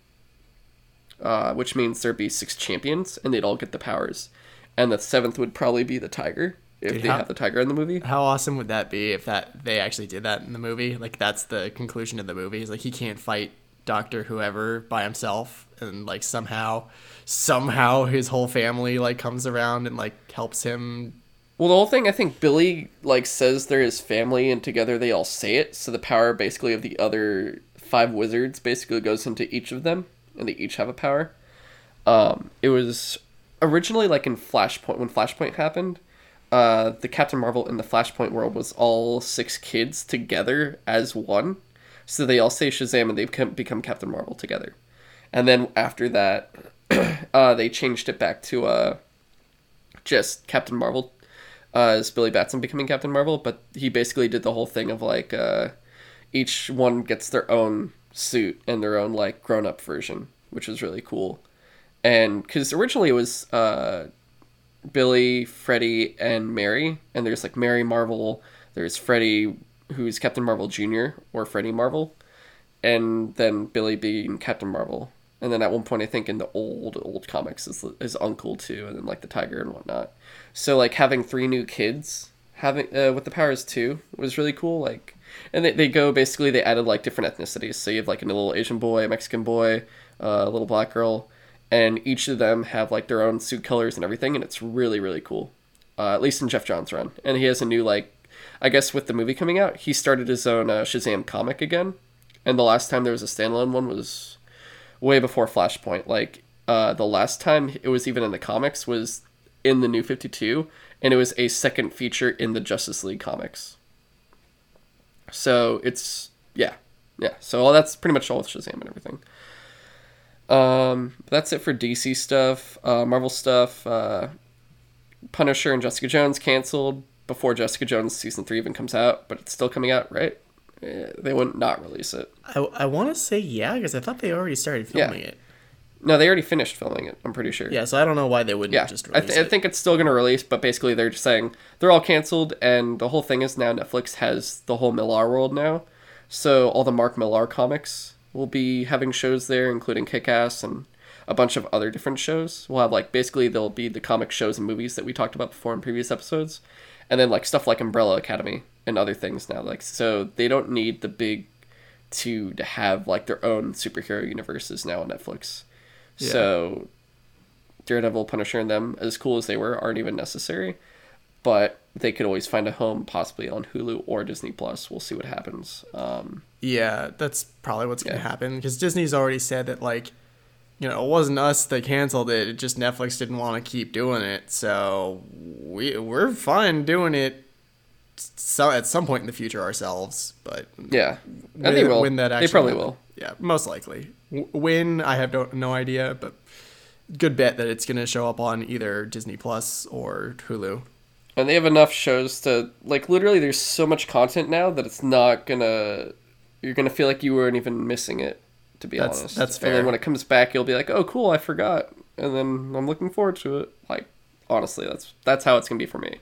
uh, which means there'd be six champions, and they'd all get the powers, and the seventh would probably be the tiger if Dude, they how- have the tiger in the movie. How awesome would that be if that they actually did that in the movie? Like that's the conclusion of the movie. Is like he can't fight Doctor Whoever by himself, and like somehow, somehow his whole family like comes around and like helps him. Well, the whole thing, I think Billy like says they're his family, and together they all say it. So the power basically of the other five wizards basically goes into each of them, and they each have a power. Um, it was originally like in Flashpoint when Flashpoint happened. Uh, the Captain Marvel in the Flashpoint world was all six kids together as one. So they all say Shazam and they become, become Captain Marvel together. And then after that, uh, they changed it back to uh, just Captain Marvel uh, as Billy Batson becoming Captain Marvel, but he basically did the whole thing of like uh, each one gets their own suit and their own like grown up version, which was really cool. And because originally it was uh, Billy, Freddy, and Mary, and there's like Mary Marvel, there's Freddy, who's Captain Marvel Jr. or Freddy Marvel, and then Billy being Captain Marvel. And then at one point, I think in the old old comics is his uncle too, and then like the tiger and whatnot. So like having three new kids having uh, with the powers too was really cool. Like, and they, they go basically they added like different ethnicities. So you have like a little Asian boy, a Mexican boy, uh, a little black girl, and each of them have like their own suit colors and everything, and it's really really cool. Uh, at least in Geoff Johns' run, and he has a new like, I guess with the movie coming out, he started his own uh, Shazam comic again, and the last time there was a standalone one was way before Flashpoint. Like uh, the last time it was even in the comics was in the New Fifty Two, and it was a second feature in the Justice League comics. So it's yeah, yeah. So all that's pretty much all with Shazam and everything. Um, that's it for DC stuff. Uh, Marvel stuff. Uh, Punisher and Jessica Jones canceled before Jessica Jones season three even comes out, but it's still coming out, right? Eh, they wouldn't not release it. I, I want to say yeah because I thought they already started filming Yeah. it. No, they already finished filming it. I'm pretty sure. Yeah, so I don't know why they wouldn't Yeah, just I, release th- I think it's still going to release, but basically they're just saying they're all canceled, and the whole thing is now Netflix has the whole Millarworld now, so all the Mark Millar comics will be having shows there, including Kick-Ass and a bunch of other different shows. We'll have like basically there'll be the comic shows and movies that we talked about before in previous episodes, and then like stuff like Umbrella Academy and other things now. Like so they don't need the big two to have like their own superhero universes now on Netflix. Yeah. So Daredevil, Punisher, and them, as cool as they were, aren't even necessary. But they could always find a home, possibly on Hulu or Disney Plus. We'll see what happens. Um, Yeah, that's probably what's gonna happen because Disney's already said that like, you know, it wasn't us that canceled it. It just Netflix didn't want to keep doing it. So we we're fine doing it. So at some point in the future ourselves, but yeah, when, they will. when that actually they probably will. Yeah, most likely. When I have no, no idea, but good bet that it's gonna show up on either Disney Plus or Hulu. And they have enough shows to like. Literally, there's so much content now that it's not gonna. You're gonna feel like you weren't even missing it. To be That's- honest, that's fair. And then when it comes back, you'll be like, "Oh, cool! I forgot." And then I'm looking forward to it. Like, honestly, that's that's how it's gonna be for me.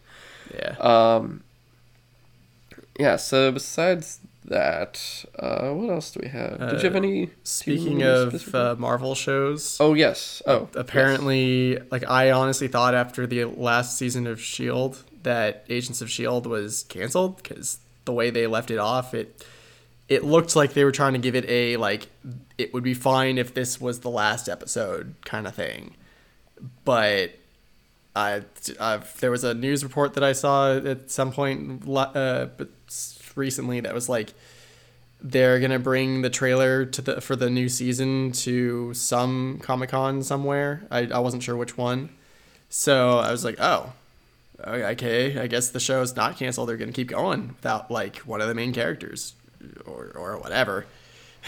Yeah. Um, yeah. So besides that, uh, what else do we have? Did you have Uh, any? Speaking of uh, Marvel shows, oh yes. Oh, apparently like i honestly thought after the last season of shield that agents of shield was canceled because the way they left it off it it looked like they were trying to give it a like it would be fine if this was the last episode kind of thing but I, i there was a news report that i saw at some point uh, recently that was like they're gonna bring the trailer to the for the new season to some Comic Con somewhere. I, I wasn't sure which one, so I was like, oh, okay. I guess the show's not canceled. They're gonna keep going without like one of the main characters, or or whatever.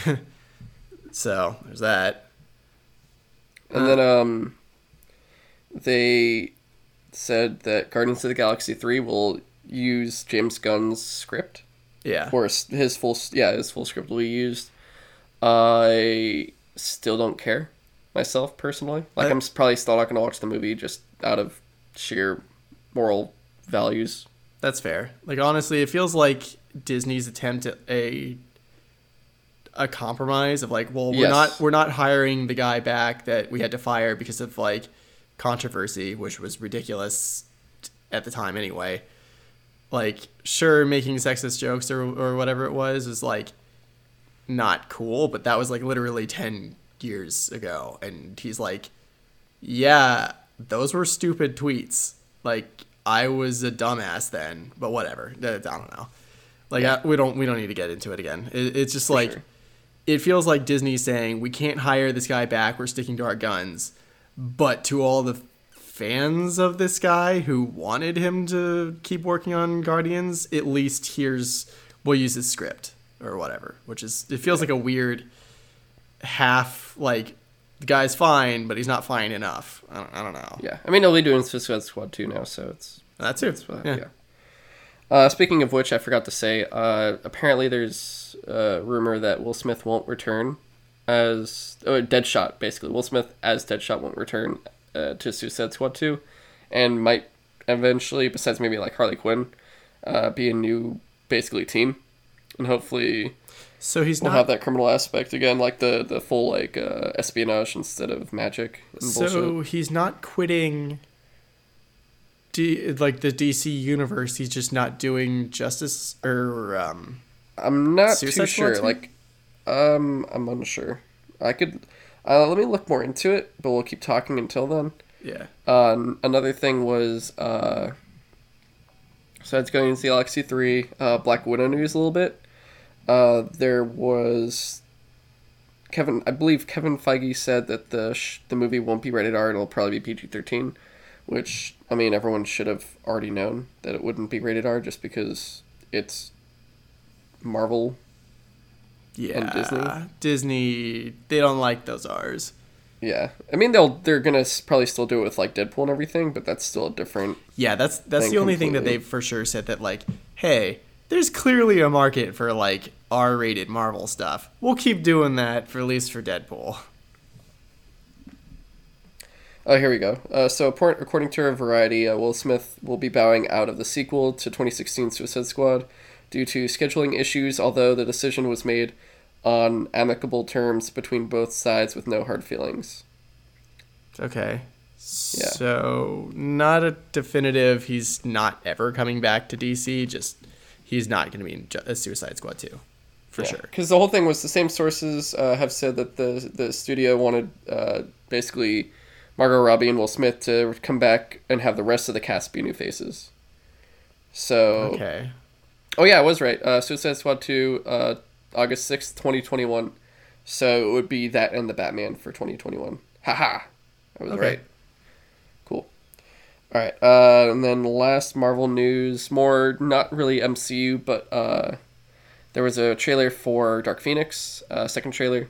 so there's that. And then um, they said that Guardians of the Galaxy three will use James Gunn's script, Yeah. or s- his full yeah his full script will be used. I still don't care myself personally. Like I- I'm probably still not gonna watch the movie just out of sheer moral values. That's fair. Like honestly, it feels like Disney's attempt at a a compromise of like, well, we're Yes. not we're not hiring the guy back that we had to fire because of like controversy, which was ridiculous at the time anyway. Like, sure, making sexist jokes or or whatever it was is like not cool, but that was like literally ten years ago, and he's like, yeah, those were stupid tweets. Like I was a dumbass then, but whatever. I don't know. Like I, we don't we don't need to get into it again. It, it's just like sure. it feels like Disney saying we can't hire this guy back. We're sticking to our guns. But to all the fans of this guy who wanted him to keep working on Guardians, at least here's we'll use his script or whatever. Which is it feels like a weird half like the guy's fine, but he's not fine enough. I don't, I don't know. Yeah, I mean they'll be doing Suicide Squad two now, so it's That's it. Yeah. yeah. Uh, speaking of which, I forgot to say. Uh, apparently, there's a rumor that Will Smith won't return as oh, Deadshot. Basically, Will Smith as Deadshot won't return uh, to Suicide Squad two, and might eventually, besides maybe like Harley Quinn, uh, be a new basically team, and hopefully So he's we'll not have that criminal aspect again, like the the full like uh, espionage instead of magic So bullshit. he's not quitting D, like the DC universe, he's just not doing justice or um. I'm not too sure. Like, um, I'm unsure. I could. Uh, let me look more into it, but we'll keep talking until then. Yeah. Uh, another thing was, uh, besides Guardians of the Galaxy 3, uh, Black Widow news a little bit. Uh, there was Kevin, I believe Kevin Feige said that the sh- the movie won't be rated R. It'll probably be PG 13, which I mean everyone should have already known that it wouldn't be rated R just because it's Marvel. Yeah. Disney? Disney, they don't like those R's. Yeah, I mean they'll they're gonna probably still do it with like Deadpool and everything, but that's still a different. Yeah, that's that's the only thing that they've for sure said that like, hey, there's clearly a market for like R-rated Marvel stuff. We'll keep doing that for at least for Deadpool. Oh, here we go. Uh, so, according to Variety, uh, Will Smith will be bowing out of the sequel to 2016 Suicide Squad due to scheduling issues, although the decision was made on amicable terms between both sides with no hard feelings. Okay. Yeah. So not a definitive. He's not ever coming back to DC. Just he's not going to be in Ju- uh, Suicide Squad 2. for sure. Because the whole thing was the same sources uh, have said that the the studio wanted uh, basically Margot Robbie and Will Smith to come back and have the rest of the cast be new faces. So Okay. Oh yeah, I was right. Uh, Suicide Squad two, uh, August sixth, twenty twenty one. So it would be that and the Batman for twenty twenty one. Haha, I was Okay. right. Cool. All right, uh, and then last Marvel news, more not really MCU, but uh, there was a trailer for Dark Phoenix, uh, second trailer,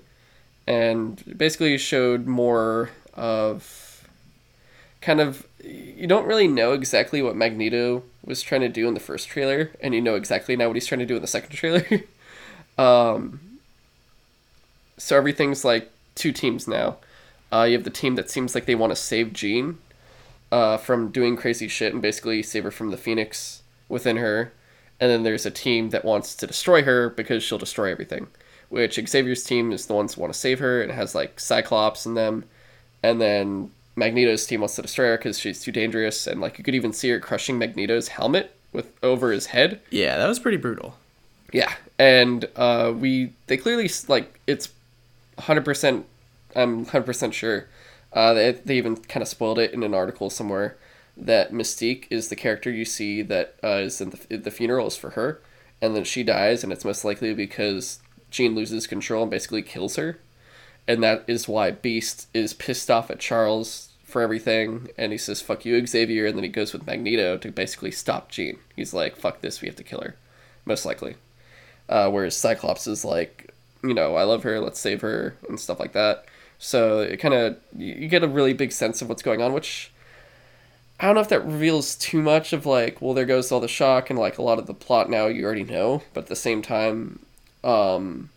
and basically showed more of kind of you don't really know exactly what Magneto was trying to do in the first trailer, and you know exactly now what he's trying to do in the second trailer. um, so everything's like two teams now. Uh, you have the team that seems like they want to save Jean uh, from doing crazy shit and basically save her from the Phoenix within her. And then there's a team that wants to destroy her because she'll destroy everything. Which Xavier's team is the ones who want to save her and has like Cyclops in them. And then Magneto's team wants to destroy her because she's too dangerous. And like you could even see her crushing Magneto's helmet with over his head. Yeah, that was pretty brutal. Yeah, and uh, we they clearly s- like it's hundred percent. I'm hundred percent sure. Uh, they they even kind of spoiled it in an article somewhere that Mystique is the character you see that uh, is in the the funeral is for her, and then she dies, and it's most likely because Jean loses control and basically kills her, and that is why Beast is pissed off at Charles for everything, and he says "fuck you, Xavier," and then he goes with Magneto to basically stop Jean. He's like "fuck this, we have to kill her," most likely. Uh, whereas Cyclops is like, you know, I love her, let's save her, and stuff like that. So it kind of you get a really big sense of what's going on, which I don't know if that reveals too much of like, well, there goes all the shock and like a lot of the plot now you already know, but at the same time, um,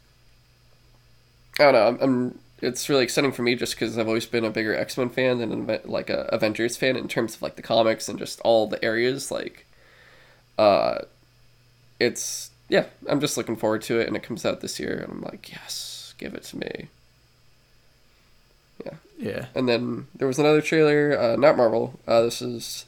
I don't know. I'm, I'm it's really exciting for me just because I've always been a bigger X Men fan than an, like a Avengers fan in terms of like the comics and just all the areas. Like, uh, it's yeah, I'm just looking forward to it, and it comes out this year, and I'm like, yes, give it to me. Yeah, Yeah. and then there was another trailer, uh, not Marvel. Uh, this is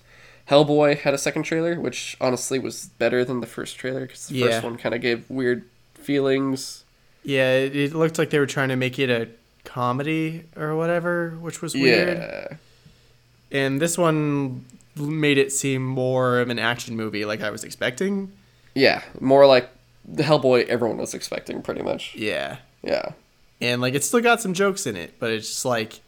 Hellboy had a second trailer, which honestly was better than the first trailer because the Yeah. first one kind of gave weird feelings. Yeah, it, it looked like they were trying to make it a comedy or whatever, which was weird. Yeah, And this one made it seem more of an action movie like I was expecting. yeah, more like the Hellboy everyone was expecting, pretty much. Yeah. Yeah, And like it still got some jokes in it, but it's just like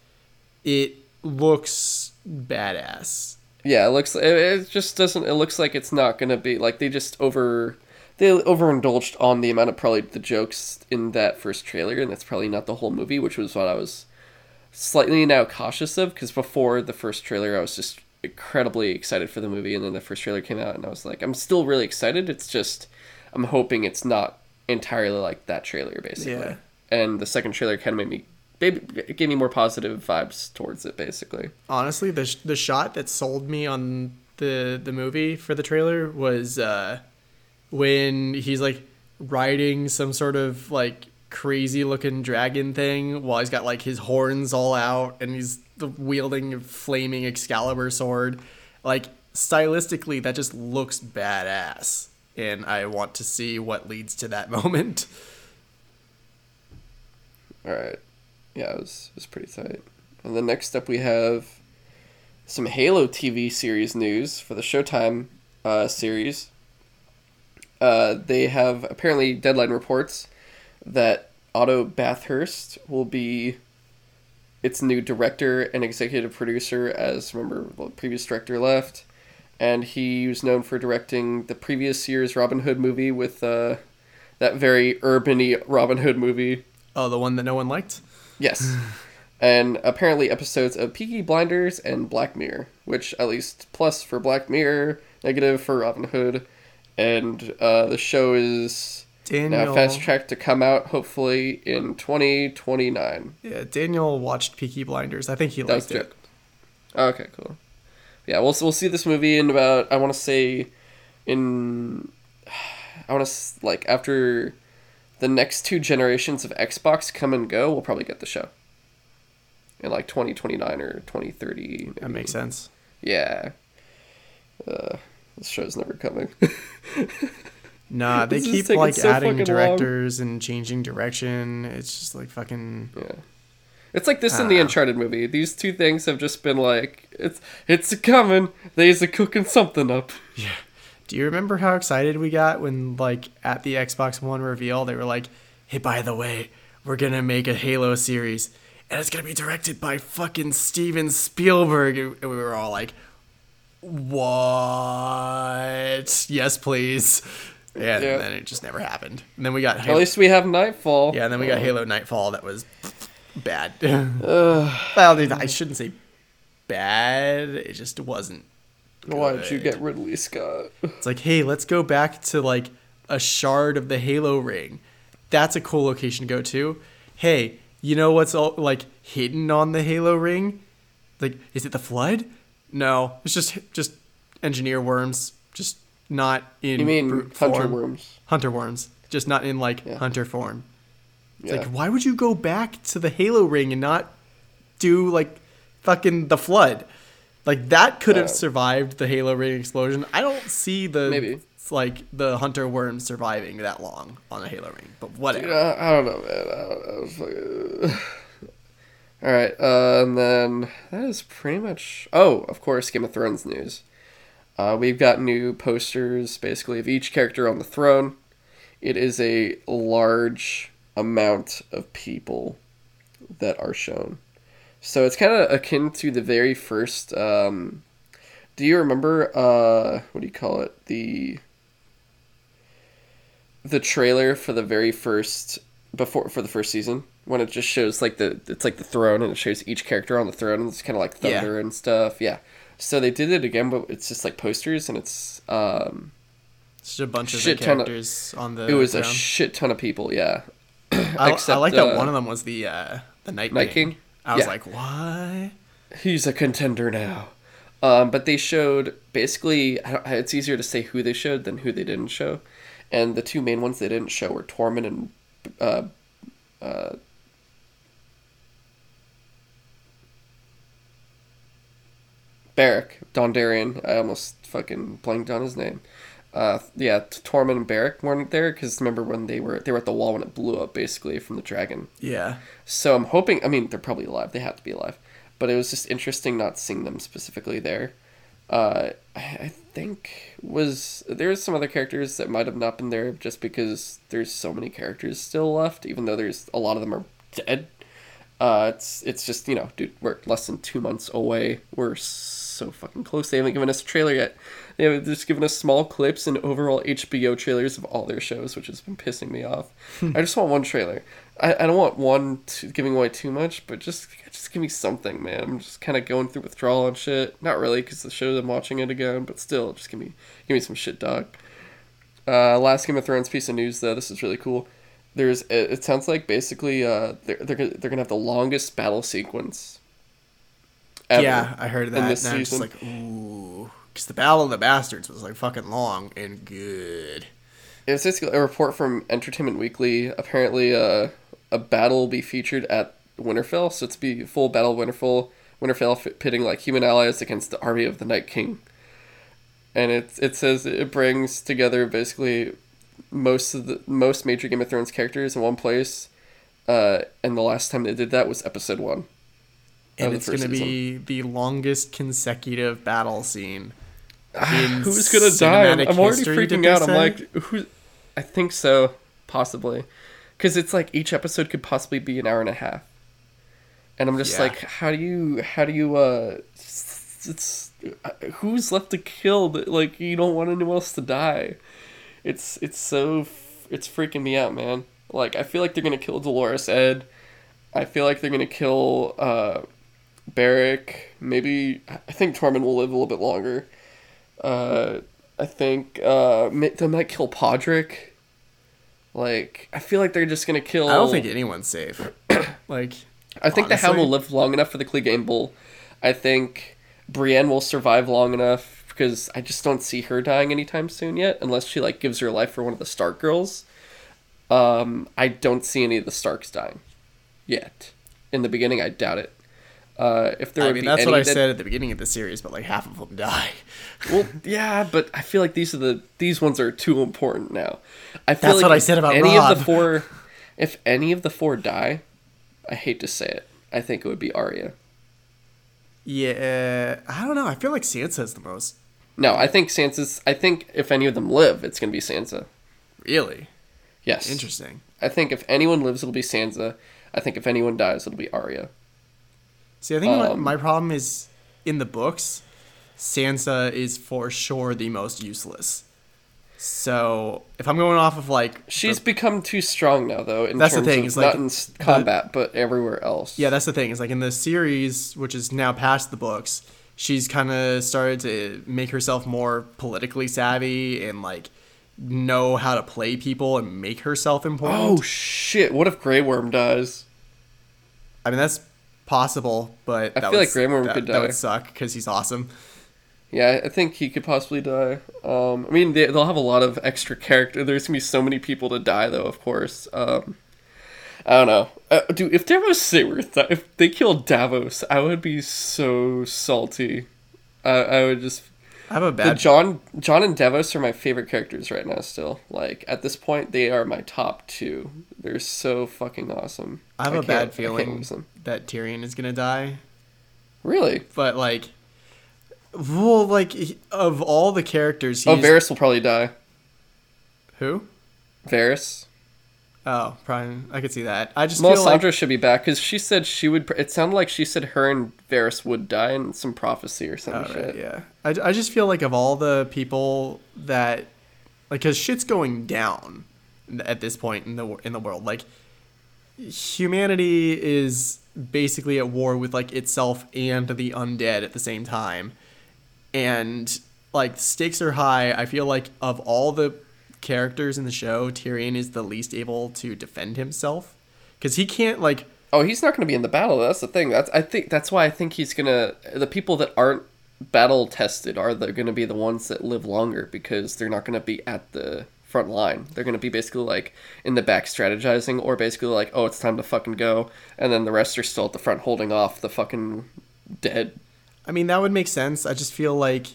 it looks badass. yeah. It looks. It, it just doesn't. It looks like it's not gonna be like they just over. They overindulged on the amount of probably the jokes in that first trailer, and that's probably not the whole movie, which was what I was slightly now cautious of because before the first trailer, I was just incredibly excited for the movie, and then the first trailer came out, and I was like, I'm still really excited. It's just I'm hoping it's not entirely like that trailer, basically. Yeah. And the second trailer kind of made me, it gave me more positive vibes towards it, basically. Honestly, the sh- the shot that sold me on the the movie for the trailer was uh when he's like riding some sort of like crazy looking dragon thing while he's got like his horns all out and he's wielding a flaming Excalibur sword. Like stylistically that just looks badass, and I want to see what leads to that moment. All right. Yeah, it was it was pretty tight. And then next up we have some Halo TV series news for the Showtime uh, series. Uh, they have apparently deadline reports that Otto Bathurst will be its new director and executive producer. As remember, the previous director left, and he was known for directing the previous year's Robin Hood movie with uh, that very urban-y Robin Hood movie. Oh, the one that no one liked. Yes. and apparently episodes of Peaky Blinders and Black Mirror, which at least plus for Black Mirror, negative for Robin Hood, and uh, the show is Daniel now fast tracked to come out hopefully in 2029. Yeah, Daniel watched Peaky Blinders. I think he liked it. Okay, cool. Yeah, we'll we'll see this movie in about I want to say in I want to like after the next two generations of Xbox come and go, we'll probably get the show. In like 2029 or 2030. That makes sense. Yeah. Uh, this show's never coming. Nah, they keep like so adding directors and changing direction. It's just like fucking. yeah. It's like this in the Ah. Uncharted movie. These two things have just been like it's it's coming. They's a cooking something up. Yeah. Do you remember how excited we got when like at the Xbox One reveal they were like, "Hey, by the way, we're gonna make a Halo series, and it's gonna be directed by fucking Steven Spielberg," and we were all like, "What? Yes, please." Yeah, Yeah. and then it just never happened. And then we got Halo. At least we have Nightfall. yeah, and then we got Uh, Halo Nightfall that was bad. well, I shouldn't say bad. It just wasn't Why'd you good. get Ridley Scott? It's like, hey, let's go back to like a shard of the Halo ring. That's a cool location to go to. Hey, you know what's all like hidden on the Halo ring? Like, is it the flood? No, it's just just engineer worms, just not in You mean brute Hunter form. Worms? Hunter worms, just not in like Yeah. hunter form. It's Yeah. like, why would you go back to the Halo ring and not do like fucking the flood? Like that could have Uh, survived the Halo ring explosion. I don't see the Maybe. like the hunter worm surviving that long on a Halo ring. But whatever. Yeah, I don't know, man. I don't know. All right, uh, and then that is pretty much. Oh, of course, Game of Thrones news. Uh, we've got new posters, basically, of each character on the throne. It is a large amount of people that are shown. So it's kind of akin to the very first. Um, do you remember? Uh, what do you call it? The the trailer for the very first before for the first season when it just shows like the it's like the throne and it shows each character on the throne and it's kind of like Yeah. thunder and stuff. Yeah. So they did it again, but it's just like posters and it's um It's just a bunch of Shit ton of- characters on the. it was a shit ton of people. Yeah. I, I like that uh, one of them was the uh, the Night, Night King. King? I was Yeah. like, why? He's a contender now. Um, but they showed basically, I don't, it's easier to say who they showed than who they didn't show. And the two main ones they didn't show were Tormund and uh, uh, Beric, Dondarrion. I almost fucking blanked on his name. Uh, yeah, Tormund and Beric weren't there because remember when they were they were at the wall when it blew up basically from the dragon. Yeah. So I'm hoping. I mean, they're probably alive. They have to be alive. But it was just interesting not seeing them specifically there. Uh, I I think was there's some other characters that might have not been there just because there's so many characters still left, even though there's a lot of them are dead. Uh, it's it's just you know, dude, we're less than two months away. We're so fucking close. They haven't given us a trailer yet. They have just given us small clips and overall HBO trailers of all their shows, which has been pissing me off. I just want one trailer. I, I don't want one to, giving away too much, but just just give me something, man. I'm just kind of going through withdrawal and shit. Not really, because the show I'm watching it again, but still, just give me give me some shit, dog. Uh, last Game of Thrones piece of news though. This is really cool. There's it, it sounds like basically uh they're they're they're gonna have the longest battle sequence. Ever. Yeah, I heard that. in And this I'm just like, ooh. Because the Battle of the Bastards was like fucking long and good. It was basically a report from Entertainment Weekly. Apparently, uh, a battle will be featured at Winterfell, so it's be full battle of Winterfell. Winterfell pitting like human allies against the army of the Night King. and it it says it brings together basically most of the most major Game of Thrones characters in one place. Uh, and the last time they did that was episode one. And it's going to be the longest consecutive battle scene. in Who's gonna die? I'm, I'm already history, freaking out. I'm like, who? I think so, possibly, because it's like each episode could possibly be an hour and a half, and I'm just Yeah. like, how do you, how do you, uh, it's, it's who's left to kill? That like you don't want anyone else to die. It's it's so it's freaking me out, man. Like I feel like they're gonna kill Dolorous Edd. I feel like they're gonna kill uh, Beric. Maybe I think Tormund will live a little bit longer. Uh, I think uh, they might kill Podrick. Like I feel like they're just gonna kill. I don't think anyone's safe. like, I think the Hound will live long enough for the Clegane I think Brienne will survive long enough because I just don't see her dying anytime soon yet, unless she like gives her life for one of the Stark girls. Um, I don't see any of the Starks dying yet. In the beginning, I doubt it. Uh, if there I would mean, be that's what I that- said at the beginning of the series, but like half of them die. Well, yeah, but I feel like these are the these ones are too important now. I feel That's like what I said about any of the four. If any of the four die, I hate to say it, I think it would be Arya. Yeah, I don't know. I feel like Sansa's the most. No, I think Sansa's. I think if any of them live, it's gonna be Sansa. Really Yes. interesting. I think if anyone lives, it'll be Sansa. I think if anyone dies, it'll be Arya. See, I think my, Um, my problem is in the books, Sansa is for sure the most useless. So if I'm going off of like She's the- become too strong now, though. In That's the thing, of- is, like, not in s- combat, but everywhere else. yeah, that's the thing. Is like in the series, which is now past the books, she's kind of started to make herself more politically savvy and like know how to play people and make herself important. Oh shit! What if Grey Worm dies? I mean that's possible, but I that feel would, like Grey Worm that, could That would suck because he's awesome. Yeah, I think he could possibly die. Um, I mean, they, they'll have a lot of extra character. There's gonna be so many people to die, though. Of course. Um, I don't know, uh, dude. If Davos died, if they killed Davos, I would be so salty. I, I would just. I have a The bad Jon, Jon and Davos are my favorite characters right now. Still, like at this point, they are my top two. They're so fucking awesome. I have a bad feeling that Tyrion is gonna die. Really? But like, well, like of all the characters, oh, he's Oh, Varys will probably die. who? Varys. Oh, probably I could see that. I just feel Melisandre like should be back because she said she would. It sounded like she said her and Varys would die in some prophecy or some oh, shit. right, yeah. I, I just feel like of all the people that like, cause shit's going down at this point in the in the world. Like, humanity is basically at war with like itself and the undead at the same time, and like stakes are high. I feel like of all the characters in the show, Tyrion is the least able to defend himself because he can't like Oh, he's not going to be in the battle. That's the thing. That's I think that's why I think he's gonna. The people that aren't battle tested are they're going to be the ones that live longer because they're not going to be at the front line. They're going to be basically like in the back strategizing, or basically like, oh, it's time to fucking go, and then the rest are still at the front holding off the fucking dead. I mean, that would make sense. I just feel like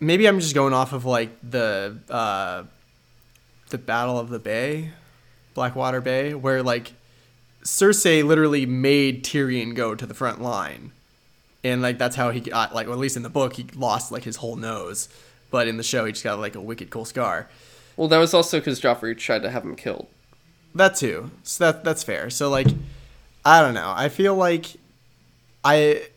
maybe I'm just going off of like the uh, the Battle of the Bay, Blackwater Bay, where like Cersei literally made Tyrion go to the front line, and like that's how he got like, or at least in the book, he lost like his whole nose, but in the show, he just got like a wicked cool scar. Well, that was also because Joffrey tried to have him killed. That too. So that that's fair. So like I don't know. I feel like I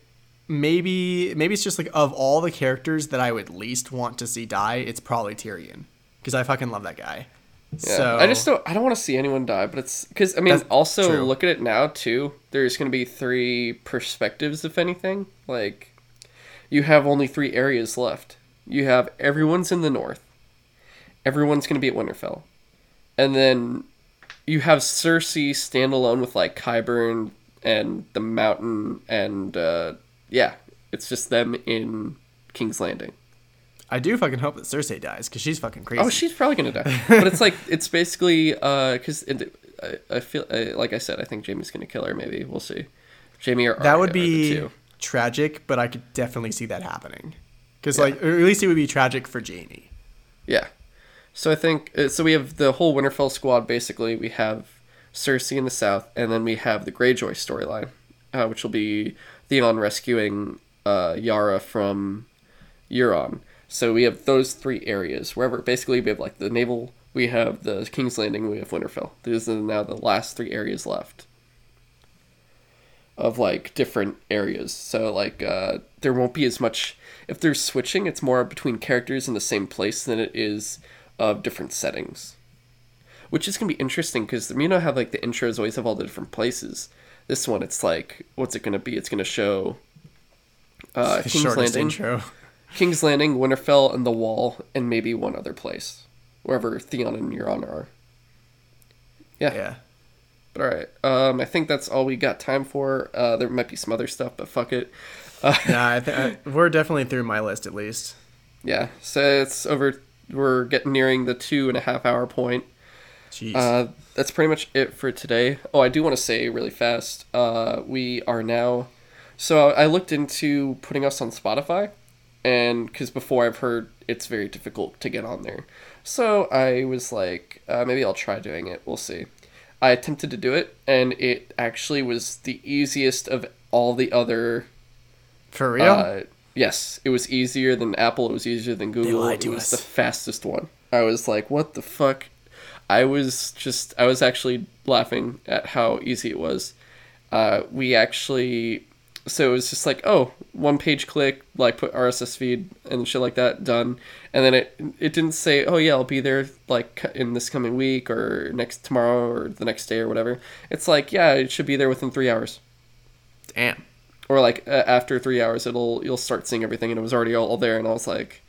maybe maybe it's just like of all the characters that I would least want to see die, it's probably Tyrion because I fucking love that guy. Yeah. So I just don't. I don't want to see anyone die, but it's because I mean, also true. look at it now too. There's going to be three perspectives, if anything. Like, you have only three areas left. You have everyone's in the north. Everyone's going to be at Winterfell, and then you have Cersei stand alone with like Qyburn and the Mountain, and uh, yeah, it's just them in King's Landing. I do fucking hope that Cersei dies because she's fucking crazy. Oh, she's probably gonna die. but it's like it's basically because I, I feel uh, like I said I think Jaime's gonna kill her. Maybe we'll see. Jaime or that Arya would be tragic, but I could definitely see that happening. because Yeah. like or at least it would be tragic for Jaime. Yeah. So I think uh, so. We have the whole Winterfell squad. Basically, we have Cersei in the south, and then we have the Greyjoy storyline, uh, which will be Theon rescuing uh, Yara from Euron. So we have those three areas. Wherever basically we have like the naval, we have the King's Landing, we have Winterfell. These are now the last three areas left of like different areas. So like uh, there won't be as much if they're switching. It's more between characters in the same place than it is of different settings, which is gonna be interesting because you know how like the intros always have all the different places. This one, it's like what's it gonna be? It's gonna show uh, King's shortest Landing, intro. King's Landing, Winterfell, and the Wall, and maybe one other place, wherever Theon and Euron are. Yeah. Yeah. But all right, um, I think that's all we got time for. Uh, there might be some other stuff, but fuck it. Nah, I th- I, we're definitely through my list at least. Yeah, so it's over. We're getting nearing the two and a half hour point. Jeez. Uh, that's pretty much it for today. Oh, I do want to say really fast. Uh, we are now. So I looked into putting us on Spotify, and because before I've heard it's very difficult to get on there, so I was like, uh, maybe I'll try doing it. We'll see. I attempted to do it, and it actually was the easiest of all the other For real? Yes, it was easier than Apple. It was easier than Google. lied It was us. the fastest one. I was like, "What the fuck?" I was just, I was actually laughing at how easy it was. Uh, we actually, so it was just like, oh, one page click, like put RSS feed and shit like that, done. And then it, it didn't say, oh yeah, I'll be there like in this coming week or next tomorrow or the next day or whatever. It's like, yeah, it should be there within three hours Damn. Or like uh, after three hours it'll you'll start seeing everything and it was already all, there and i was like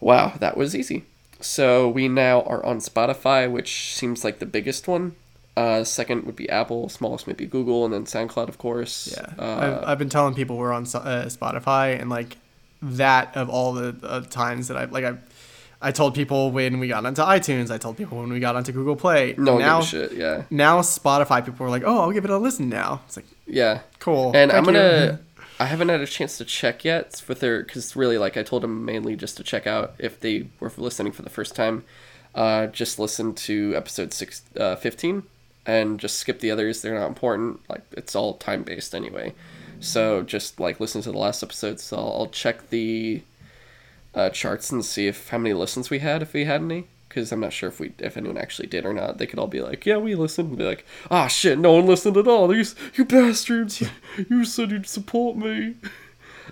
wow that was easy so we now are on spotify which seems like the biggest one uh, second would be apple smallest would be google and then soundcloud of course Yeah. uh, I've, I've been telling people we're on uh, Spotify, and like that of all the uh, times that I like I. I told people when we got onto iTunes. I told people when we got onto Google Play. no now, shit yeah now Spotify people are like, "Oh, I'll give it a listen now." It's like, yeah cool. and i'm gonna i haven't had a chance to check yet with their because really like i told them mainly just to check out if they were listening for the first time uh, just listen to episode six, uh, 15 and just skip the others they're not important like it's all time based anyway so just like listen to the last episode so I'll check the uh, charts and see if how many listens we had if we had any. Because i'm not sure if we if anyone actually did or not. They could all be like yeah we listened and be like ah shit no one listened at all. These you bastards. You said you'd support me.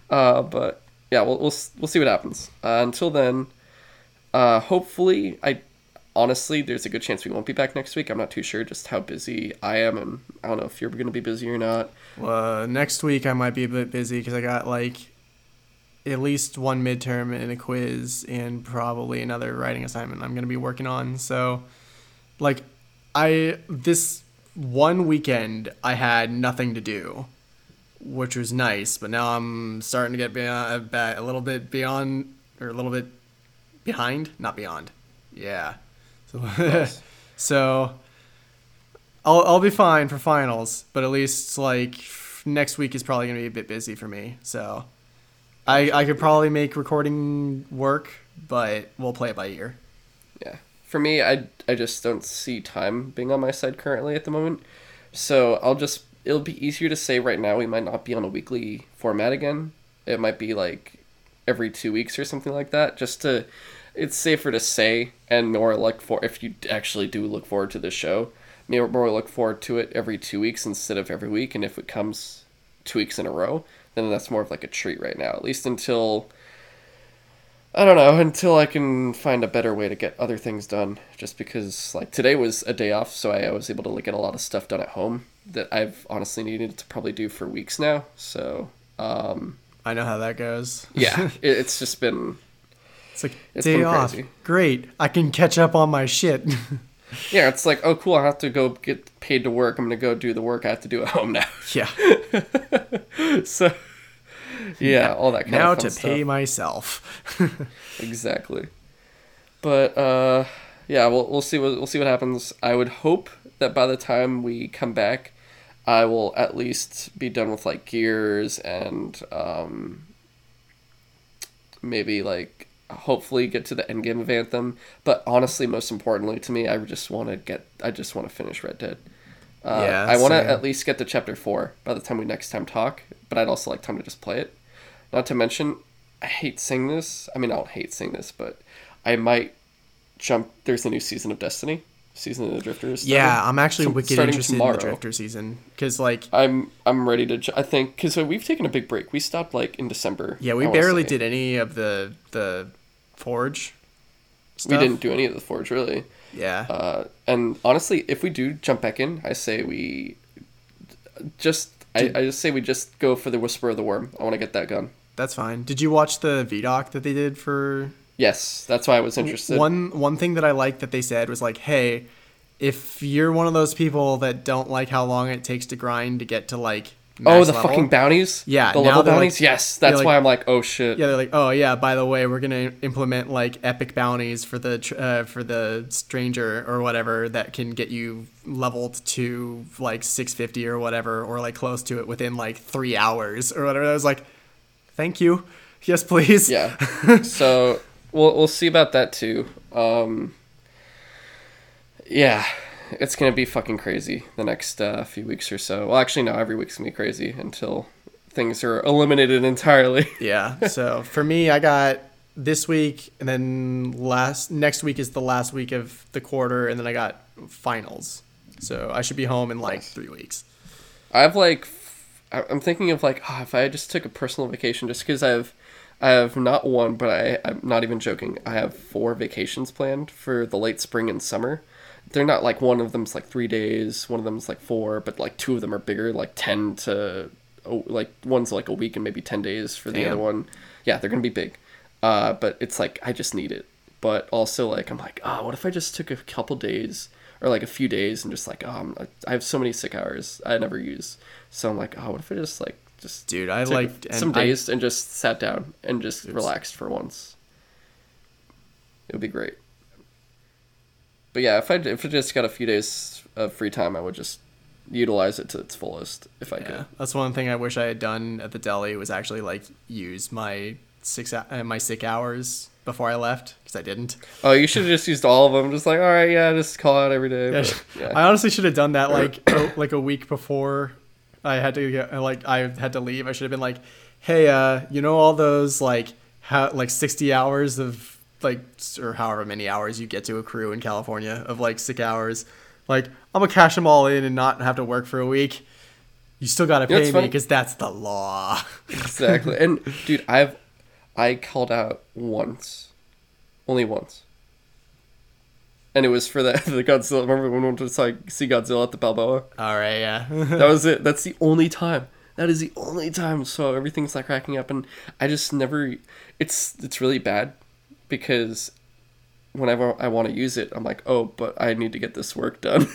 Uh but yeah we'll we'll, we'll see what happens. Uh, until then uh hopefully i honestly there's a good chance we won't be back next week. I'm not too sure just how busy i am and i don't know if you're gonna be busy or not. Uh, next week I might be a bit busy because I got like at least one midterm and a quiz and probably another writing assignment I'm gonna be working on. So, like, I this one weekend I had nothing to do, which was nice. But now I'm starting to get beyond, uh, a little bit beyond or a little bit behind, not beyond. Yeah. So, so I'll I'll be fine for finals, but at least like next week is probably gonna be a bit busy for me. So I I could probably make recording work, but we'll play it by ear. Yeah. For me, I, I just don't see time being on my side currently at the moment. So I'll just, it'll be easier to say right now we might not be on a weekly format again. It might be like every two weeks or something like that, just to, it's safer to say and more look for, if you actually do look forward to the show, more look forward to it every two weeks instead of every week. And if it comes two weeks in a row, then that's more of like a treat right now, at least until I don't know until I can find a better way to get other things done. Just because like today was a day off, so I, was able to like, get a lot of stuff done at home that I've honestly needed to probably do for weeks now. So um, I know how that goes. yeah, it, it's just been It's like It's day off. crazy. Great. I can catch up on my shit. yeah. It's like oh cool, I have to go get paid to work. I'm gonna go do the work I have to do at home now. yeah. so yeah, all that kind now of fun to stuff. pay myself. exactly. But uh, yeah, we'll we'll see what we'll see what happens. I would hope that by the time we come back, I will at least be done with like Gears and um, maybe like hopefully get to the end game of Anthem. But honestly, most importantly to me, I just want to get. I just want to finish Red Dead. Uh, Yeah, I want to at least get to chapter four by the time we next time talk. But I'd also like time to just play it. Not to mention, I hate saying this. I mean, I don't hate saying this, but I might jump. There's a new season of Destiny, season of the Drifters. Yeah. I'm actually wicked interested in the Drifter season because, like, I'm I'm ready to. ju- I think because we've taken a big break. We stopped like in December. yeah, we barely did any of the the Forge. We didn't do any of the Forge really. Yeah, Uh, and honestly, if we do jump back in, I say we just. I, I just say we just go for the Whisper of the Worm. I want to get that gun. that's fine. Did you watch the ViDoc that they did for Yes, that's why I was interested. One one thing that I liked that they said was like, hey, if you're one of those people that don't like how long it takes to grind to get to like oh, the level, fucking bounties. Yeah, the level they're, like- bounties. yes, that's like- why I'm like, oh shit. yeah, they're like, oh yeah, by the way, we're gonna implement like epic bounties for the uh, for the stranger or whatever that can get you leveled to like 650 or whatever, or like close to it within like three hours or whatever. I was like, thank you, yes please. Yeah. so we'll we'll see about that too. Um, yeah, it's gonna be fucking crazy the next uh, few weeks or so. Well, actually, no, every week's gonna be crazy until things are eliminated entirely. Yeah. So for me, I got this week, and then last next week is the last week of the quarter, and then I got finals. So I should be home in like three weeks. I have like, I'm thinking of like, oh, if I just took a personal vacation, just because I have, I have not one, but I, I'm not even joking. I have four vacations planned for the late spring and summer. They're not like one of them's like three days, one of them's like four, but like two of them are bigger, like ten to, oh, like one's like a week and maybe ten days for the Damn. other one. Yeah, they're gonna be big, uh, but it's like I just need it. But also like I'm like, oh, what if I just took a couple days or like a few days and just like, um, oh, I'm, have so many sick hours I never use. So I'm like, oh, what if I just like just Dude, I and some I- days and just sat down and just relaxed for once. It would be great. But yeah, if I if I just got a few days of free time, I would just utilize it to its fullest if I Yeah, could. that's one thing I wish I had done at the deli was actually like use my six uh, my sick hours before I left because I didn't. Oh, you should have just used all of them. Just like, all right, yeah, just call out every day. Yeah, But, yeah. I honestly should have done that like a, like a week before I had to get like I had to leave. I should have been like, hey, uh, you know all those like how like sixty hours of like or however many hours you get to accrue in California of like sick hours. Like I'm gonna cash them all in and not have to work for a week. You still gotta You know pay me because that's the law. exactly. And dude, I've I called out once, only once, and it was for the the Godzilla. Remember when we went to see see Godzilla at the Balboa? all right, yeah. That was it. That's the only time. That is the only time. So everything's like cracking up, and I just never. It's it's really bad because whenever I want to use it, I'm like, oh, but I need to get this work done.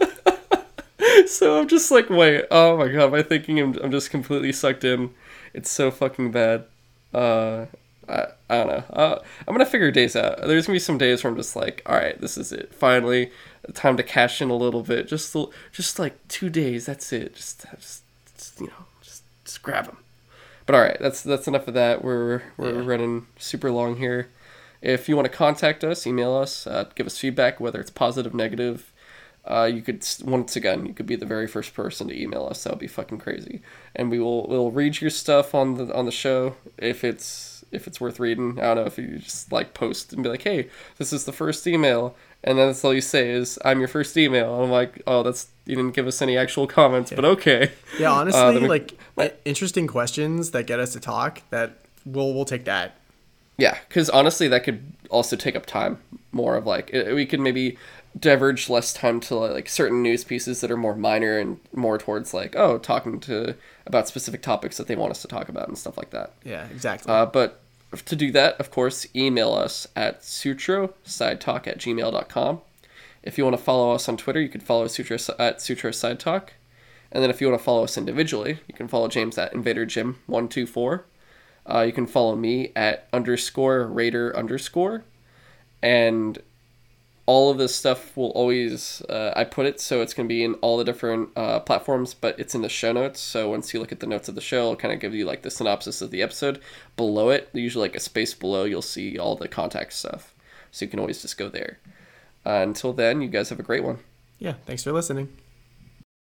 so I'm just like, wait, oh my god, I thinking I'm, I'm just completely sucked in? It's so fucking bad. Uh, I, I don't know. Uh, I'm gonna figure days out. There's gonna be some days where I'm just like, all right, this is it. Finally, time to cash in a little bit. Just, just like two days. That's it. Just, just, just you know, just, just grab them. But all right, that's that's enough of that. We're we're Yeah. running super long here. If you want to contact us, email us, uh, give us feedback, whether it's positive, negative. Uh, you could once again, you could be the very first person to email us. That would be fucking crazy, and we will we'll read your stuff on the on the show if it's if it's worth reading. I don't know if you just like post and be like, hey, this is the first email, and then that's all you say is I'm your first email. And I'm like, oh, that's you didn't give us any actual comments, but okay. Yeah, honestly, Uh, we- like my- interesting questions that get us to talk. That we'll we'll take that. Yeah, because honestly, that could also take up time. More of like it, we could maybe diverge less time to like certain news pieces that are more minor and more towards like oh talking to about specific topics that they want us to talk about and stuff like that. Yeah, exactly. Uh, but to do that, of course, email us at sutrosidetalk at gmail.com. If you want to follow us on Twitter, you can follow Sutro at SutroSideTalk. And then if you want to follow us individually, you can follow James at InvaderJim124. Uh, you can follow me at underscore Raider underscore. And all of this stuff will always uh, I put it so it's going to be in all the different uh, platforms, but it's in the show notes. So once you look at the notes of the show, it'll kind of give you like the synopsis of the episode. Below it, usually like a space below, you'll see all the contact stuff. So you can always just go there. Uh, until then, you guys have a great one. Yeah, thanks for listening.